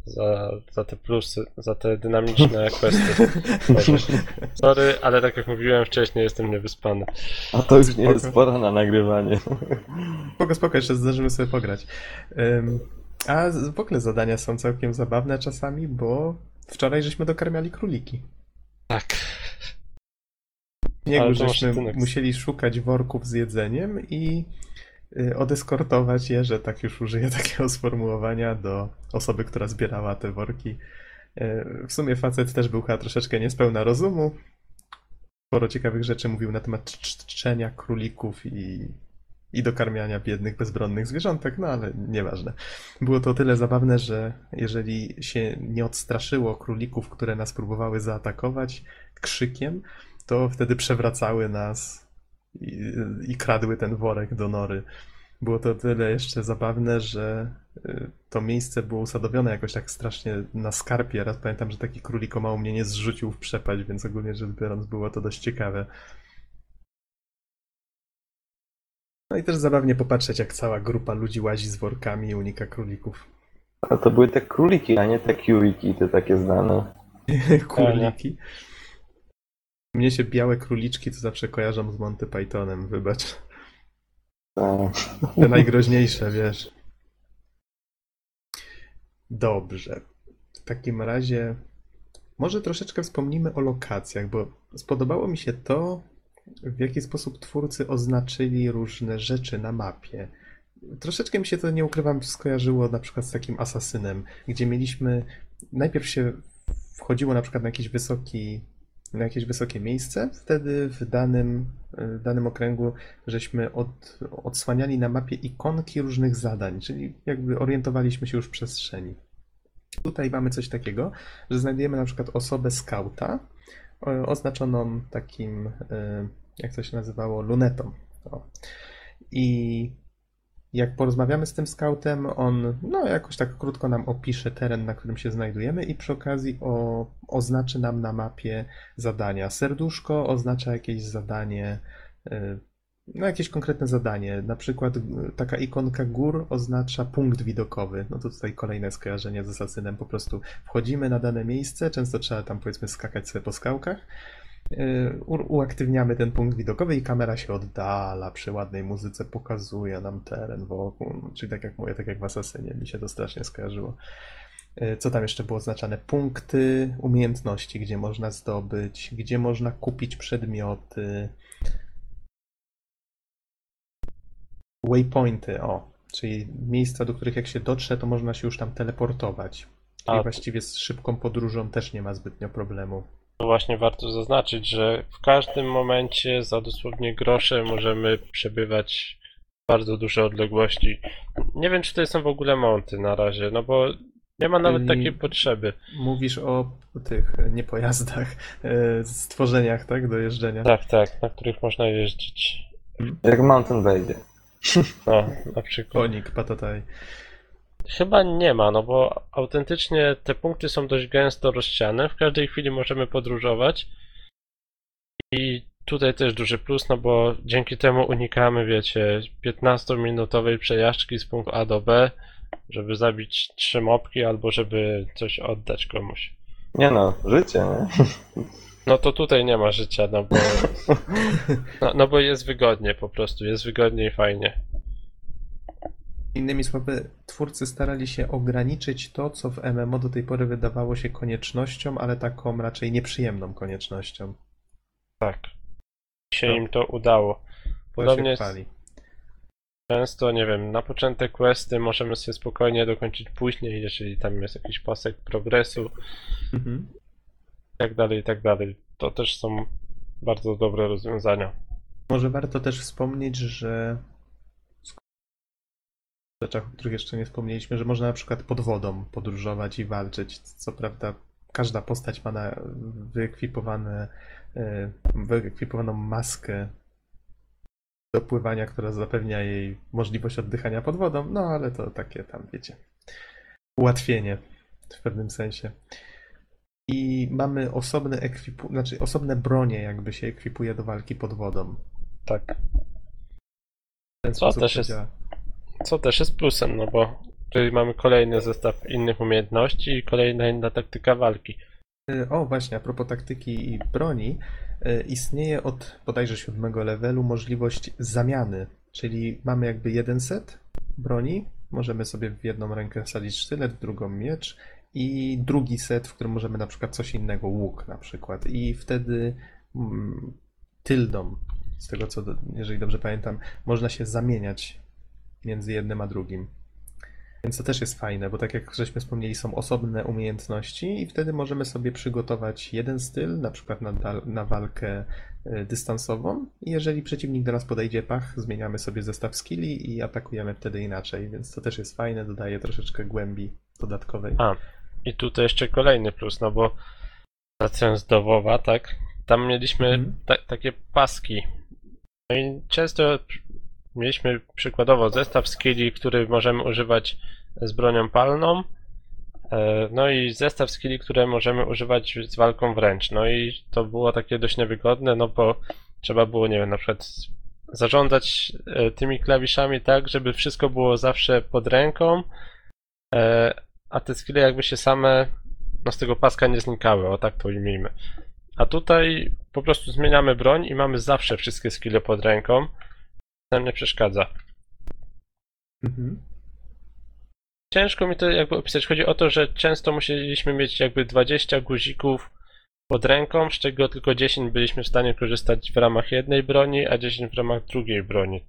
Speaker 3: za, za te plusy, za te dynamiczne questy. Sorry. Ale tak jak mówiłem wcześniej, jestem niewyspany.
Speaker 4: A to już nie
Speaker 1: Spoko.
Speaker 4: jest pora na nagrywanie.
Speaker 1: Spoko, spoko, jeszcze zdążymy sobie pograć. Ym, a z- w ogóle zadania są całkiem zabawne czasami, bo wczoraj żeśmy dokarmiali króliki.
Speaker 3: Tak.
Speaker 1: Nie, żeśmy musieli szukać worków z jedzeniem i y, odeskortować je, że tak już użyję takiego sformułowania, do osoby, która zbierała te worki. Y, W sumie facet też był chyba troszeczkę niespełna rozumu. Sporo ciekawych rzeczy mówił na temat cz- czczenia królików i, i dokarmiania biednych, bezbronnych zwierzątek, no ale nieważne. Było to o tyle zabawne, że jeżeli się nie odstraszyło królików, które nas próbowały zaatakować krzykiem, to wtedy przewracały nas i, i kradły ten worek do nory. Było to o tyle jeszcze zabawne, że y, to miejsce było usadowione jakoś tak strasznie na skarpie. Raz pamiętam, że taki królik mało mnie nie zrzucił w przepaść, więc ogólnie rzecz biorąc było to dość ciekawe. No i też zabawnie popatrzeć, jak cała grupa ludzi łazi z workami i unika królików.
Speaker 4: A to były te króliki, a nie te kiwiki, te takie znane.
Speaker 1: Króliki. Mnie się białe króliczki to zawsze kojarzą z Monty Pythonem, wybacz.
Speaker 4: Tak.
Speaker 1: Te najgroźniejsze, wiesz. Dobrze. W takim razie może troszeczkę wspomnimy o lokacjach, bo spodobało mi się to, w jaki sposób twórcy oznaczyli różne rzeczy na mapie. Troszeczkę mi się to, nie ukrywam, skojarzyło na przykład z takim asasynem, gdzie mieliśmy, najpierw się wchodziło na przykład na jakiś wysoki, na jakieś wysokie miejsce, wtedy w danym, w danym okręgu żeśmy od, odsłaniali na mapie ikonki różnych zadań, czyli jakby orientowaliśmy się już w przestrzeni. Tutaj mamy coś takiego, że znajdujemy na przykład osobę skauta oznaczoną takim, e, jak to się nazywało, lunetą. O. I jak porozmawiamy z tym skautem, on no jakoś tak krótko nam opisze teren, na którym się znajdujemy i przy okazji o, oznaczy nam na mapie zadania. Serduszko oznacza jakieś zadanie, e, no, jakieś konkretne zadanie. Na przykład taka ikonka gór oznacza punkt widokowy. No to tutaj kolejne skojarzenie z asasynem. Po prostu wchodzimy na dane miejsce, często trzeba tam powiedzmy skakać sobie po skałkach. Y, Uaktywniamy ten punkt widokowy i kamera się oddala przy ładnej muzyce, pokazuje nam teren wokół. No, Czyli tak jak mówię, tak jak w Asasynie, mi się to strasznie skojarzyło. Y, Co tam jeszcze było oznaczane? Punkty umiejętności, gdzie można zdobyć, gdzie można kupić przedmioty. Waypointy, o, czyli miejsca, do których jak się dotrze, to można się już tam teleportować. Czyli
Speaker 3: A-
Speaker 1: właściwie z szybką podróżą też nie ma zbytnio problemu.
Speaker 3: To właśnie warto zaznaczyć, że w każdym momencie za dosłownie grosze możemy przebywać bardzo duże odległości. Nie wiem, czy to są w ogóle monty na razie, no bo nie ma nawet
Speaker 1: Czyli-
Speaker 3: takiej potrzeby.
Speaker 1: Mówisz o tych, nie pojazdach, e, stworzeniach, tak, do jeżdżenia.
Speaker 3: Tak, tak, na których można jeździć.
Speaker 4: Jak Mountain Blade.
Speaker 3: No, na przykład.
Speaker 1: Konik, patataj.
Speaker 3: Chyba nie ma, no bo autentycznie te punkty są dość gęsto rozsiane. W każdej chwili możemy podróżować. I tutaj też duży plus, no bo dzięki temu unikamy, wiecie, 15-minutowej przejażdżki z punktu A do B, żeby zabić trzy mopki albo żeby coś oddać komuś.
Speaker 4: Nie no, życie, nie?
Speaker 3: No to tutaj nie ma życia, no bo, no, no bo jest wygodnie po prostu, jest wygodnie i fajnie.
Speaker 1: Innymi słowy, twórcy starali się ograniczyć to, co w MMO do tej pory wydawało się koniecznością, ale taką raczej nieprzyjemną koniecznością.
Speaker 3: Tak. Się
Speaker 1: No.
Speaker 3: im to udało.
Speaker 1: To
Speaker 3: Podobnie
Speaker 1: chwali.
Speaker 3: Często, nie wiem, na początek questy możemy sobie spokojnie dokończyć później, jeżeli tam jest jakiś pasek progresu
Speaker 1: Mhm.
Speaker 3: Tak dalej, i tak dalej. To też są bardzo dobre rozwiązania.
Speaker 1: Może warto też wspomnieć, że w rzeczach, o których jeszcze nie wspomnieliśmy, że można na przykład pod wodą podróżować i walczyć. Co prawda, każda postać ma na wyekwipowane, e, wyekwipowaną maskę do pływania, która zapewnia jej możliwość oddychania pod wodą, no ale to takie tam, wiecie, ułatwienie w pewnym sensie. I mamy osobne ekwipu, znaczy osobne bronie, jakby się ekwipuje do walki pod wodą.
Speaker 3: Tak. Co też jest-. Co też jest plusem, no bo tutaj mamy kolejny zestaw innych umiejętności i kolejna inna taktyka walki.
Speaker 1: Y, O, właśnie, a propos taktyki i broni, y, istnieje od bodajże siódmego levelu możliwość zamiany, czyli mamy jakby jeden set broni, możemy sobie w jedną rękę wsadzić sztylet, w drugą miecz i drugi set, w którym możemy na przykład coś innego, łuk na przykład i wtedy mm, tyldą, z tego co, jeżeli dobrze pamiętam, można się zamieniać między jednym a drugim. Więc to też jest fajne, bo tak jak żeśmy wspomnieli, są osobne umiejętności i wtedy możemy sobie przygotować jeden styl, na przykład na, na walkę y, dystansową i jeżeli przeciwnik do nas podejdzie pach, zmieniamy sobie zestaw skilli i atakujemy wtedy inaczej, więc to też jest fajne, dodaje troszeczkę głębi dodatkowej.
Speaker 3: A. I tutaj jeszcze kolejny plus, no bo wracając do WoWa, tak, tam mieliśmy
Speaker 1: Mhm.
Speaker 3: ta, takie paski. No i często mieliśmy przykładowo zestaw skilli, który możemy używać z bronią palną, e, no i zestaw skilli, które możemy używać z walką wręcz. No i to było takie dość niewygodne, no bo trzeba było, nie wiem, na przykład zarządzać e, tymi klawiszami tak, żeby wszystko było zawsze pod ręką, e, a te skille jakby się same no, z tego paska nie znikały, o tak to ujmijmy. A tutaj po prostu zmieniamy broń i mamy zawsze wszystkie skille pod ręką. Nam nie przeszkadza.
Speaker 1: Mhm.
Speaker 3: Ciężko mi to jakby opisać. Chodzi o to, że często musieliśmy mieć jakby 20 guzików pod ręką, z czego tylko 10 byliśmy w stanie korzystać w ramach jednej broni, a 10 w ramach drugiej broni.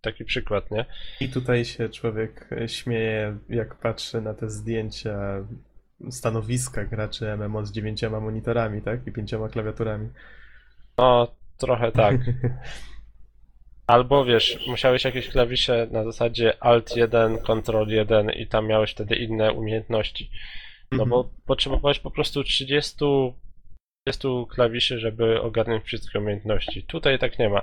Speaker 3: Taki przykład, nie?
Speaker 1: I tutaj się człowiek śmieje, jak patrzy na te zdjęcia stanowiska graczy MMO z dziewięcioma monitorami, tak? I pięcioma klawiaturami.
Speaker 3: No, trochę tak. Albo wiesz, musiałeś jakieś klawisze na zasadzie Alt 1, Ctrl 1 i tam miałeś wtedy inne umiejętności. No bo potrzebowałeś po prostu 30, 30 klawiszy, żeby ogarnąć wszystkie umiejętności. Tutaj tak nie ma.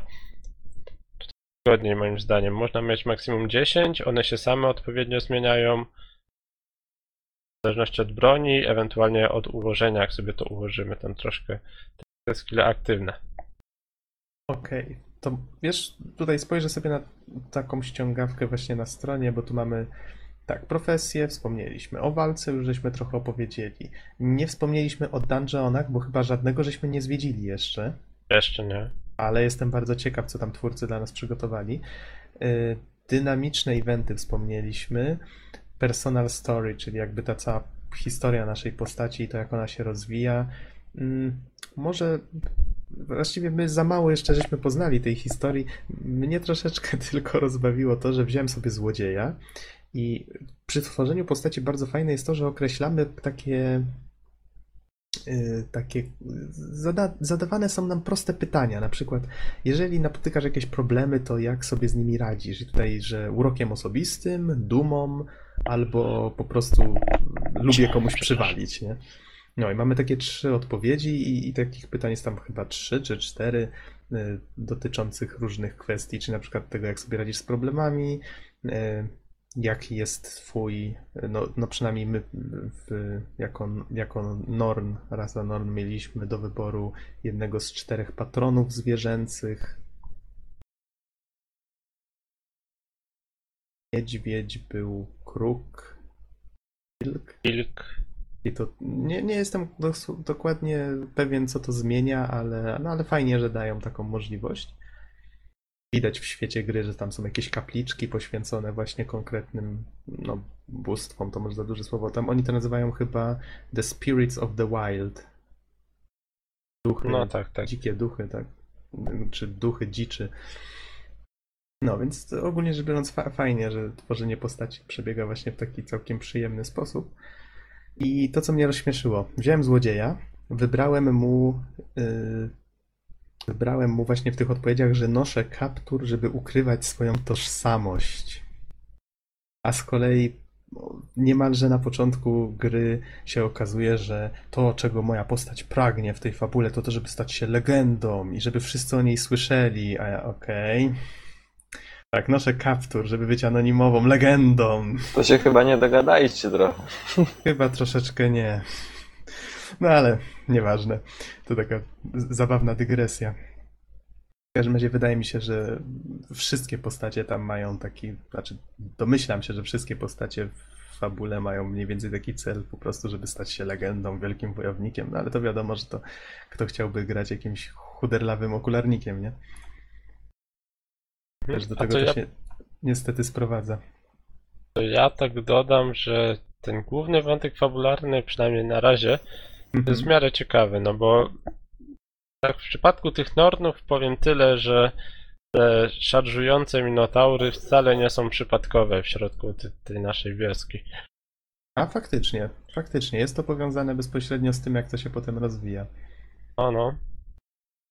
Speaker 3: Tutaj wygodniej moim zdaniem. Można mieć maksimum 10, one się same odpowiednio zmieniają. W zależności od broni, ewentualnie od ułożenia, jak sobie to ułożymy, tam troszkę te skille aktywne.
Speaker 1: Okej. to wiesz, tutaj spojrzę sobie na taką ściągawkę właśnie na stronie, bo tu mamy tak, profesję, wspomnieliśmy. O walce już żeśmy trochę opowiedzieli. Nie wspomnieliśmy o dungeonach, bo chyba żadnego żeśmy nie zwiedzili jeszcze,
Speaker 3: Jeszcze nie.
Speaker 1: Ale jestem bardzo ciekaw, co tam twórcy dla nas przygotowali. Y, Dynamiczne eventy wspomnieliśmy. Personal story, czyli jakby ta cała historia naszej postaci i to, jak ona się rozwija. Mm, Może właściwie my za mało jeszcze żeśmy poznali tej historii. Mnie troszeczkę tylko rozbawiło to, że wziąłem sobie złodzieja i przy tworzeniu postaci bardzo fajne jest to, że określamy takie takie zada, zadawane są nam proste pytania, na przykład jeżeli napotykasz jakieś problemy, to jak sobie z nimi radzisz? I tutaj, że urokiem osobistym, dumą, albo po prostu lubię komuś przywalić, nie? No i mamy takie trzy odpowiedzi i, i takich pytań jest tam chyba trzy czy cztery y, dotyczących różnych kwestii, czy na przykład tego, jak sobie radzisz z problemami, y, jaki jest twój, no, no przynajmniej my w, jako, jako Norn, rasa Norn mieliśmy do wyboru jednego z czterech patronów zwierzęcych. Niedźwiedź był kruk, wilk.
Speaker 3: Wilk.
Speaker 1: I to nie, nie jestem dokładnie pewien, co to zmienia, ale, no, ale fajnie, że dają taką możliwość. Widać w świecie gry, że tam są jakieś kapliczki poświęcone właśnie konkretnym no, bóstwom, to może za duże słowo. Tam oni to nazywają chyba The Spirits of the Wild. Duchy,
Speaker 3: No tak, tak.
Speaker 1: dzikie duchy, tak? Czy duchy dziczy. No, więc ogólnie rzecz biorąc fa- fajnie, że tworzenie postaci przebiega właśnie w taki całkiem przyjemny sposób. I to, co mnie rozśmieszyło, wziąłem złodzieja, wybrałem mu, yy, wybrałem mu właśnie w tych odpowiedziach, że noszę kaptur, żeby ukrywać swoją tożsamość. A z kolei o, niemalże na początku gry się okazuje, że to, czego moja postać pragnie w tej fabule, to to, żeby stać się legendą i żeby wszyscy o niej słyszeli. A ja, okej. Tak, noszę kaptur, żeby być anonimową legendą.
Speaker 4: To się chyba nie dogadaliście trochę.
Speaker 1: Chyba troszeczkę nie. No ale nieważne. To taka zabawna dygresja. W każdym razie wydaje mi się, że wszystkie postacie tam mają taki, znaczy domyślam się, że wszystkie postacie w fabule mają mniej więcej taki cel po prostu, żeby stać się legendą, wielkim wojownikiem, no ale to wiadomo, że to kto chciałby grać jakimś chuderlawym okularnikiem, nie? Też do
Speaker 3: A
Speaker 1: tego
Speaker 3: to
Speaker 1: to
Speaker 3: ja,
Speaker 1: się niestety sprowadza.
Speaker 3: to ja tak dodam, że ten główny wątek fabularny, przynajmniej na razie,
Speaker 1: Mhm.
Speaker 3: jest w miarę ciekawy, no bo tak w przypadku tych Nornów powiem tyle, że te szarżujące minotaury wcale nie są przypadkowe w środku tej naszej wioski.
Speaker 1: A faktycznie, faktycznie, jest to powiązane bezpośrednio z tym, jak to się potem rozwija.
Speaker 3: No, no.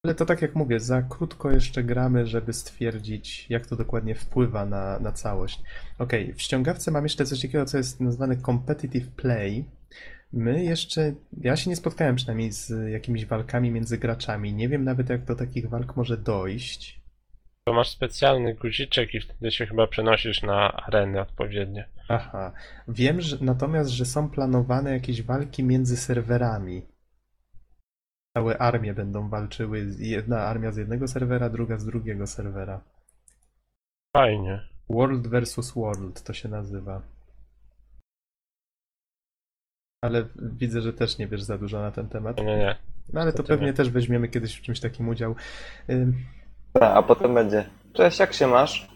Speaker 1: Ale to tak jak mówię, za krótko jeszcze gramy, żeby stwierdzić, jak to dokładnie wpływa na, na całość. Okej, w ściągawce mam jeszcze coś takiego, co jest nazwane competitive play. My jeszcze, ja się nie spotkałem przynajmniej z jakimiś walkami między graczami. Nie wiem nawet, jak do takich walk może dojść.
Speaker 3: To masz specjalny guziczek i wtedy się chyba przenosisz na areny odpowiednie.
Speaker 1: Aha, wiem że, natomiast, że są planowane jakieś walki między serwerami. Całe armie będą walczyły, jedna armia z jednego serwera, druga z drugiego serwera.
Speaker 3: Fajnie.
Speaker 1: World versus World to się nazywa. Ale widzę, że też nie wiesz za dużo na ten temat.
Speaker 3: Nie, nie, nie.
Speaker 1: No ale to
Speaker 3: Niestety
Speaker 1: pewnie
Speaker 3: nie.
Speaker 1: też weźmiemy kiedyś w czymś takim udział.
Speaker 4: Tak, a potem będzie, cześć, jak się masz?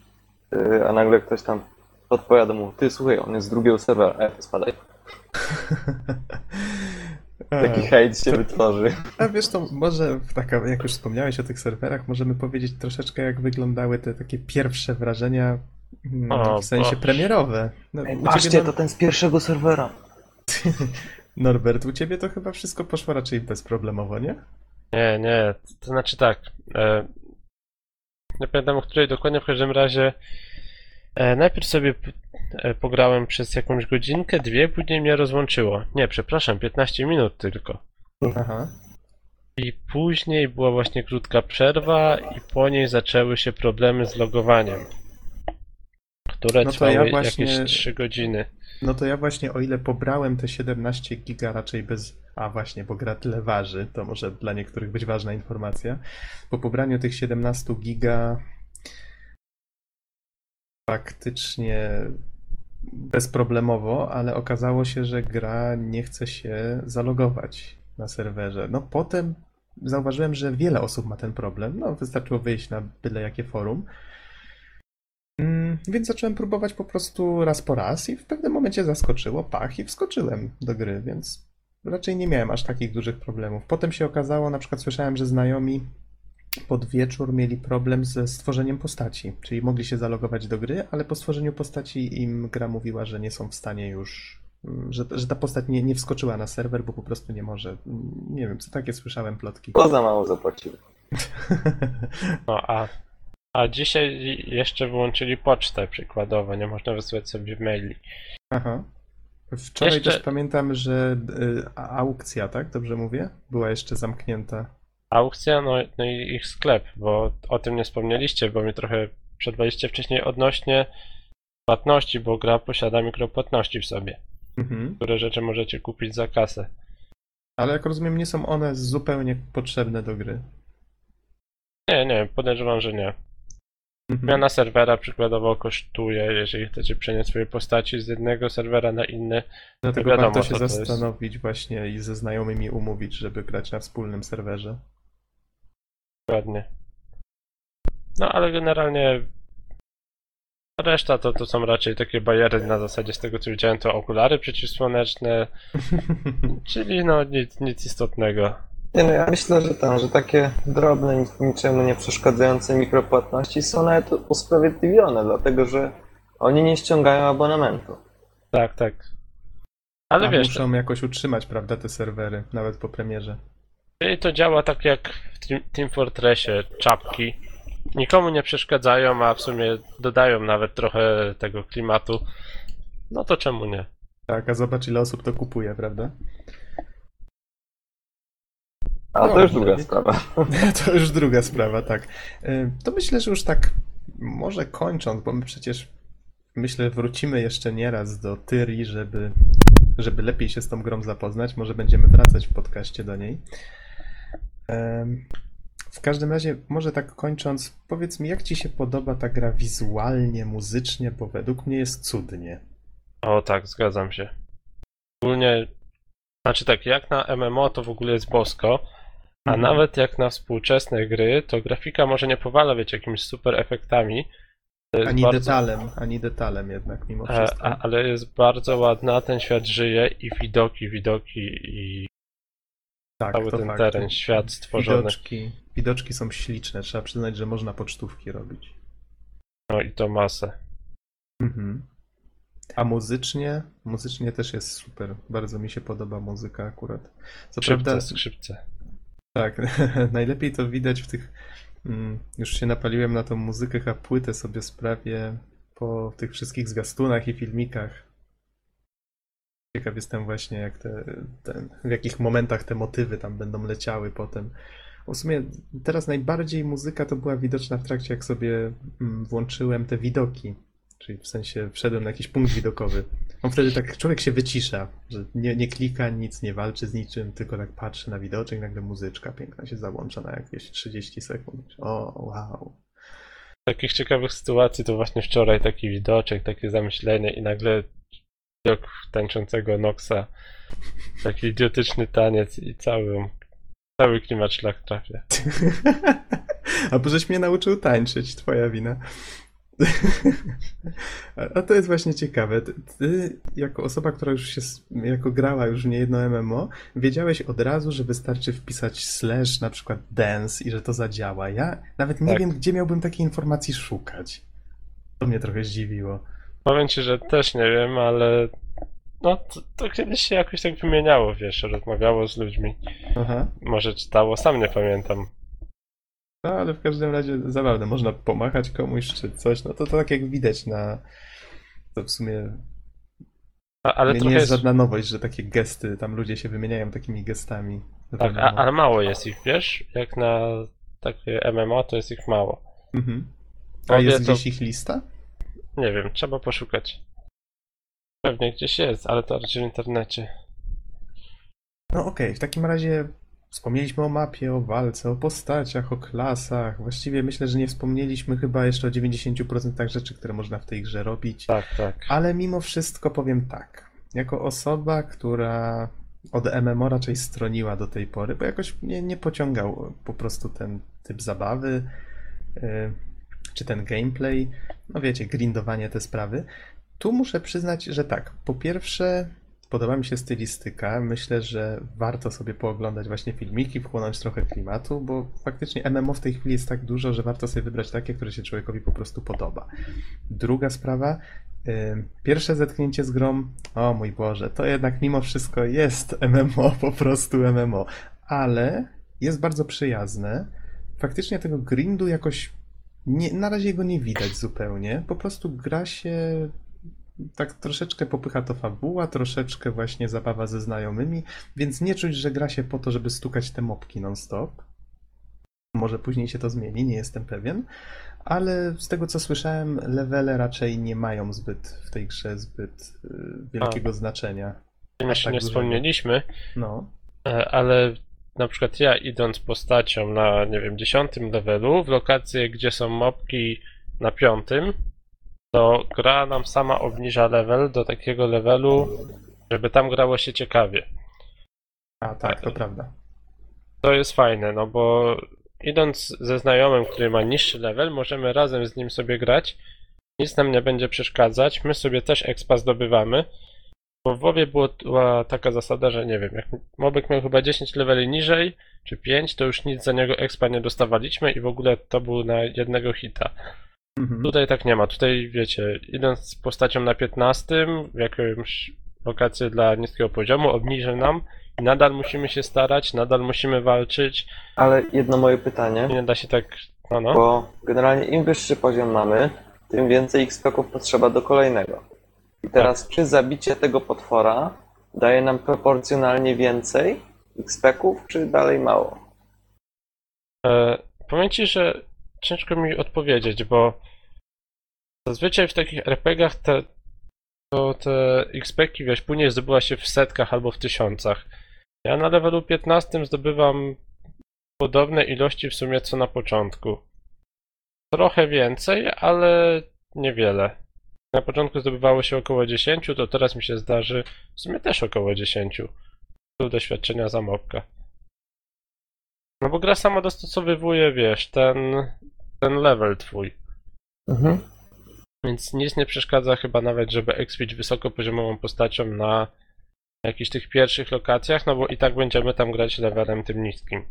Speaker 4: Yy, A nagle ktoś tam podpowiada mu, ty słuchaj, on jest z drugiego serwera, e, spadaj. Taki hejt się wytworzy.
Speaker 1: A wiesz, to może, w taka, jak już wspomniałeś o tych serwerach, możemy powiedzieć troszeczkę, jak wyglądały te takie pierwsze wrażenia, mm,
Speaker 3: O,
Speaker 1: w sensie premierowe. No,
Speaker 4: Ej, patrzcie, to ten z pierwszego serwera.
Speaker 1: Norbert, u ciebie to chyba wszystko poszło raczej bezproblemowo, nie?
Speaker 3: Nie, nie. To znaczy tak. E, nie pamiętam, o której dokładnie, w każdym razie e, najpierw sobie p- e, pograłem przez jakąś godzinkę, dwie, później mnie rozłączyło. Nie, przepraszam, 15 minut tylko.
Speaker 1: Aha.
Speaker 3: I później była właśnie krótka przerwa i po niej zaczęły się problemy z logowaniem, które
Speaker 1: No to ja
Speaker 3: trwały
Speaker 1: właśnie-
Speaker 3: jakieś 3 godziny.
Speaker 1: No to ja właśnie, o ile pobrałem te 17 giga raczej bez A właśnie, bo gra tyle waży, to może dla niektórych być ważna informacja. Po pobraniu tych 17 giga faktycznie bezproblemowo, ale okazało się, że gra nie chce się zalogować na serwerze. No potem zauważyłem, że wiele osób ma ten problem. No wystarczyło wyjść na byle jakie forum. Mm, Więc zacząłem próbować po prostu raz po raz i w pewnym momencie zaskoczyło, pach i wskoczyłem do gry, więc raczej nie miałem aż takich dużych problemów. Potem się okazało, na przykład słyszałem, że znajomi pod wieczór mieli problem ze stworzeniem postaci, czyli mogli się zalogować do gry, ale po stworzeniu postaci im gra mówiła, że nie są w stanie już, mm, że, że ta postać nie, nie wskoczyła na serwer, bo po prostu nie może. Nie wiem, co takie słyszałem plotki.
Speaker 4: Bo za mało zapłaciły.
Speaker 3: No a, a dzisiaj jeszcze wyłączyli pocztę przykładowo, nie można wysłać sobie maili.
Speaker 1: Aha. Wczoraj
Speaker 3: Jeszcze-
Speaker 1: też pamiętam, że y, aukcja, tak? Dobrze mówię? Była jeszcze zamknięta.
Speaker 3: Aukcja, no, no i ich sklep, bo o tym nie wspomnieliście, bo mi trochę przerwaliście wcześniej odnośnie płatności, bo gra posiada mikropłatności w sobie,
Speaker 1: Mhm.
Speaker 3: które rzeczy możecie kupić za kasę.
Speaker 1: Ale jak rozumiem, nie są one zupełnie potrzebne do gry.
Speaker 3: Nie, nie, podejrzewam, że nie.
Speaker 1: Mhm.
Speaker 3: Zmiana serwera przykładowo kosztuje, jeżeli chcecie przenieść swoje postaci z jednego serwera na inny.
Speaker 1: Dlatego
Speaker 3: wiadomo,
Speaker 1: warto się
Speaker 3: to jest.
Speaker 1: zastanowić właśnie i ze znajomymi umówić, żeby grać na wspólnym serwerze.
Speaker 3: Dokładnie. No ale generalnie reszta to, to są raczej takie bariery na zasadzie z tego co widziałem to okulary przeciwsłoneczne, czyli no nic, nic istotnego.
Speaker 4: Nie no, ja myślę, że tam, że takie drobne, nic- niczemu nie przeszkadzające mikropłatności są nawet usprawiedliwione, dlatego że oni nie ściągają abonamentu.
Speaker 3: Tak, tak. Ale
Speaker 1: A
Speaker 3: wiesz,
Speaker 1: muszą jakoś utrzymać, prawda, te serwery, nawet po premierze.
Speaker 3: czyli to działa tak jak w Team Fortressie, czapki. Nikomu nie przeszkadzają, a w sumie dodają nawet trochę tego klimatu. No to czemu nie?
Speaker 1: Tak, a zobacz ile osób to kupuje, prawda?
Speaker 4: A
Speaker 1: No,
Speaker 4: to już druga sprawa.
Speaker 1: To już druga sprawa, tak. Y, To myślę, że już tak może kończąc, bo my przecież myślę wrócimy jeszcze nieraz do Tyri, żeby, żeby lepiej się z tą grą zapoznać. Może będziemy wracać w podcaście do niej. W każdym razie, może tak kończąc, powiedz mi, jak ci się podoba ta gra wizualnie, muzycznie, bo według mnie jest cudnie.
Speaker 3: O tak, zgadzam się. Ogólnie, znaczy tak, jak na MMO to w ogóle jest bosko, a
Speaker 1: Mhm.
Speaker 3: nawet jak na współczesne gry, to grafika może nie powala, wiecie, jakimiś super efektami.
Speaker 1: Ani
Speaker 3: bardzo,
Speaker 1: detalem, ani detalem jednak, mimo wszystko.
Speaker 3: a, ale jest bardzo ładna, ten świat żyje i widoki, widoki i
Speaker 1: tak,
Speaker 3: cały ten
Speaker 1: fakt.
Speaker 3: teren, świat stworzony.
Speaker 1: Widoczki, widoczki są śliczne. Trzeba przyznać, że można pocztówki robić.
Speaker 3: No i to masę.
Speaker 1: Mhm. A muzycznie? Muzycznie też jest super. Bardzo mi się podoba muzyka akurat. Co
Speaker 3: Skrzypce,
Speaker 1: prawda,
Speaker 3: skrzypce.
Speaker 1: Tak, najlepiej to widać w tych. Mm, już się napaliłem na tą muzykę, a płytę sobie sprawię po tych wszystkich zwiastunach i filmikach. Ciekaw jestem właśnie, jak te, ten, w jakich momentach te motywy tam będą leciały potem. W sumie teraz najbardziej muzyka to była widoczna w trakcie, jak sobie mm, włączyłem te widoki. Czyli w sensie wszedłem na jakiś punkt widokowy. On wtedy tak, człowiek się wycisza, że nie, nie klika, nic nie walczy z niczym, tylko tak patrzy na widoczek, nagle muzyczka piękna się załącza na jakieś 30 sekund. O, wow.
Speaker 3: Takich ciekawych sytuacji to właśnie wczoraj taki widoczek, takie zamyślenie i nagle widok tańczącego Noxa, taki idiotyczny taniec i cały, cały klimat szlak trafia.
Speaker 1: A bo żeś mnie nauczył tańczyć, twoja wina. A to jest właśnie ciekawe. Ty, ty, jako osoba, która już się, jako grała już w niejedno MMO, wiedziałeś od razu, że wystarczy wpisać slash na przykład dance i że to zadziała. Ja nawet nie
Speaker 3: Tak.
Speaker 1: wiem, gdzie miałbym takiej informacji szukać. To mnie trochę zdziwiło.
Speaker 3: Powiem ci, że też nie wiem, ale no to, to kiedyś się jakoś tak wymieniało, wiesz, rozmawiało z ludźmi.
Speaker 1: Aha.
Speaker 3: Może czytało, sam nie pamiętam.
Speaker 1: No, ale w każdym razie zabawne. Można pomachać komuś czy coś. No to, to tak jak widać na... To w sumie
Speaker 3: A, ale
Speaker 1: nie, jest
Speaker 3: jest,
Speaker 1: żadna nowość, że takie gesty, tam ludzie się wymieniają takimi gestami.
Speaker 3: tak, a, ale mało jest ich, wiesz? Jak na takie MMO to jest ich mało.
Speaker 1: Mhm. A
Speaker 3: Obie
Speaker 1: jest
Speaker 3: to-
Speaker 1: gdzieś ich lista?
Speaker 3: Nie wiem, trzeba poszukać. Pewnie gdzieś jest, ale to raczej w internecie.
Speaker 1: No okej, w takim razie wspomnieliśmy o mapie, o walce, o postaciach, o klasach. Właściwie myślę, że nie wspomnieliśmy chyba jeszcze o 90% rzeczy, które można w tej grze robić.
Speaker 3: Tak, tak.
Speaker 1: Ale mimo wszystko powiem tak. Jako osoba, która od MMO raczej stroniła do tej pory, bo jakoś mnie nie pociągał po prostu ten typ zabawy, yy, czy ten gameplay, no wiecie, grindowanie te sprawy. Tu muszę przyznać, że tak. Po pierwsze, podoba mi się stylistyka. Myślę, że warto sobie pooglądać właśnie filmiki, wchłonąć trochę klimatu, bo faktycznie MMO w tej chwili jest tak dużo, że warto sobie wybrać takie, które się człowiekowi po prostu podoba. Druga sprawa, Pierwsze zetknięcie z grą, o mój Boże, to jednak mimo wszystko jest MMO, po prostu MMO, ale jest bardzo przyjazne. Faktycznie tego grindu jakoś nie, na razie go nie widać zupełnie. Po prostu gra się tak troszeczkę popycha to fabuła, troszeczkę właśnie zabawa ze znajomymi, więc nie czuć, że gra się po to, żeby stukać te mopki non-stop. Może później się to zmieni, nie jestem pewien. Ale z tego co słyszałem, levele raczej nie mają zbyt w tej grze zbyt y, wielkiego znaczenia.
Speaker 3: Jeszcze
Speaker 1: tak
Speaker 3: nie wspomnieliśmy,
Speaker 1: No.
Speaker 3: e, ale na przykład ja idąc postacią na, nie wiem, dziesiątym levelu, w lokację, gdzie są mopki na piątym, to gra nam sama obniża level do takiego levelu, żeby tam grało się ciekawie.
Speaker 1: A tak, to prawda.
Speaker 3: To jest fajne, no bo idąc ze znajomym, który ma niższy level, możemy razem z nim sobie grać. Nic nam nie będzie przeszkadzać. My sobie też expa zdobywamy. Bo w WoWie była taka zasada, że nie wiem, jak mobek miał chyba 10 leveli niżej, czy 5, to już nic za niego expa nie dostawaliśmy i w ogóle to był na jednego hita.
Speaker 1: Mhm.
Speaker 3: Tutaj tak nie ma. Tutaj wiecie, idąc z postacią na 15 w jakąś lokację dla niskiego poziomu, obniży nam i nadal musimy się starać, nadal musimy walczyć.
Speaker 4: Ale jedno moje pytanie,
Speaker 3: Nie da się tak. No, no.
Speaker 4: bo generalnie im wyższy poziom mamy, tym więcej XP-ków potrzeba do kolejnego. I teraz czy zabicie tego potwora daje nam proporcjonalnie więcej XP-ków, czy dalej mało?
Speaker 3: E, powiem ci, że ciężko mi odpowiedzieć, bo zazwyczaj w takich RPGach te, to te XP-ki, wiesz, później zdobywa się w setkach albo w tysiącach. Ja na levelu 15 zdobywam podobne ilości w sumie co na początku. Trochę więcej, ale niewiele. Na początku zdobywało się około 10, to teraz mi się zdarzy w sumie też około 10. Tu doświadczenia za mopka. No bo gra sama dostosowywuje, wiesz, ten, ten level twój.
Speaker 4: Mhm.
Speaker 3: Więc nic nie przeszkadza chyba nawet, żeby expić wysokopoziomową postacią na jakichś tych pierwszych lokacjach, no bo i tak będziemy tam grać levelem tym niskim.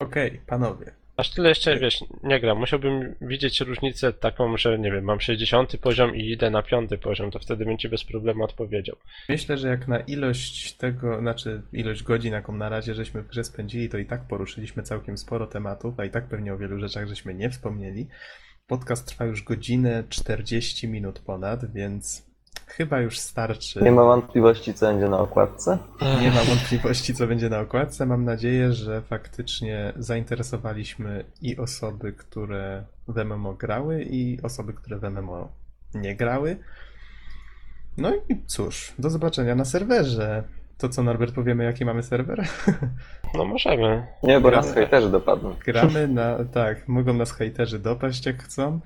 Speaker 1: Okej, panowie.
Speaker 3: Aż tyle jeszcze, wiesz, nie gram. Musiałbym widzieć różnicę taką, że nie wiem, mam 60 poziom i idę na 5 poziom, to wtedy bym ci bez problemu odpowiedział.
Speaker 1: Myślę, że jak na ilość tego, znaczy ilość godzin, jaką na razie żeśmy w grze spędzili, to i tak poruszyliśmy całkiem sporo tematów, a i tak pewnie o wielu rzeczach żeśmy nie wspomnieli. Podcast trwa już godzinę 40 minut ponad, więc chyba już starczy.
Speaker 4: Nie ma wątpliwości, co będzie na okładce?
Speaker 1: Nie mam wątpliwości, co będzie na okładce. Mam nadzieję, że faktycznie zainteresowaliśmy i osoby, które w MMO grały, i osoby, które w MMO nie grały. No i cóż, do zobaczenia na serwerze. To co, Norbert, powiemy, jaki mamy serwer?
Speaker 3: No możemy.
Speaker 4: Nie, bo
Speaker 1: Gramy.
Speaker 4: nas hejterzy dopadną.
Speaker 1: Gramy na. Tak, mogą nas hejterzy dopaść jak chcą.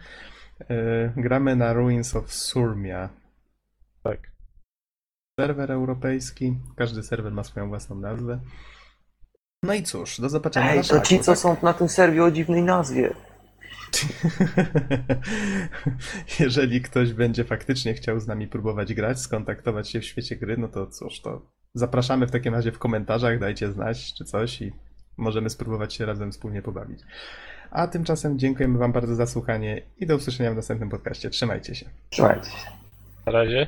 Speaker 1: Yy, gramy na Ruins of Surmia.
Speaker 3: Tak.
Speaker 1: Serwer europejski. Każdy serwer ma swoją własną nazwę. No i cóż, do zobaczenia
Speaker 4: Ej,
Speaker 1: na
Speaker 4: to ci, co
Speaker 1: tak?
Speaker 4: są na tym serwie o dziwnej nazwie.
Speaker 1: Jeżeli ktoś będzie faktycznie chciał z nami próbować grać, skontaktować się w świecie gry, no to cóż, to zapraszamy w takim razie w komentarzach, dajcie znać czy coś i możemy spróbować się razem wspólnie pobawić. A tymczasem dziękujemy Wam bardzo za słuchanie i do usłyszenia w następnym podcaście. Trzymajcie się.
Speaker 4: Trzymajcie się.
Speaker 3: Na razie.